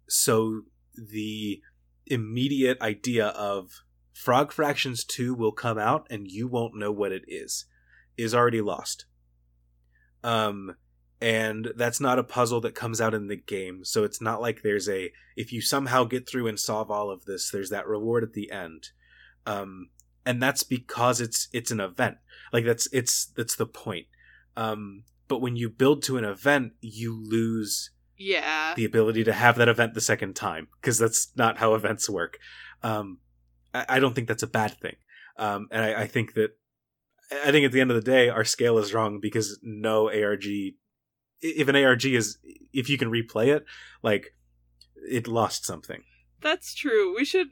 So the immediate idea of Frog Fractions 2 will come out and you won't know what it is is already lost. Um and that's not a puzzle that comes out in the game. So it's not like there's a if you somehow get through and solve all of this, there's that reward at the end. Um and that's because it's it's an event. Like that's it's that's the point. Um but when you build to an event, you lose Yeah. the ability to have that event the second time because that's not how events work. Um, I, I don't think that's a bad thing, um, and I, I think that I think at the end of the day, our scale is wrong because no ARG, if an ARG is if you can replay it, like it lost something. That's true. We should.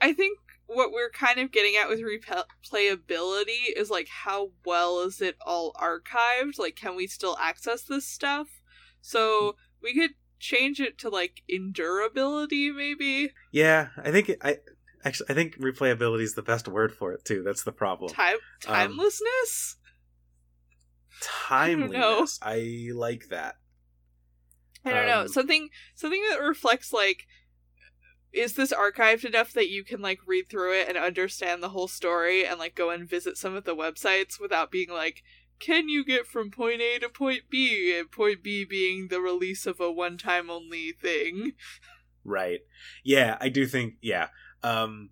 I think what we're kind of getting at with replayability is like how well is it all archived? Like, can we still access this stuff? So we could change it to like endurability, maybe Yeah, I think it, I actually I think replayability is the best word for it too. That's the problem. time Um, timelessness. Timeliness. I like that. I don't know um, something something that reflects like. Is this archived enough that you can like read through it and understand the whole story and like go and visit some of the websites without being like, can you get from point A to point B? And point B being the release of a one time only thing. Right. Yeah, I do think yeah. Um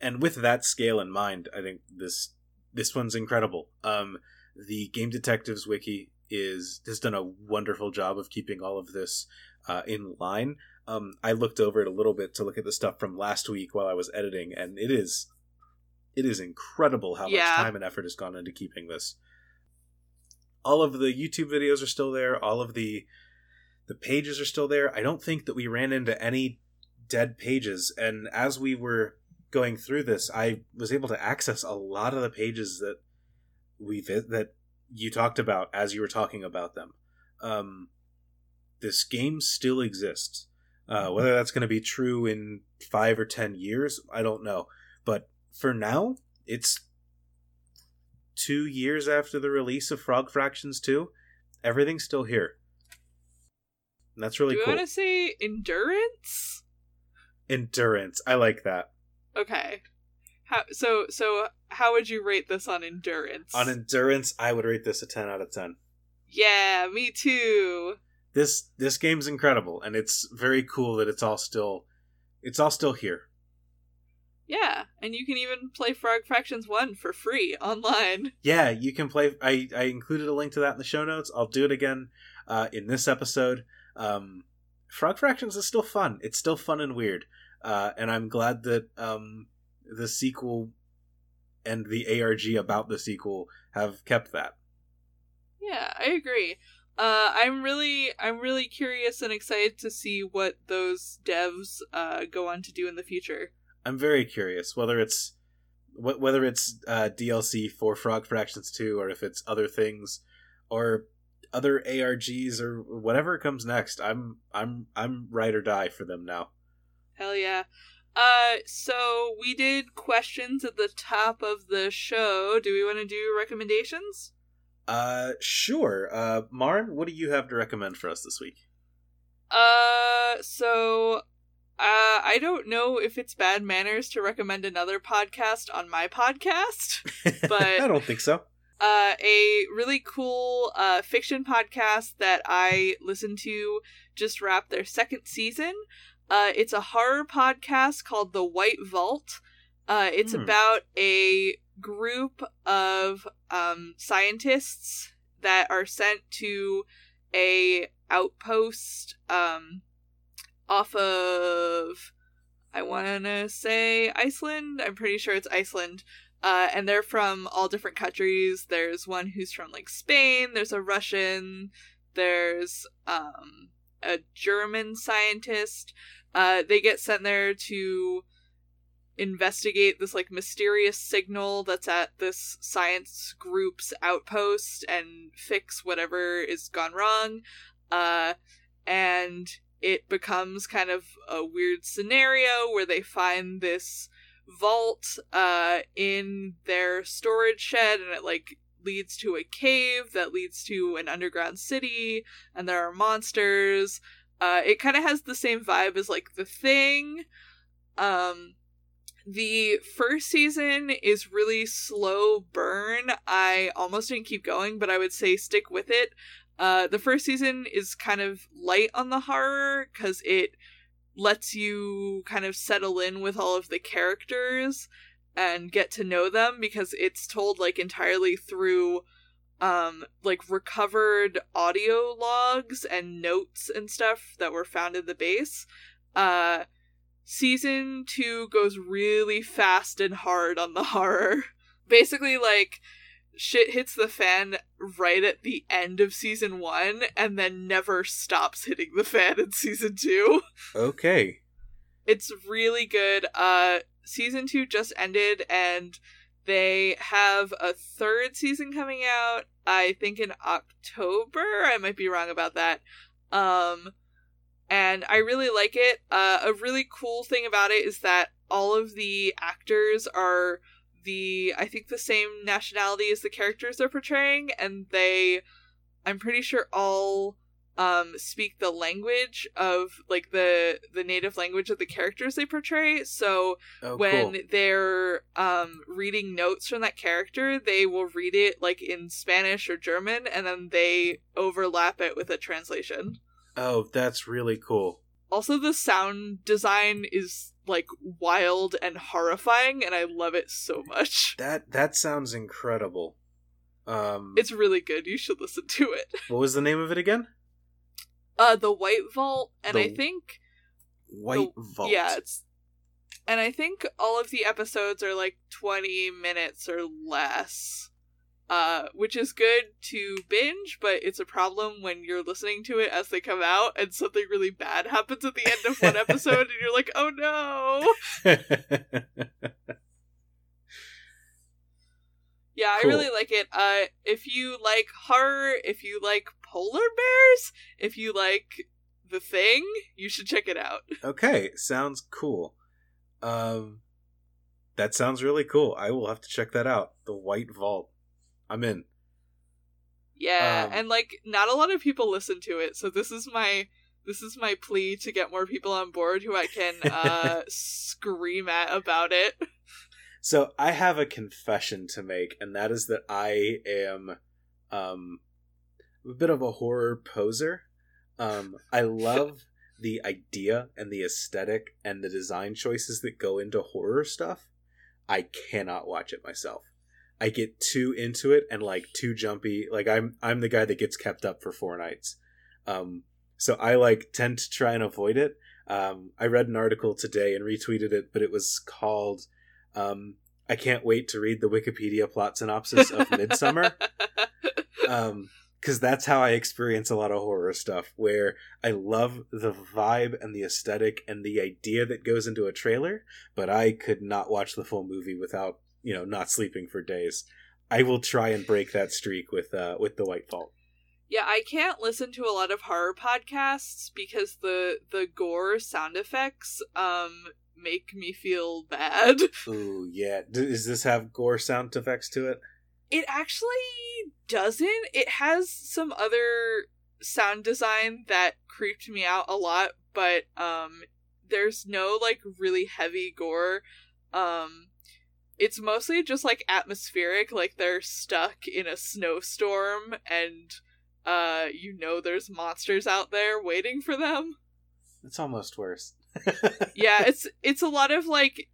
and with that scale in mind, I think this this one's incredible. Um the Game Detectives wiki is has done a wonderful job of keeping all of this uh, in line. Um, I looked over it a little bit to look at the stuff from last week while I was editing, and it is it is incredible how Yeah. much time and effort has gone into keeping this. All of the YouTube videos are still there. All of the the pages are still there. I don't think that we ran into any dead pages. And as we were going through this, I was able to access a lot of the pages that we that you talked about as you were talking about them. Um, this game still exists. Uh, whether that's going to be true in five or ten years, I don't know. But for now, it's two years after the release of Frog Fractions 2. Everything's still here. And that's really Do cool. I want to say endurance? Endurance. I like that. Okay. How so so how would you rate this on endurance? On endurance, I would rate this a 10 out of 10. yeah, me too. This this game's incredible and it's very cool that it's all still it's all still here. Yeah, and you can even play Frog Fractions 1 for free online. Yeah, you can play I I included a link to that in the show notes. I'll do it again uh, in this episode. Um Frog Fractions is still fun. It's still fun and weird. Uh, and I'm glad that um, the sequel and the ARG about the sequel have kept that. Yeah, I agree. Uh, I'm really, I'm really curious and excited to see what those devs uh, go on to do in the future. I'm very curious whether it's wh- whether it's uh, DLC for Frog Fractions 2 or if it's other things or other ARGs or whatever comes next. I'm I'm I'm ride or die for them now. Hell yeah. Uh, so we did questions at the top of the show. Do we want to do recommendations? Uh sure. Uh Marin, what do you have to recommend for us this week? Uh, so uh, I don't know if it's bad manners to recommend another podcast on my podcast. But- I don't think so. uh, a really cool uh, fiction podcast that I listened to just wrapped their second season. Uh, it's a horror podcast called The White Vault. Uh, it's Hmm. about a group of um, scientists that are sent to a outpost um, off of I want to say Iceland. I'm pretty sure it's Iceland. Uh, and they're from all different countries. There's one who's from like Spain. There's a Russian. There's um, a German scientist. Uh, they get sent there to investigate this like mysterious signal that's at this science group's outpost and fix whatever is gone wrong. Uh, and it becomes kind of a weird scenario where they find this vault uh in their storage shed and it like leads to a cave that leads to an underground city and there are monsters. Uh it kind of has the same vibe as like the thing. Um the first season is really slow burn. I almost didn't keep going but i would say stick with it uh the first season is kind of light on the horror because it lets you kind of settle in with all of the characters and get to know them because it's told like entirely through um like recovered audio logs and notes and stuff that were found in the base. Uh season 2 goes really fast and hard on the horror. Basically like shit hits the fan right at the end of season 1 and then never stops hitting the fan in season 2 Okay. it's really good. Uh season 2 just ended and they have a third season coming out I think in October. I might be wrong about that. Um and I really like it. Uh a really cool thing about it is that all of the actors are the I think the same nationality as the characters they're portraying and they I'm pretty sure all um speak the language of like the the native language of the characters they portray so Oh, when cool. they're um reading notes from that character they will read it like in spanish or german and then they overlap it with a translation Oh, that's really cool. also the sound design is like wild and horrifying and i love it so much That that sounds incredible. Um, it's really good you should listen to it what was the name of it again? uh the white vault and i think White Vault. Yeah, it's and I think all of the episodes are like 20 minutes or less. Uh, which is good to binge, but it's a problem when you're listening to it as they come out and something really bad happens at the end of one episode and you're like, oh no. Yeah, I really like it. Uh, if you like horror, if you like polar bears, if you like the thing, you should check it out. okay, sounds cool. Um, that sounds really cool. I will have to check that out. The White Vault. I'm in. Yeah, Um, and like not a lot of people listen to it, so this is my this is my plea to get more people on board who I can uh scream at about it. So I have a confession to make, and that is that I am um, a bit of a horror poser. Um, I love the idea and the aesthetic and the design choices that go into horror stuff. I cannot watch it myself. I get too into it and like too jumpy. Like I'm I'm the guy that gets kept up for four nights. Um, so I like tend to try and avoid it. Um, I read an article today and retweeted it, but it was called um, I can't wait to read the Wikipedia plot synopsis of Midsommar. Um, because that's how I experience a lot of horror stuff, where I love the vibe and the aesthetic and the idea that goes into a trailer, but I could not watch the full movie without, you know, not sleeping for days. I will try and break that streak with uh with the White Vault. Yeah, I can't listen to a lot of horror podcasts because the the gore sound effects um make me feel bad. Ooh, yeah. D- does this have gore sound effects to it? It actually doesn't. It has some other sound design that creeped me out a lot, but um there's no like really heavy gore. Um it's mostly just like atmospheric, like they're stuck in a snowstorm and uh you know there's monsters out there waiting for them. It's almost worse. yeah, it's it's a lot of like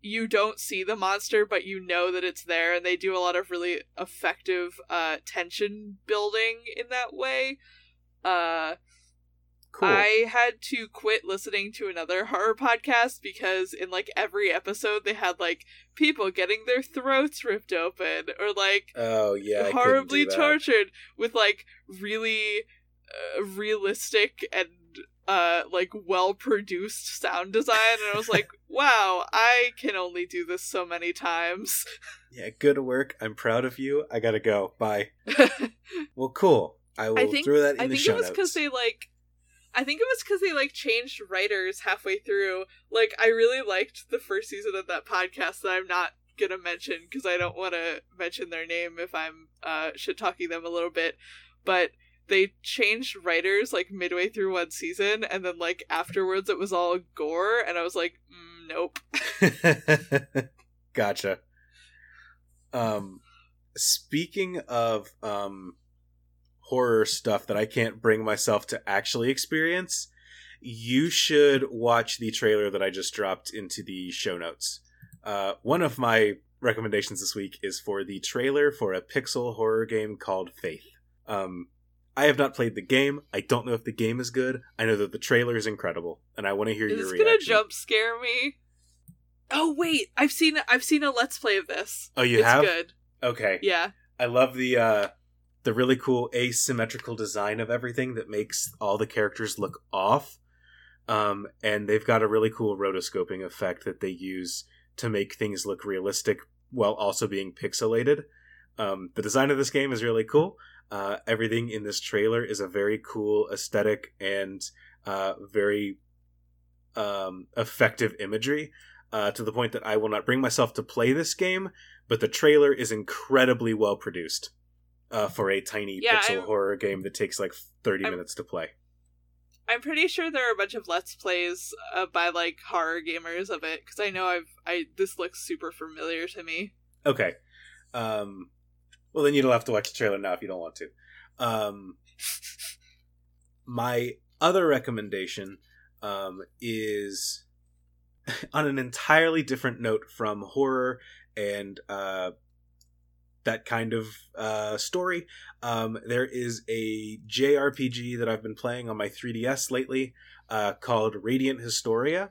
you don't see the monster but you know that it's there and they do a lot of really effective uh tension building in that way. Uh cool. I had to quit listening to another horror podcast because in like every episode they had like people getting their throats ripped open or like oh yeah, horribly tortured with like really uh, realistic and uh like well produced sound design and I was like wow I can only do this so many times Yeah, good work. I'm proud of you. I gotta go. Bye. Well, cool. I will I think throw that in I the think show it was because they like I think it was because they like changed writers halfway through. Like I really liked the first season of that podcast that I'm not gonna mention because I don't want to mention their name if I'm uh shit talking them a little bit, but they changed writers like midway through one season and then like afterwards it was all gore and I was like mm, nope. gotcha. Um, speaking of um, horror stuff that I can't bring myself to actually experience, you should watch the trailer that I just dropped into the show notes. Uh, one of my recommendations this week is for the trailer for a pixel horror game called Faith. Um, I have not played the game. I don't know if the game is good. I know that the trailer is incredible, and I want to hear Is your reaction. gonna jump scare me? Oh wait, I've seen I've seen a let's play of this. Oh, you it's have? good. Okay. Yeah. I love the uh the really cool asymmetrical design of everything that makes all the characters look off. Um and they've got a really cool rotoscoping effect that they use to make things look realistic while also being pixelated. Um the design of this game is really cool. Uh everything in this trailer is a very cool aesthetic and uh very um effective imagery. Uh, to the point that I will not bring myself to play this game, but the trailer is incredibly well produced uh, for a tiny Yeah, pixel I'm- horror game that takes like 30 I'm- minutes to play. I'm pretty sure there are a bunch of let's plays uh, by like horror gamers of it because I know I've I this looks super familiar to me. Okay. Um, well, then you don't have to watch the trailer now if you don't want to. Um, my other recommendation um, is on an entirely different note from horror and uh, that kind of uh, story. Um, there is a JRPG that I've been playing on my 3DS lately uh, called Radiant Historia.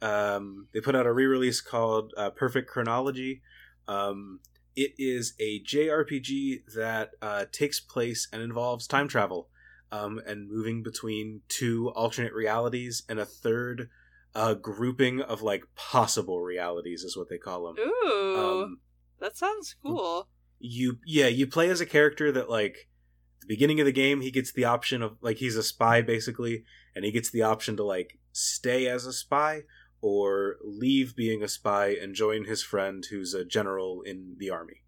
Um, they put out a re-release called uh, Perfect Chronology. Um, it is a JRPG that uh, takes place and involves time travel um, and moving between two alternate realities and a third uh, grouping of like possible realities is what they call them. Ooh, Um, that sounds cool. you yeah you play as a character that like at the beginning of the game he gets the option of like he's a spy basically and he gets the option to like stay as a spy or leave being a spy and join his friend who's a general in the army.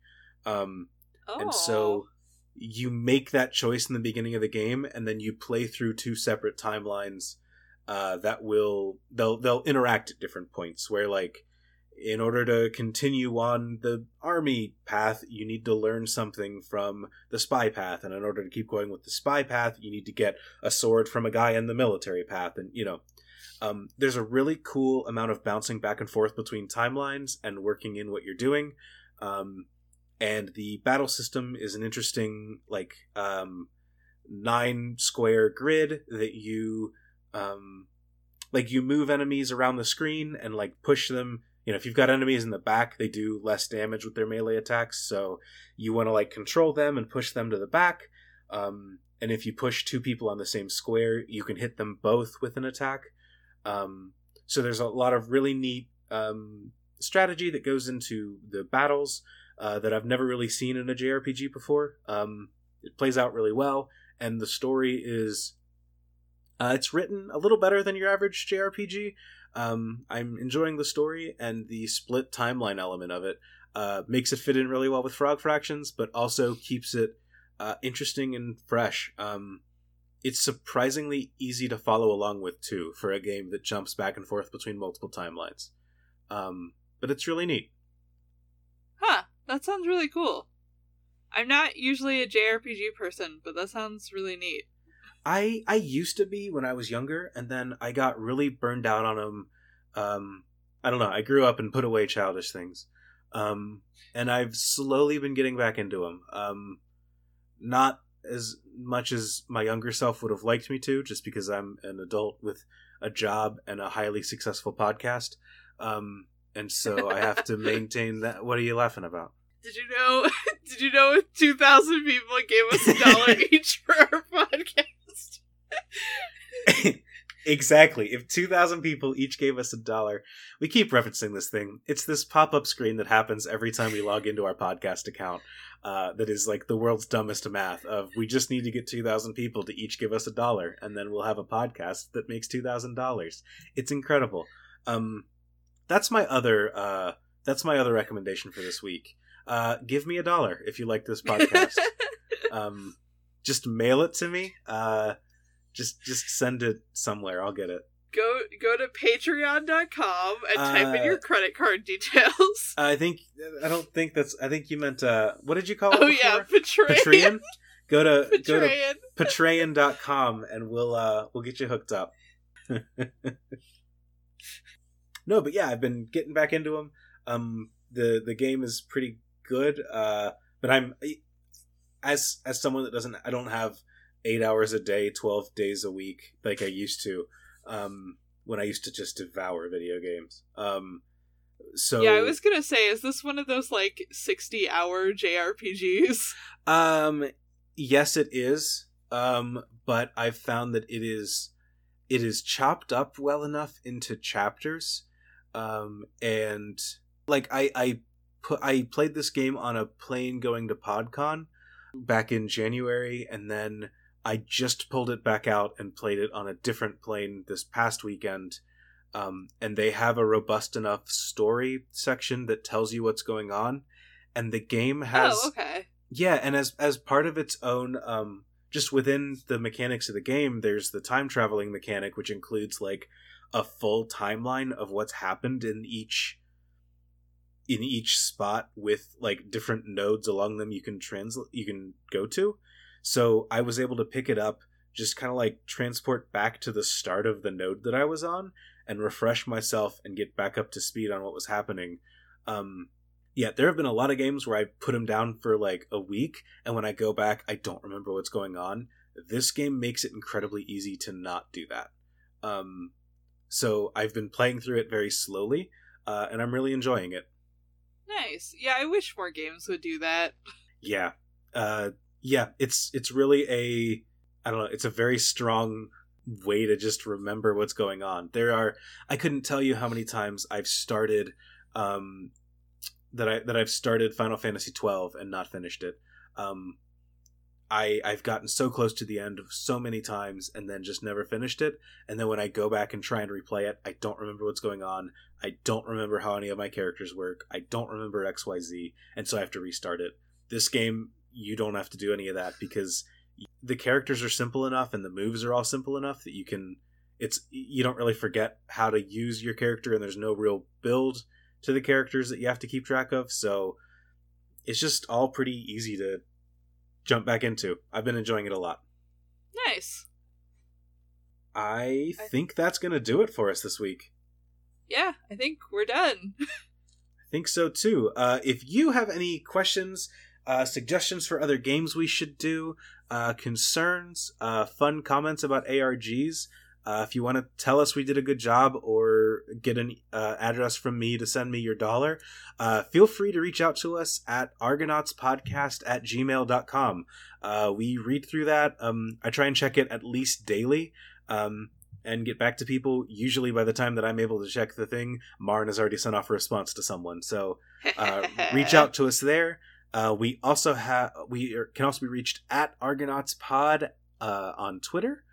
Um Oh, and so you make that choice in the beginning of the game and then you play through two separate timelines uh, that will they'll they'll interact at different points where like in order to continue on the army path you need to learn something from the spy path. And in order to keep going with the spy path you need to get a sword from a guy in the military path. And you know um, there's a really cool amount of bouncing back and forth between timelines and working in what you're doing. Um, and the battle system is an interesting like um, nine square grid that you um, like you move enemies around the screen and like push them you know if you've got enemies in the back they do less damage with their melee attacks so you want to like control them and push them to the back um, and if you push two people on the same square you can hit them both with an attack um, so there's a lot of really neat um, strategy that goes into the battles uh, that I've never really seen in a JRPG before. Um, it plays out really well, and the story is uh, it's written a little better than your average JRPG. Um, I'm enjoying the story, and the split timeline element of it uh, makes it fit in really well with Frog Fractions, but also keeps it uh, interesting and fresh. Um, it's surprisingly easy to follow along with too for a game that jumps back and forth between multiple timelines. Um, but it's really neat. Huh, that sounds really cool. I'm not usually a JRPG person, but that sounds really neat. I I used to be when I was younger, and then I got really burned out on them. Um, I don't know. I grew up and put away childish things, um, and I've slowly been getting back into them. Um, not as much as my younger self would have liked me to, just because I'm an adult with a job and a highly successful podcast. Um, and so I have to maintain that. What are you laughing about? Did you know? Did you know? Two thousand people gave us a dollar each for our podcast, exactly. If 2,000 people each gave us a dollar, we keep referencing this thing. It's this pop up screen that happens every time we log into our podcast account uh, that is like the world's dumbest math of we just need to get 2,000 people to each give us a dollar, and then we'll have a podcast that makes $2,000. It's incredible. Um, that's my other. Uh, that's my other recommendation for this week. Uh, give me a dollar if you like this podcast. um, just mail it to me. Uh, just just send it somewhere. I'll get it. go go to Patreon.com and type in Uh, your credit card details. I think I don't think that's. I think you meant. Uh, what did you call it? oh yeah. Patreon. Patreon. Go to go to Patreon. patreon.com and we'll uh we'll get you hooked up. no, but yeah, I've been getting back into them. Um, the the game is pretty good. Uh, but I'm as as someone that doesn't, I don't have eight hours a day, twelve days a week like I used to. Um, when I used to just devour video games. Um, so Yeah, I was gonna say, is this one of those like sixty-hour JRPGs? Um, yes, it is. Um, but I've found that it is it is chopped up well enough into chapters. Um, and like I I put I played this game on a plane going to PodCon back in January, and then I just pulled it back out and played it on a different plane this past weekend. Um, and they have a robust enough story section that tells you what's going on, and the game has oh, okay. yeah, and as as part of its own um just within the mechanics of the game, there's the time traveling mechanic which includes like a full timeline of what's happened in each in each spot with like different nodes along them you can translate you can go to. So I was able to pick it up just kind of like transport back to the start of the node that I was on and refresh myself and get back up to speed on what was happening. Um Yeah, there have been a lot of games where I put them down for like a week, and when I go back, I don't remember what's going on. This game makes it incredibly easy to not do that. Um, so I've been playing through it very slowly, uh, and I'm really enjoying it. Nice. Yeah, I wish more games would do that. Yeah, uh, yeah, it's it's really a I don't know, it's a very strong way to just remember what's going on. There are I couldn't tell you how many times I've started um that I that I've started Final Fantasy 12 and not finished it. Um I I've gotten so close to the end so many times and then just never finished it. And then when I go back and try and replay it, I don't remember what's going on. I don't remember how any of my characters work. I don't remember XYZ, and so I have to restart it. This game you don't have to do any of that because the characters are simple enough and the moves are all simple enough that you can it's you don't really forget how to use your character and there's no real build to the characters that you have to keep track of so it's just all pretty easy to jump back into i've been enjoying it a lot Nice. i think that's going to do it for us this week Yeah, I think we're done. I think so too. Uh, if you have any questions, uh, suggestions for other games we should do, uh, concerns, uh, fun comments about ARGs, uh, if you want to tell us we did a good job or get an uh, address from me to send me your dollar, uh, feel free to reach out to us at argonautspodcast at gmail.com. Uh, we read through that. Um, I try and check it at least daily. Um, and get back to people. Usually, by the time that I'm able to check the thing, Marn has already sent off a response to someone. So uh, reach out to us there. Uh, we also have we are, can also be reached at Argonauts Pod uh, on Twitter.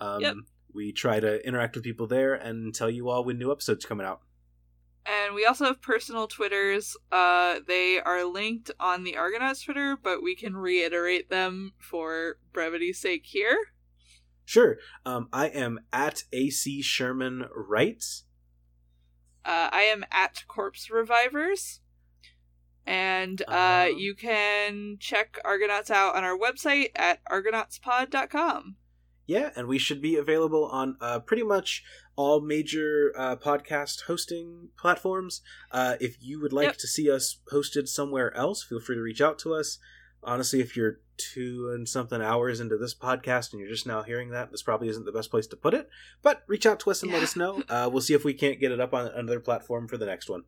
Um, Yep. We try to interact with people there and tell you all when new episodes coming out. And we also have personal Twitters. Uh, they are linked on the Argonauts Twitter, but we can reiterate them for brevity's sake here. Sure, um, I am at AC Sherman Wright. Uh, I am at Corpse Revivers. And uh, Um. you can check Argonauts out on our website at argonautspod.com. Yeah, and we should be available on uh, pretty much all major uh, podcast hosting platforms. Uh, if you would like Yep. to see us hosted somewhere else, feel free to reach out to us. Honestly, if you're two and something hours into this podcast and you're just now hearing that, this probably isn't the best place to put it. But reach out to us and let us know. Uh, we'll see if we can't get it up on another platform for the next one.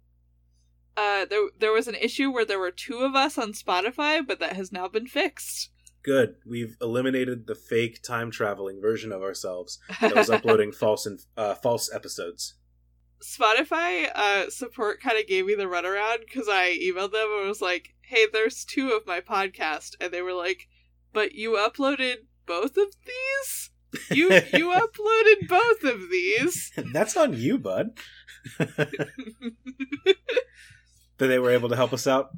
Uh, there, there was an issue where there were two of us on Spotify, but that has now been fixed. Good. We've eliminated the fake time traveling version of ourselves that was uploading false and uh, false episodes. Spotify uh, support kind of gave me the runaround because I emailed them and was like, "Hey, there's two of my podcast," and they were like, "But you uploaded both of these? You you uploaded both of these?" That's on you, bud. That they were able to help us out.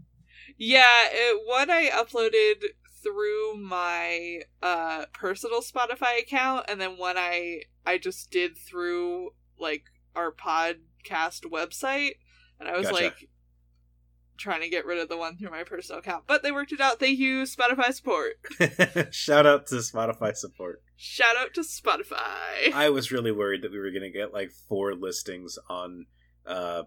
yeah, it, one I uploaded through my uh personal Spotify account, and then one I I just did through like our podcast website, and I was Gotcha. like trying to get rid of the one through my personal account, but they worked it out. Thank you, Spotify support. Shout out to Spotify support. Shout out to Spotify. I was really worried that we were going to get like four listings on uh,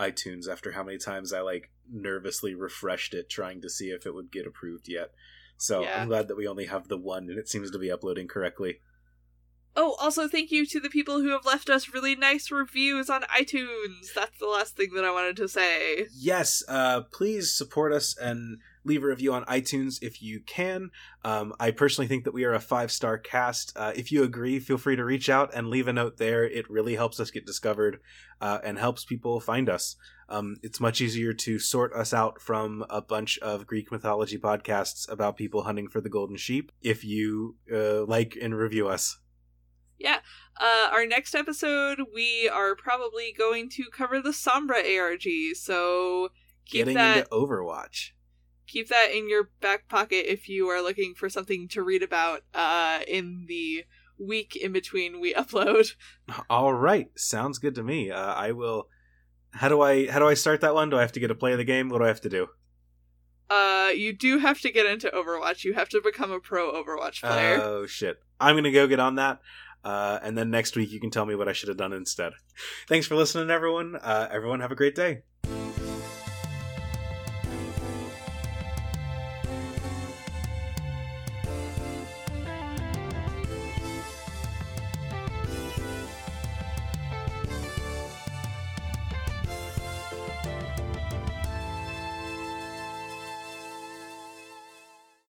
iTunes after how many times I like nervously refreshed it trying to see if it would get approved yet. So Yeah. I'm glad that we only have the one and it seems to be uploading correctly. Oh, also thank you to the people who have left us really nice reviews on iTunes. That's the last thing that I wanted to say. Yes, uh, please support us and leave a review on iTunes if you can. Um, I personally think that we are a five star cast. Uh, if you agree, feel free to reach out and leave a note there. It really helps us get discovered uh, and helps people find us. Um, it's much easier to sort us out from a bunch of Greek mythology podcasts about people hunting for the golden sheep if you uh, like and review us. Yeah. Uh, our next episode, we are probably going to cover the Sombra ARG, so keep Getting that into Overwatch. Keep that in your back pocket if you are looking for something to read about uh, in the week in between we upload. All right, sounds good to me. Uh, I will. How do I how do I start that one? Do I have to get a play of the game? What do I have to do? Uh, you do have to get into Overwatch. You have to become a pro Overwatch player. Oh shit! I'm gonna go get on that, uh, and then next week you can tell me what I should have done instead. Thanks for listening, everyone. Uh, everyone have a great day.